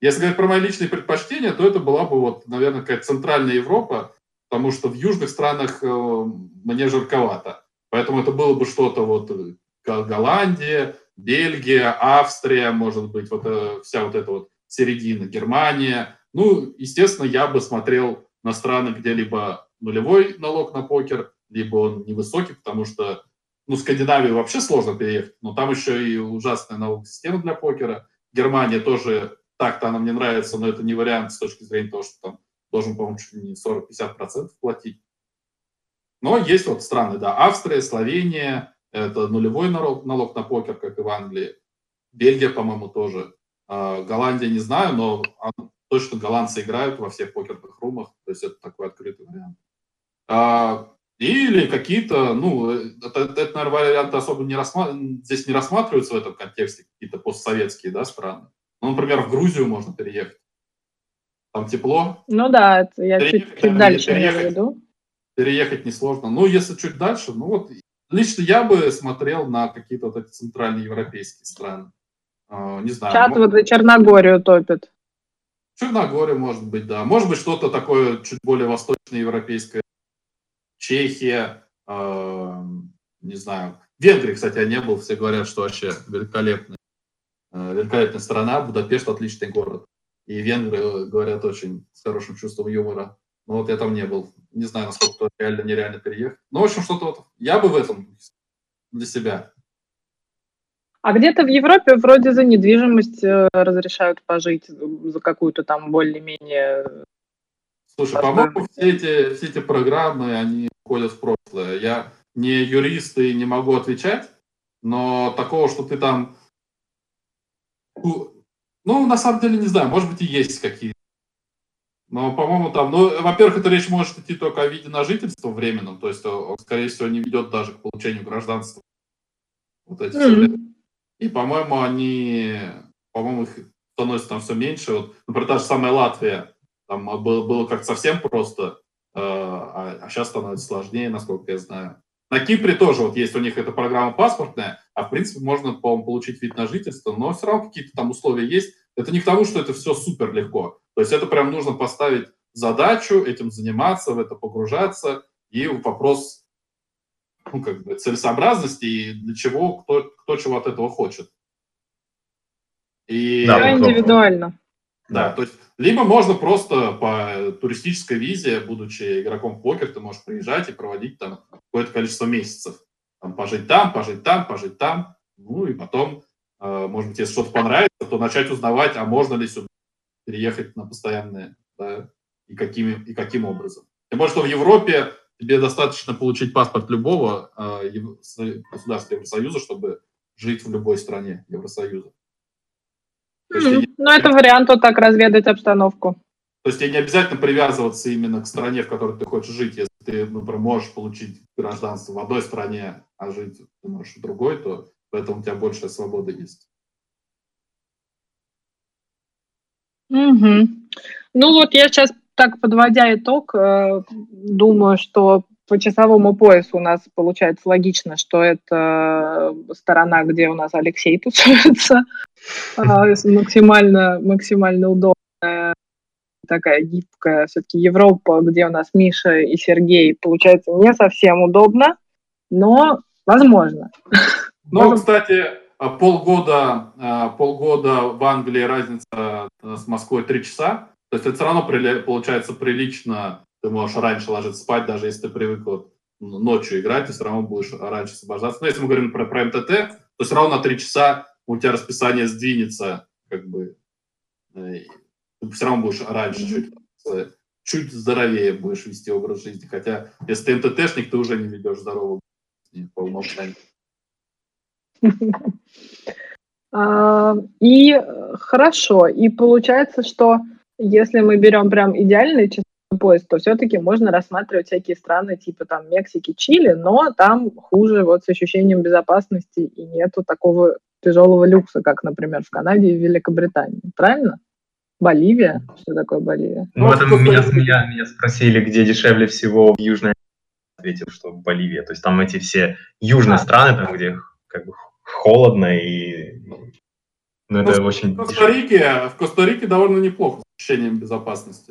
Если говорить про мои личные предпочтения, то это была бы, вот, наверное, какая-то центральная Европа, потому что в южных странах э, мне жарковато. Поэтому это было бы что-то вот э, Голландия, Бельгия, Австрия, может быть, вот э, вся вот эта вот середина, Германия. Ну, естественно, я бы смотрел на страны, где либо нулевой налог на покер, либо он невысокий, потому что, ну, Скандинавию вообще сложно переехать, но там еще и ужасная налоговая система для покера. Германия тоже так-то она мне нравится, но это не вариант с точки зрения того, что там должен, по-моему, чуть ли не 40-50% платить. Но есть вот страны, да, Австрия, Словения, это нулевой налог, налог на покер, как и в Англии. Бельгия, по-моему, тоже. А, Голландия не знаю, но точно голландцы играют во всех покерных румах, то есть это такой открытый вариант. А, или какие-то, ну, это, это, наверное, варианты особо не рассматриваются, здесь не рассматриваются в этом контексте, какие-то постсоветские, да, страны. Ну, например, в Грузию можно переехать. Там тепло. Ну да, это я переехать, чуть, чуть дальше переехать, веду. Переехать несложно. Ну, если чуть дальше, ну вот лично я бы смотрел на какие-то вот эти центральные европейские страны. Uh, не знаю. Чат вот за Черногорию топит. Черногория, может быть, да. Может быть, что-то такое чуть более восточноевропейское. Чехия, э, не знаю. Венгрии, кстати, я не был. Все говорят, что вообще великолепно. Э, великолепная страна, Будапешт отличный город. И венгры э, говорят очень с хорошим чувством юмора. Но вот я там не был. Не знаю, насколько реально нереально переехать. Ну, в общем, что-то вот. Я бы в этом для себя. А где-то в Европе вроде за недвижимость э, разрешают пожить за какую-то там более-менее... Слушай, по-моему, все эти, все эти программы, они входят в прошлое. Я не юрист и не могу отвечать, но такого, что ты там ну, на самом деле, не знаю, может быть, и есть какие-то. Но, по-моему, там, ну, во-первых, эта речь может идти только о виде на жительство временном, то есть он, скорее всего, не ведет даже к получению гражданства. Вот эти mm-hmm. И, по-моему, они, по-моему, их становится там все меньше. Вот, например, та же самая Латвия, там было, было как-то совсем просто, э, а, а сейчас становится сложнее, насколько я знаю. На Кипре тоже вот есть у них эта программа паспортная, а в принципе можно, по-моему, получить вид на жительство, но все равно какие-то там условия есть. Это не к тому, что это все супер легко. То есть это прям нужно поставить задачу, этим заниматься, в это погружаться, и вопрос ну, как бы целесообразности и для чего, кто, кто чего от этого хочет. И, да, индивидуально. Да, то есть либо можно просто по туристической визе, будучи игроком в покер, ты можешь приезжать и проводить там какое-то количество месяцев. Там, пожить там, пожить там, пожить там. Ну и потом, э, может быть, если что-то понравится, то начать узнавать, а можно ли сюда переехать на постоянное, да, и, какими, и каким образом. Тем более, что в Европе тебе достаточно получить паспорт любого э, государства Евросоюза, чтобы жить в любой стране Евросоюза. Mm-hmm. Ну, это вариант вот так разведать обстановку. То есть тебе не обязательно привязываться именно к стране, в которой ты хочешь жить. Если ты, например, можешь получить гражданство в одной стране, а жить ты можешь в другой, то поэтому у тебя большая свобода есть. Угу. Ну вот я сейчас так, подводя итог, э, думаю, что по часовому поясу у нас получается логично, что это сторона, где у нас Алексей тусуется, а, максимально, максимально удобная, такая гибкая. Все-таки Европа, где у нас Миша и Сергей, получается не совсем удобно, но возможно. Ну, кстати, полгода, а, полгода в Англии разница с Москвой три часа. То есть это все равно получается прилично ты можешь раньше ложиться спать, даже если ты привык вот ночью играть, ты все равно будешь раньше освобождаться. Но если мы говорим про, про МТТ, то все равно на 3 часа у тебя расписание сдвинется, как бы, э, ты все равно будешь раньше чуть, чуть здоровее будешь вести образ жизни. Хотя, если ты МТТшник, ты уже не ведешь здоровый по умолчанию. А, и хорошо. И получается, что если мы берем прям идеальный поезд, то все-таки можно рассматривать всякие страны типа там Мексики, Чили, но там хуже вот с ощущением безопасности и нету такого тяжелого люкса, как, например, в Канаде и Великобритании. Правильно? Боливия? Что такое Боливия? Ну, это меня, меня, меня спросили, где дешевле всего в Южной ответил, что Боливия. То есть там эти все южные а. страны, там, где как бы холодно и... Ну, это в очень... В Коста-Рике, в Коста-Рике довольно неплохо с ощущением безопасности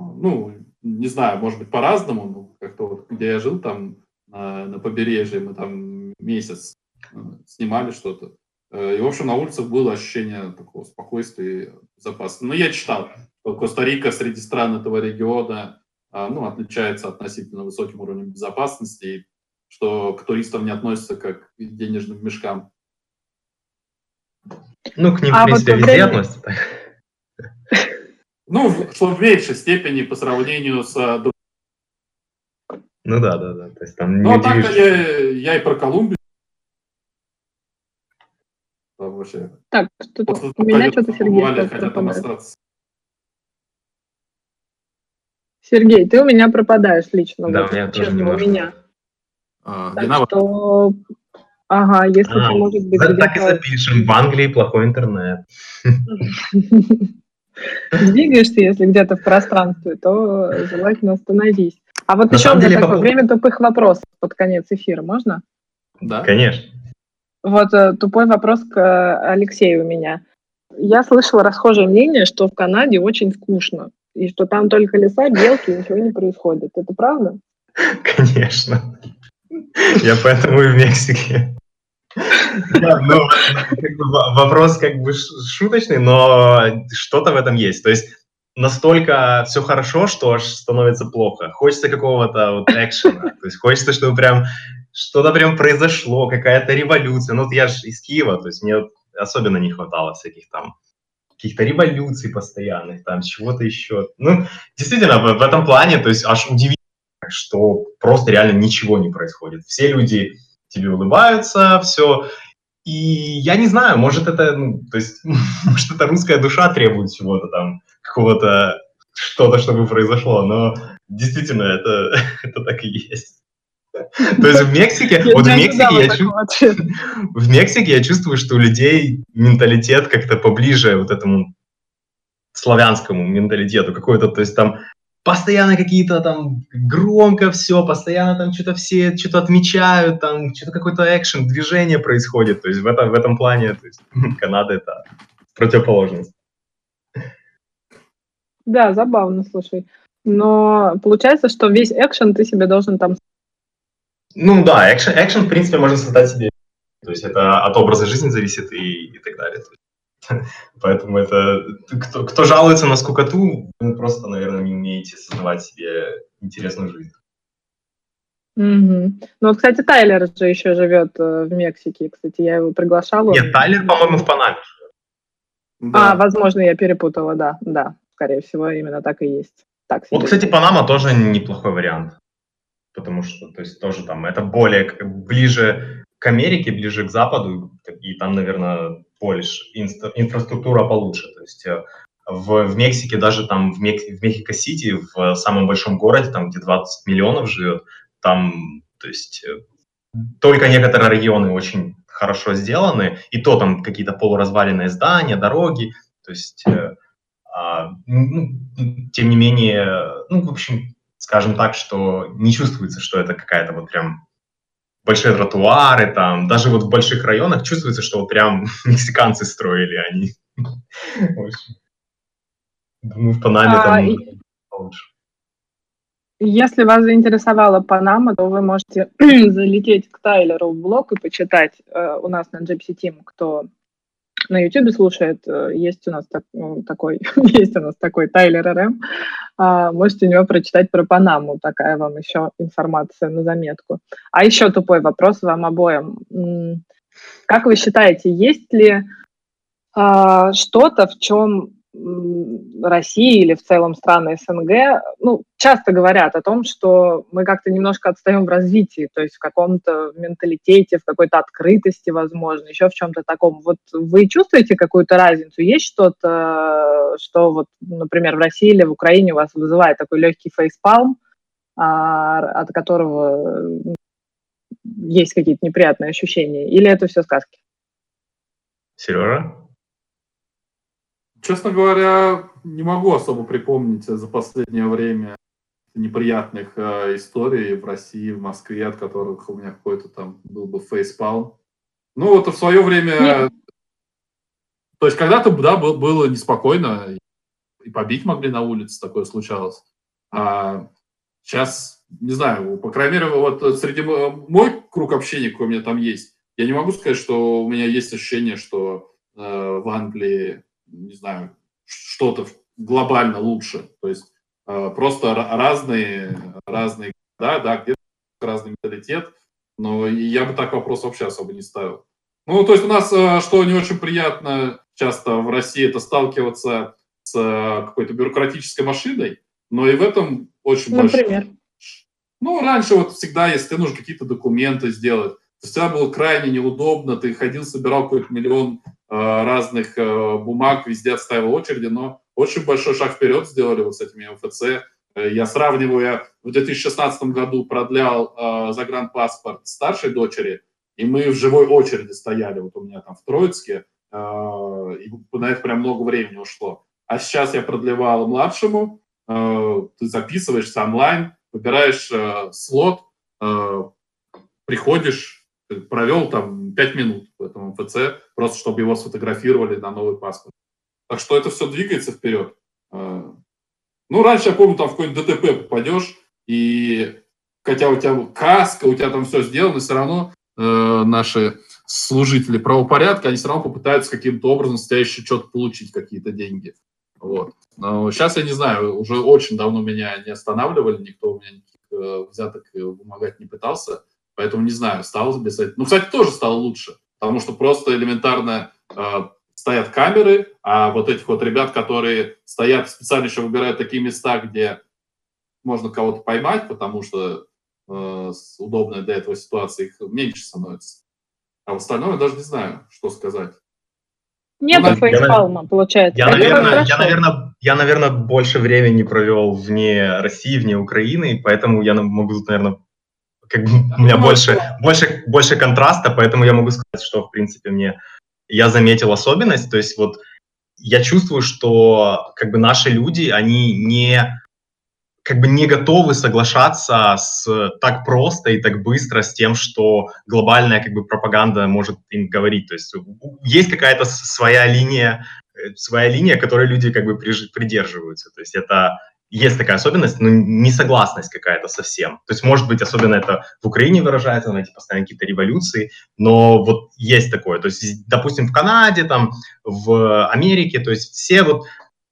ну, не знаю, может быть, по-разному, но как-то вот, где я жил, там на, на побережье, мы там месяц э, снимали что-то. Э, и, в общем, на улицах было ощущение такого спокойствия и безопасности. Но я читал, что Коста-Рика среди стран этого региона а, ну, отличается относительно высоким уровнем безопасности, и что к туристам не относятся как к денежным мешкам. Ну, к ним, а в принципе, вот везде относятся. Ну, что в меньшей степени по сравнению с... Ну да, да, да. То есть там ну, а так я, я и про Колумбию. Там вообще. Так, что-то у меня что-то Сергей хотят остаться. Сергей, ты у меня пропадаешь лично. Да, вот, у меня тоже немножко. у меня. А, так что... Ага, если а, ты, может быть, Так и запишем. В Англии плохой интернет. двигаешься, если где-то в пространстве, то желательно остановись. А вот На еще у меня такое время тупых вопросов под конец эфира, можно? Да. Конечно. Вот э, тупой вопрос к э, Алексею у меня. Я слышала расхожее мнение, что в Канаде очень скучно, и что там только леса, белки, и ничего не происходит. Это правда? Конечно. Я поэтому и в Мексике. Да, ну, как бы, вопрос как бы шуточный, но что-то в этом есть. То есть настолько все хорошо, что аж становится плохо. Хочется какого-то вот экшена. То есть хочется, чтобы прям что-то прям произошло, какая-то революция. Ну, вот я же из Киева, то есть мне особенно не хватало всяких там каких-то революций постоянных, там, чего-то еще. Ну, действительно, в, в этом плане, то есть аж удивительно, что просто реально ничего не происходит. Все люди тебе улыбаются, все. И я не знаю, может это, ну, то есть, может это русская душа требует чего-то там, какого-то что-то, чтобы произошло, но действительно это, это так и есть. То есть в Мексике, вот в Мексике я чувствую, в Мексике я чувствую, что у людей менталитет как-то поближе вот этому славянскому менталитету какой-то, то есть там постоянно какие-то там громко все, постоянно там что-то все что-то отмечают, там что-то какой-то экшен, движение происходит, то есть в этом, в этом плане то есть, Канада это противоположность. Да, забавно, слушай. Но получается, что весь экшен ты себе должен там... Ну да, экшен, экшен в принципе, можно создать себе. То есть это от образа жизни зависит и, и так далее. Поэтому это... Кто, кто жалуется на скукоту, вы просто, наверное, не умеете создавать себе интересную жизнь. Угу. Ну вот, кстати, Тайлер же еще живет э, в Мексике. Кстати, я его приглашала. Нет, Тайлер, по-моему, в Панаме. Да. А, возможно, я перепутала, да, да. Скорее всего, именно так и есть. Так вот, кстати, Панама тоже неплохой вариант. Потому что, то есть, тоже там, это более ближе к Америке, ближе к Западу, и там, наверное, больше, инфра- инфраструктура получше. То есть э, в, в Мексике, даже там в, Мек- в Мехико-Сити, в самом большом городе, там, где 20 миллионов живет, там, то есть, э, только некоторые районы очень хорошо сделаны, и то там какие-то полуразваленные здания, дороги, то есть э, а, ну, тем не менее, ну, в общем, скажем так, что не чувствуется, что это какая-то вот прям большие тротуары, там, даже вот в больших районах чувствуется, что вот прям мексиканцы строили они. Думаю, в Панаме а, там лучше. Если вас заинтересовала Панама, то вы можете залететь к Тайлеру в блог и почитать э, у нас на Gypsy Team, кто на YouTube слушает, э, есть у нас так, ну, такой, есть у нас такой Тайлер РМ, а, можете у него прочитать про Панаму, такая вам еще информация на заметку. А еще тупой вопрос вам обоим. Как вы считаете, есть ли а, что-то, в чем России или в целом страны СНГ, ну, часто говорят о том, что мы как-то немножко отстаем в развитии, то есть в каком-то менталитете, в какой-то открытости, возможно, еще в чем-то таком. Вот вы чувствуете какую-то разницу? Есть что-то, что вот, например, в России или в Украине у вас вызывает такой легкий фейспалм, а, от которого есть какие-то неприятные ощущения? Или это все сказки? Сережа? Честно говоря, не могу особо припомнить за последнее время неприятных э, историй в России, в Москве, от которых у меня какой-то там был бы фейспалм. Ну, вот в свое время... Нет. То есть когда-то, да, был, было неспокойно, и побить могли на улице, такое случалось. А сейчас, не знаю, по крайней мере, вот среди мой круг общения, какой у меня там есть, я не могу сказать, что у меня есть ощущение, что э, в Англии не знаю, что-то глобально лучше. То есть э, просто разные, разные да, да, где-то разный менталитет, но я бы так вопрос вообще особо не ставил. Ну, то есть у нас, э, что не очень приятно часто в России, это сталкиваться с э, какой-то бюрократической машиной, но и в этом очень Например? большой... Ну, раньше вот всегда, если тебе нужно какие-то документы сделать, всегда было крайне неудобно, ты ходил, собирал какой-то миллион разных э, бумаг, везде отстаивал очереди, но очень большой шаг вперед сделали вот с этими МФЦ. Э, я сравниваю, я в 2016 году продлял загранпаспорт старшей дочери, и мы в живой очереди стояли, вот у меня там в Троицке, и на это прям много времени ушло. А сейчас я продлевал младшему, ты записываешься онлайн, выбираешь слот, приходишь, провел там 5 минут в этом МФЦ, просто чтобы его сфотографировали на новый паспорт. Так что это все двигается вперед. А, ну, раньше, я помню, там в какой-нибудь ДТП попадешь, и хотя у тебя каска, у тебя там все сделано, все равно э, наши служители правопорядка, они все равно попытаются каким-то образом с тебя еще что-то получить, какие-то деньги. Вот. Но сейчас я не знаю, уже очень давно меня не останавливали, никто у меня никаких э, взяток вымогать не пытался. Поэтому не знаю, стало записать. Ну, кстати, тоже стало лучше, потому что просто элементарно э, стоят камеры, а вот этих вот ребят, которые стоят, специально еще выбирают такие места, где можно кого-то поймать, потому что э, удобная для этого ситуация, их меньше становится. А в остальном я даже не знаю, что сказать. Нет ну, фейспалма, получается. Я, наверное, я, наверное, я, наверное, больше времени провел вне России, вне Украины, поэтому я могу тут, наверное, как бы у меня больше, больше, больше контраста, поэтому я могу сказать, что, в принципе, мне я заметил особенность, то есть вот я чувствую, что как бы наши люди, они не как бы не готовы соглашаться с так просто и так быстро с тем, что глобальная как бы пропаганда может им говорить. То есть есть какая-то своя линия, э, своя линия, которой люди как бы придерживаются. То есть это есть такая особенность, но несогласность какая-то совсем. То есть, может быть, особенно это в Украине выражается, на эти постоянно какие-то революции, но вот есть такое. То есть, допустим, в Канаде, там, в Америке, то есть все вот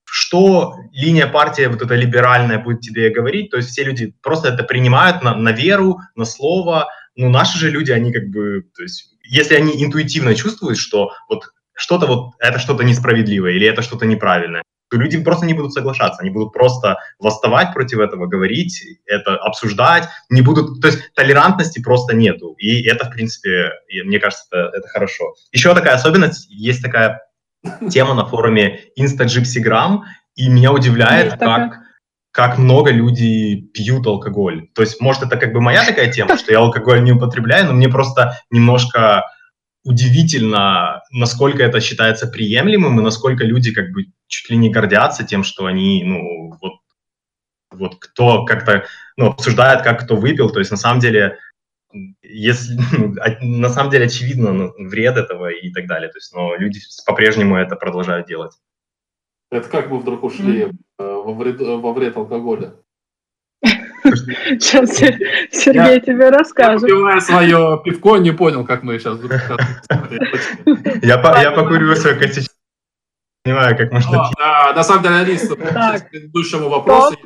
что линия партии вот эта либеральная будет тебе говорить, то есть все люди просто это принимают на, на веру, на слово, ну наши же люди, они как бы, то есть если они интуитивно чувствуют, что вот что-то вот, это что-то несправедливое или это что-то неправильное, то люди просто не будут соглашаться, они будут просто восставать против этого, говорить, это обсуждать, не будут, то есть толерантности просто нету, и это, в принципе, мне кажется, это, это хорошо. Еще такая особенность, есть такая тема на форуме Instagypsygram, и меня удивляет, есть как, как много людей пьют алкоголь. То есть, может, это как бы моя такая тема, что я алкоголь не употребляю, но мне просто немножко удивительно, насколько это считается приемлемым и насколько люди как бы чуть ли не гордятся тем, что они, ну, вот, вот кто как-то, ну, обсуждает, как кто выпил. То есть на самом деле, если, ну, на самом деле очевидно ну, вред этого и так далее. То есть, но люди по-прежнему это продолжают делать. Это как мы вдруг ушли mm-hmm. во, вред, во вред алкоголя? Сейчас Сергей я, тебе расскажет. Я свое пивко, не понял, как мы сейчас Я, я покурю свой косячок. Понимаю, как можно... А, на самом деле, Алиса, к предыдущему вопросу,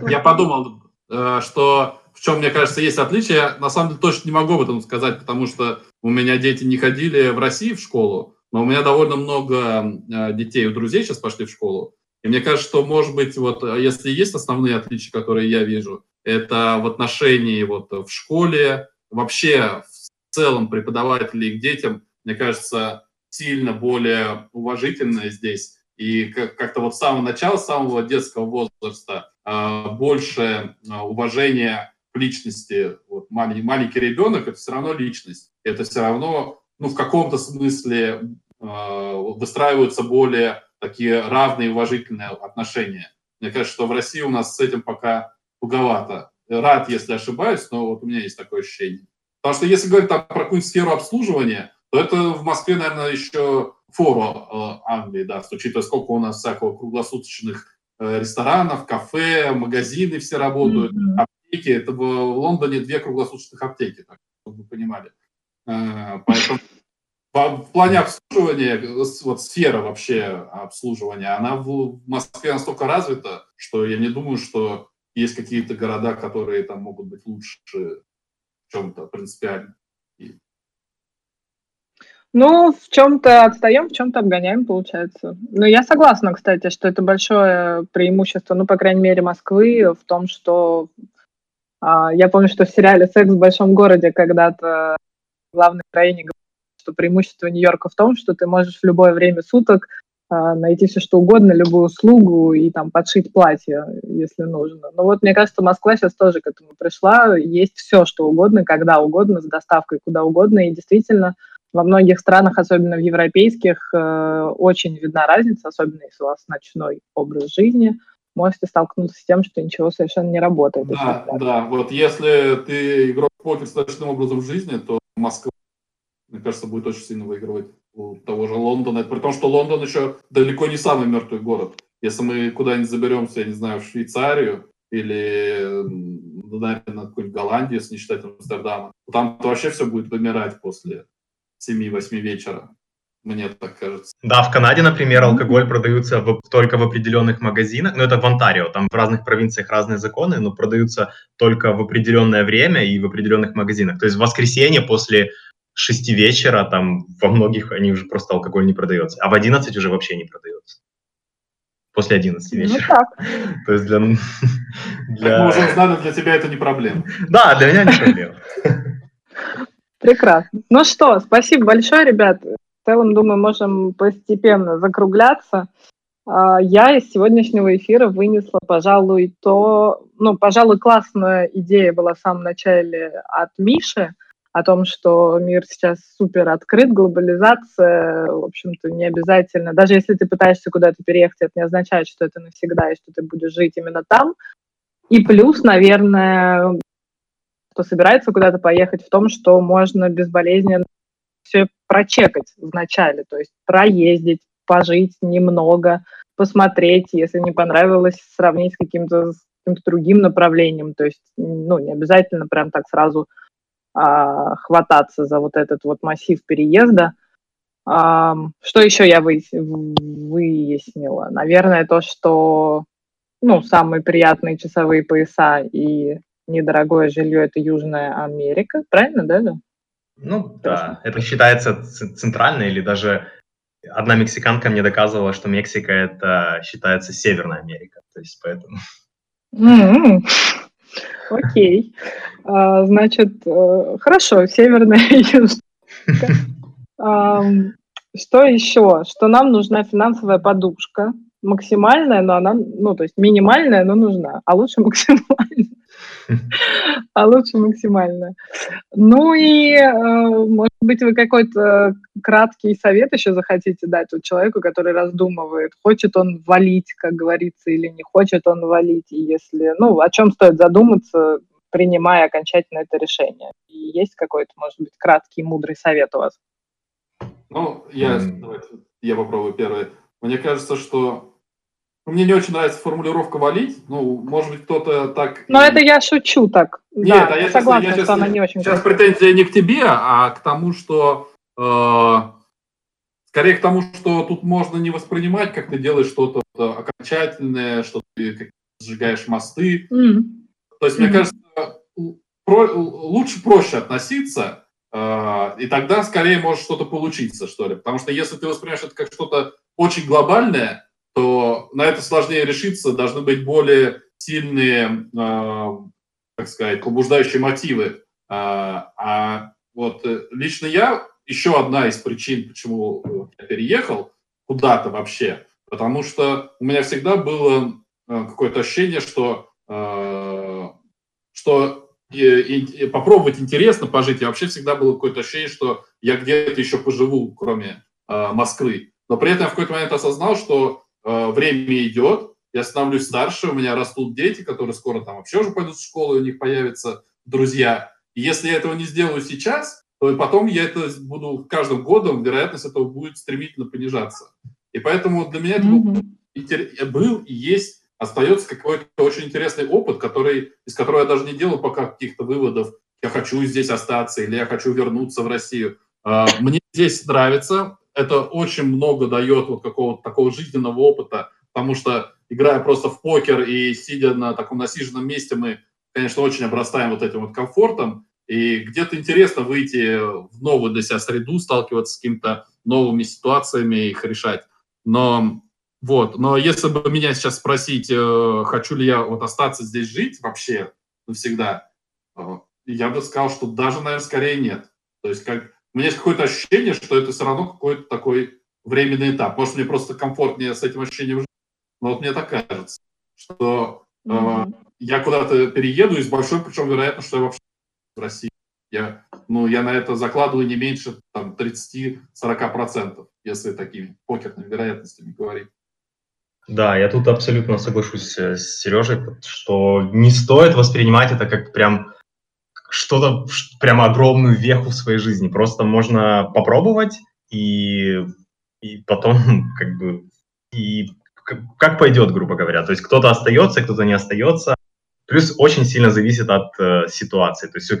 я подумал, э, что в чем, мне кажется, есть отличие. На самом деле, точно не могу об этом сказать, потому что у меня дети не ходили в России в школу, но у меня довольно много э, детей у друзей сейчас пошли в школу. И мне кажется, что, может быть, вот э, если есть основные отличия, которые я вижу, это в отношении вот в школе, вообще в целом преподавателей к детям, мне кажется, сильно более уважительная здесь. И как-то вот с самого начала, с самого детского возраста э, больше э, уважения к личности. Вот маленький, маленький ребенок – это все равно личность. Это все равно, ну, в каком-то смысле выстраиваются более такие равные уважительные отношения. Мне кажется, что в России у нас с этим пока туговато. Рад, если ошибаюсь, но вот у меня есть такое ощущение. Потому что если говорить там про какую-нибудь сферу обслуживания, то это в Москве, наверное, еще фору э, Англии даст, учитывая, сколько у нас всякого круглосуточных э, ресторанов, кафе, магазины все работают, mm-hmm. аптеки. Это в Лондоне две круглосуточных аптеки, так, чтобы вы понимали. Э, поэтому в плане обслуживания, вот сфера вообще обслуживания, она в Москве настолько развита, что я не думаю, что есть какие-то города, которые там могут быть лучше в чем-то принципиально. Ну, в чем-то отстаем, в чем-то обгоняем, получается. Но я согласна, кстати, что это большое преимущество, ну, по крайней мере, Москвы в том, что а, я помню, что в сериале «Секс в большом городе» когда-то главной героине что преимущество Нью-Йорка в том, что ты можешь в любое время суток э, найти все что угодно, любую услугу и там подшить платье, если нужно. Но вот мне кажется, Москва сейчас тоже к этому пришла. Есть все что угодно, когда угодно, с доставкой куда угодно. И действительно, во многих странах, особенно в европейских, э, очень видна разница, особенно если у вас ночной образ жизни – можете столкнуться с тем, что ничего совершенно не работает. Да, да. Вот если ты игрок покер с ночным образом жизни, то Москва мне кажется, будет очень сильно выигрывать у того же Лондона. При том, что Лондон еще далеко не самый мертвый город. Если мы куда-нибудь заберемся, я не знаю, в Швейцарию или, наверное, какую-нибудь Голландию, если не считать Амстердама, там вообще все будет вымирать после 7-8 вечера. Мне так кажется. Да, в Канаде, например, алкоголь продаются в, только в определенных магазинах. Ну, это в Онтарио, там в разных провинциях разные законы, но продаются только в определенное время и в определенных магазинах. То есть в воскресенье после 6 вечера, там во многих они уже просто алкоголь не продается, а в 11 уже вообще не продается. После 11 ну вечера. Ну так. То есть для... для... мы уже узнали, для тебя это не проблема. Да, для меня не проблема. Прекрасно. Ну что, спасибо большое, ребят. В целом, думаю, можем постепенно закругляться. А, я из сегодняшнего эфира вынесла, пожалуй, то, ну, пожалуй, классная идея была в самом начале от Миши о том, что мир сейчас супер открыт, глобализация, в общем-то, не обязательно. Даже если ты пытаешься куда-то переехать, это не означает, что это навсегда и что ты будешь жить именно там. И плюс, наверное, кто собирается куда-то поехать, в том, что можно безболезненно все прочекать вначале, то есть проездить, пожить немного, посмотреть, если не понравилось, сравнить с каким-то каким другим направлением. То есть, ну, не обязательно прям так сразу а, хвататься за вот этот вот массив переезда. А, что еще я выяснила? Наверное, то, что ну, самые приятные часовые пояса и недорогое жилье – это Южная Америка, правильно, да? Ну, да, это считается центральной или даже одна мексиканка мне доказывала, что Мексика это считается Северная Америка, то есть поэтому. Mm-hmm. Окей, а, значит, э, хорошо, Северная Южная. Что еще? Что нам нужна финансовая подушка, максимальная, но она, ну, то есть минимальная, но нужна, а лучше максимальная. А лучше максимально. Ну и, э, может быть, вы какой-то краткий совет еще захотите дать вот человеку, который раздумывает, хочет он валить, как говорится, или не хочет он валить, и если, ну, о чем стоит задуматься, принимая окончательно это решение. И есть какой-то, может быть, краткий, мудрый совет у вас? Ну, я, давайте, я попробую первый. Мне кажется, что мне не очень нравится формулировка «валить». Ну, может быть, кто-то так... Но это я шучу так. Нет, да, а я согласна, я сейчас, что она не очень... Сейчас претензия не к тебе, а к тому, что... Э, скорее к тому, что тут можно не воспринимать, как ты делаешь что-то окончательное, что ты сжигаешь мосты. Mm. То есть, mm-hmm. мне кажется, про, лучше проще относиться, э, и тогда скорее может что-то получиться, что ли. Потому что если ты воспринимаешь это как что-то очень глобальное, то на это сложнее решиться, должны быть более сильные, э, так сказать, побуждающие мотивы. А, а вот э, лично я, еще одна из причин, почему я переехал куда-то вообще, потому что у меня всегда было э, какое-то ощущение, что, что и, и попробовать интересно пожить. И вообще всегда было какое-то ощущение, что я где-то еще поживу, кроме э, Москвы. Но при этом я в какой-то момент осознал, что Э, время идет, я становлюсь старше, у меня растут дети, которые скоро там вообще уже пойдут в школу, и у них появятся друзья. И если я этого не сделаю сейчас, то потом я это буду каждым годом, вероятность этого будет стремительно понижаться. И поэтому для меня это mm-hmm. был, и есть, остается какой-то очень интересный опыт, который, из которого я даже не делал пока каких-то выводов, я хочу здесь остаться или я хочу вернуться в Россию. А, мне здесь нравится, это очень много дает вот какого-то такого жизненного опыта, потому что играя просто в покер и сидя на таком насиженном месте, мы, конечно, очень обрастаем вот этим вот комфортом, и где-то интересно выйти в новую для себя среду, сталкиваться с какими-то новыми ситуациями, их решать. Но вот, но если бы меня сейчас спросить, э, хочу ли я вот остаться здесь жить вообще навсегда, э, я бы сказал, что даже, наверное, скорее нет. То есть как у меня есть какое-то ощущение, что это все равно какой-то такой временный этап. Может, мне просто комфортнее с этим ощущением жить, но вот мне так кажется, что mm-hmm. э, я куда-то перееду, и с большой, причем вероятно, что я вообще в России. Я, ну, я на это закладываю не меньше там, 30-40%, если такими покерными вероятностями говорить. Да, я тут абсолютно соглашусь э, с Сережей, что не стоит воспринимать это как прям что-то, прямо огромную веху в своей жизни. Просто можно попробовать и, и потом как бы и как пойдет, грубо говоря. То есть кто-то остается, кто-то не остается. Плюс очень сильно зависит от э, ситуации. То есть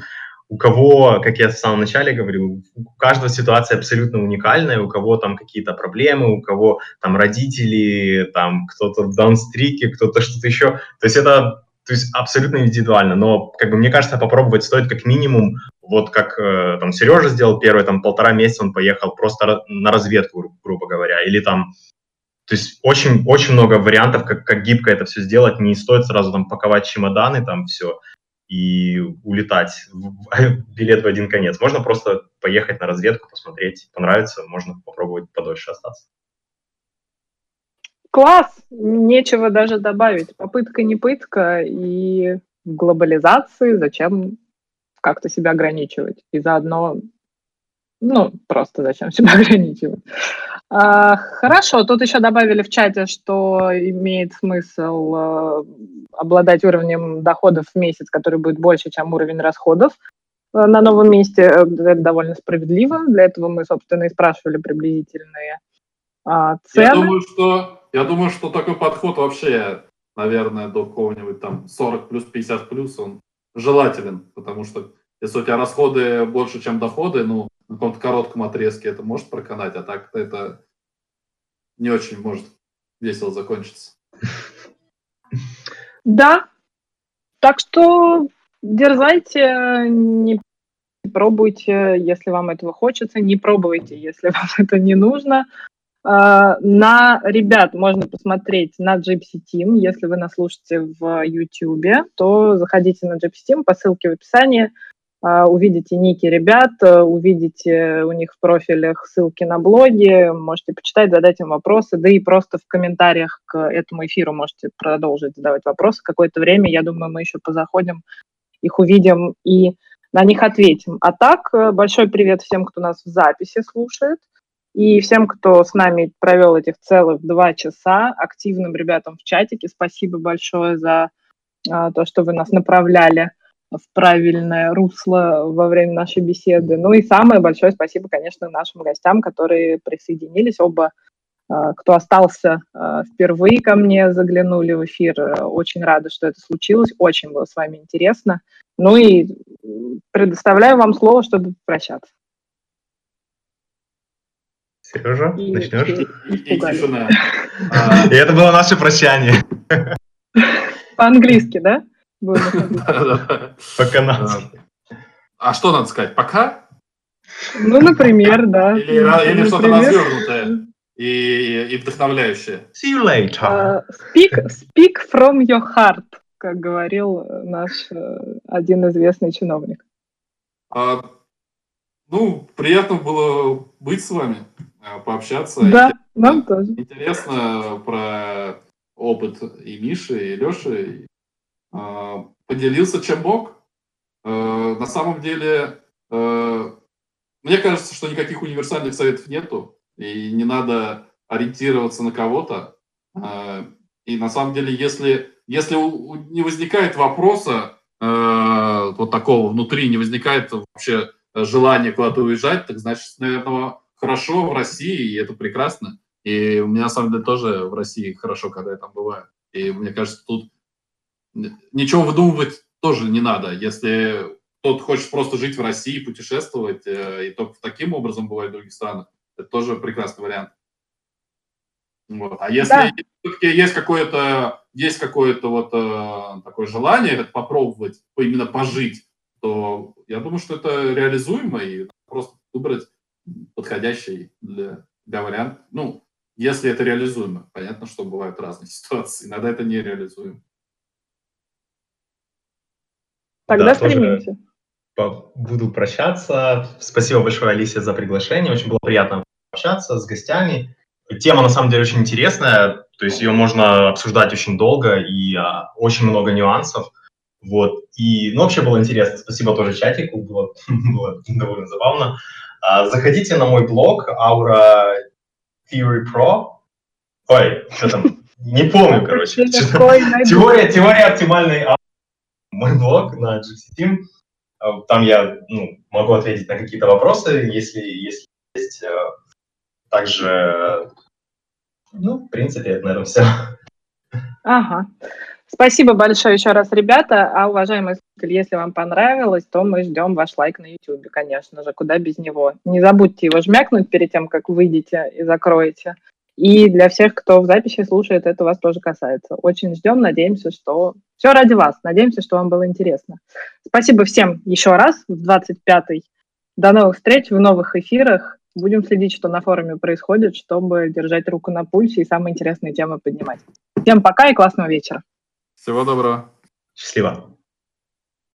у, кого, как я в самом начале говорил, у каждого ситуация абсолютно уникальная, у кого там какие-то проблемы, у кого там родители, там кто-то в даунстрике, кто-то что-то еще. То есть это то есть абсолютно индивидуально, но, как бы, мне кажется, попробовать стоит как минимум, вот как э, там Сережа сделал первые там полтора месяца, он поехал просто на разведку, гру- грубо говоря, или там, то есть очень, очень много вариантов, как, как гибко это все сделать, не стоит сразу там паковать чемоданы, там все, и улетать, билет в один конец. Можно просто поехать на разведку, посмотреть, понравится, можно попробовать подольше остаться. Класс, нечего даже добавить. Попытка не пытка, и в глобализации зачем как-то себя ограничивать? И заодно, ну, просто зачем себя ограничивать? А, хорошо, тут еще добавили в чате, что имеет смысл э, обладать уровнем доходов в месяц, который будет больше, чем уровень расходов э, на новом месте. Это довольно справедливо. Для этого мы, собственно, и спрашивали приблизительные а, цены. Я думаю, что, я думаю, что такой подход вообще, наверное, до какого-нибудь там 40 плюс, 50 плюс, он желателен, потому что если у тебя расходы больше, чем доходы, ну, на каком-то коротком отрезке это может проканать, а так это не очень может весело закончиться. Да, так что дерзайте, не пробуйте, если вам этого хочется, не пробуйте, если вам это не нужно. А, на ребят можно посмотреть на Gypsy Team. Если вы нас слушаете в YouTube, то заходите на Gypsy Team по ссылке в описании. А, увидите ники ребят, увидите у них в профилях ссылки на блоги, можете почитать, задать им вопросы, да и просто в комментариях к этому эфиру можете продолжить задавать вопросы какое-то время. Я думаю, мы еще позаходим, их увидим и на них ответим. А так, большой привет всем, кто нас в записи слушает. И всем, кто с нами провел этих целых два часа, активным ребятам в чатике, спасибо большое за а, то, что вы нас направляли в правильное русло во время нашей беседы. Ну и самое большое спасибо, конечно, нашим гостям, которые присоединились. Оба, а, кто остался а, впервые ко мне, заглянули в эфир. Очень рада, что это случилось. Очень было с вами интересно. Ну и предоставляю вам слово, чтобы прощаться. Сережа, начнешь? И, и тишина. И это было наше прощание. По-английски, да? По-канадски. А что надо сказать? Пока? Ну, например, да. Или, или что-то развернутое и, и вдохновляющее. See you later. Uh, speak, speak from your heart, как говорил наш uh, один известный чиновник. Uh, ну, приятно было быть с вами. Э, пообщаться. Да, нам тоже. Интересно про опыт и Миши, и Леши. А, поделился, чем мог. Э, на самом деле, мне кажется, что никаких универсальных советов нету, и не надо ориентироваться на кого-то. И на самом деле, если, если не возникает вопроса вот такого внутри, не возникает вообще желания куда-то уезжать, так значит, наверное, хорошо в России, и это прекрасно. И у меня, на самом деле, тоже в России хорошо, когда я там бываю. И мне кажется, тут ничего выдумывать тоже не надо. Если кто-то хочет просто жить в России, путешествовать, э, и только таким образом бывает в других странах, это тоже прекрасный вариант. Вот. А если да. все-таки есть какое-то есть какое-то вот э, такое желание попробовать, именно пожить, то я думаю, что это реализуемо и просто выбрать подходящий для, для варианта. Ну, если это реализуемо. Понятно, что бывают разные ситуации. Иногда это нереализуемо. Тогда да, стремимся. Буду прощаться. Спасибо большое, Алисе, за приглашение. Очень было приятно общаться с гостями. Тема, на самом деле, очень интересная. То есть ее можно обсуждать очень долго и а, очень много нюансов. Вот. И, ну, вообще было интересно. Спасибо тоже чатику. Было, было довольно забавно. А, заходите на мой блог Aura Theory Pro. Ой, что там? Не помню, короче. Теория, теория оптимальной мой блог на GC Team. А, там я ну, могу ответить на какие-то вопросы, если, если есть. Также, ну, в принципе, это, наверное, все. Ага. Спасибо большое еще раз, ребята. А, уважаемые слушатели, если вам понравилось, то мы ждем ваш лайк на YouTube, конечно же, куда без него. Не забудьте его жмякнуть перед тем, как выйдете и закроете. И для всех, кто в записи слушает, это вас тоже касается. Очень ждем, надеемся, что все ради вас. Надеемся, что вам было интересно. Спасибо всем еще раз в 25-й. До новых встреч в новых эфирах. Будем следить, что на форуме происходит, чтобы держать руку на пульсе и самые интересные темы поднимать. Всем пока и классного вечера. Всего доброго. Счастливо.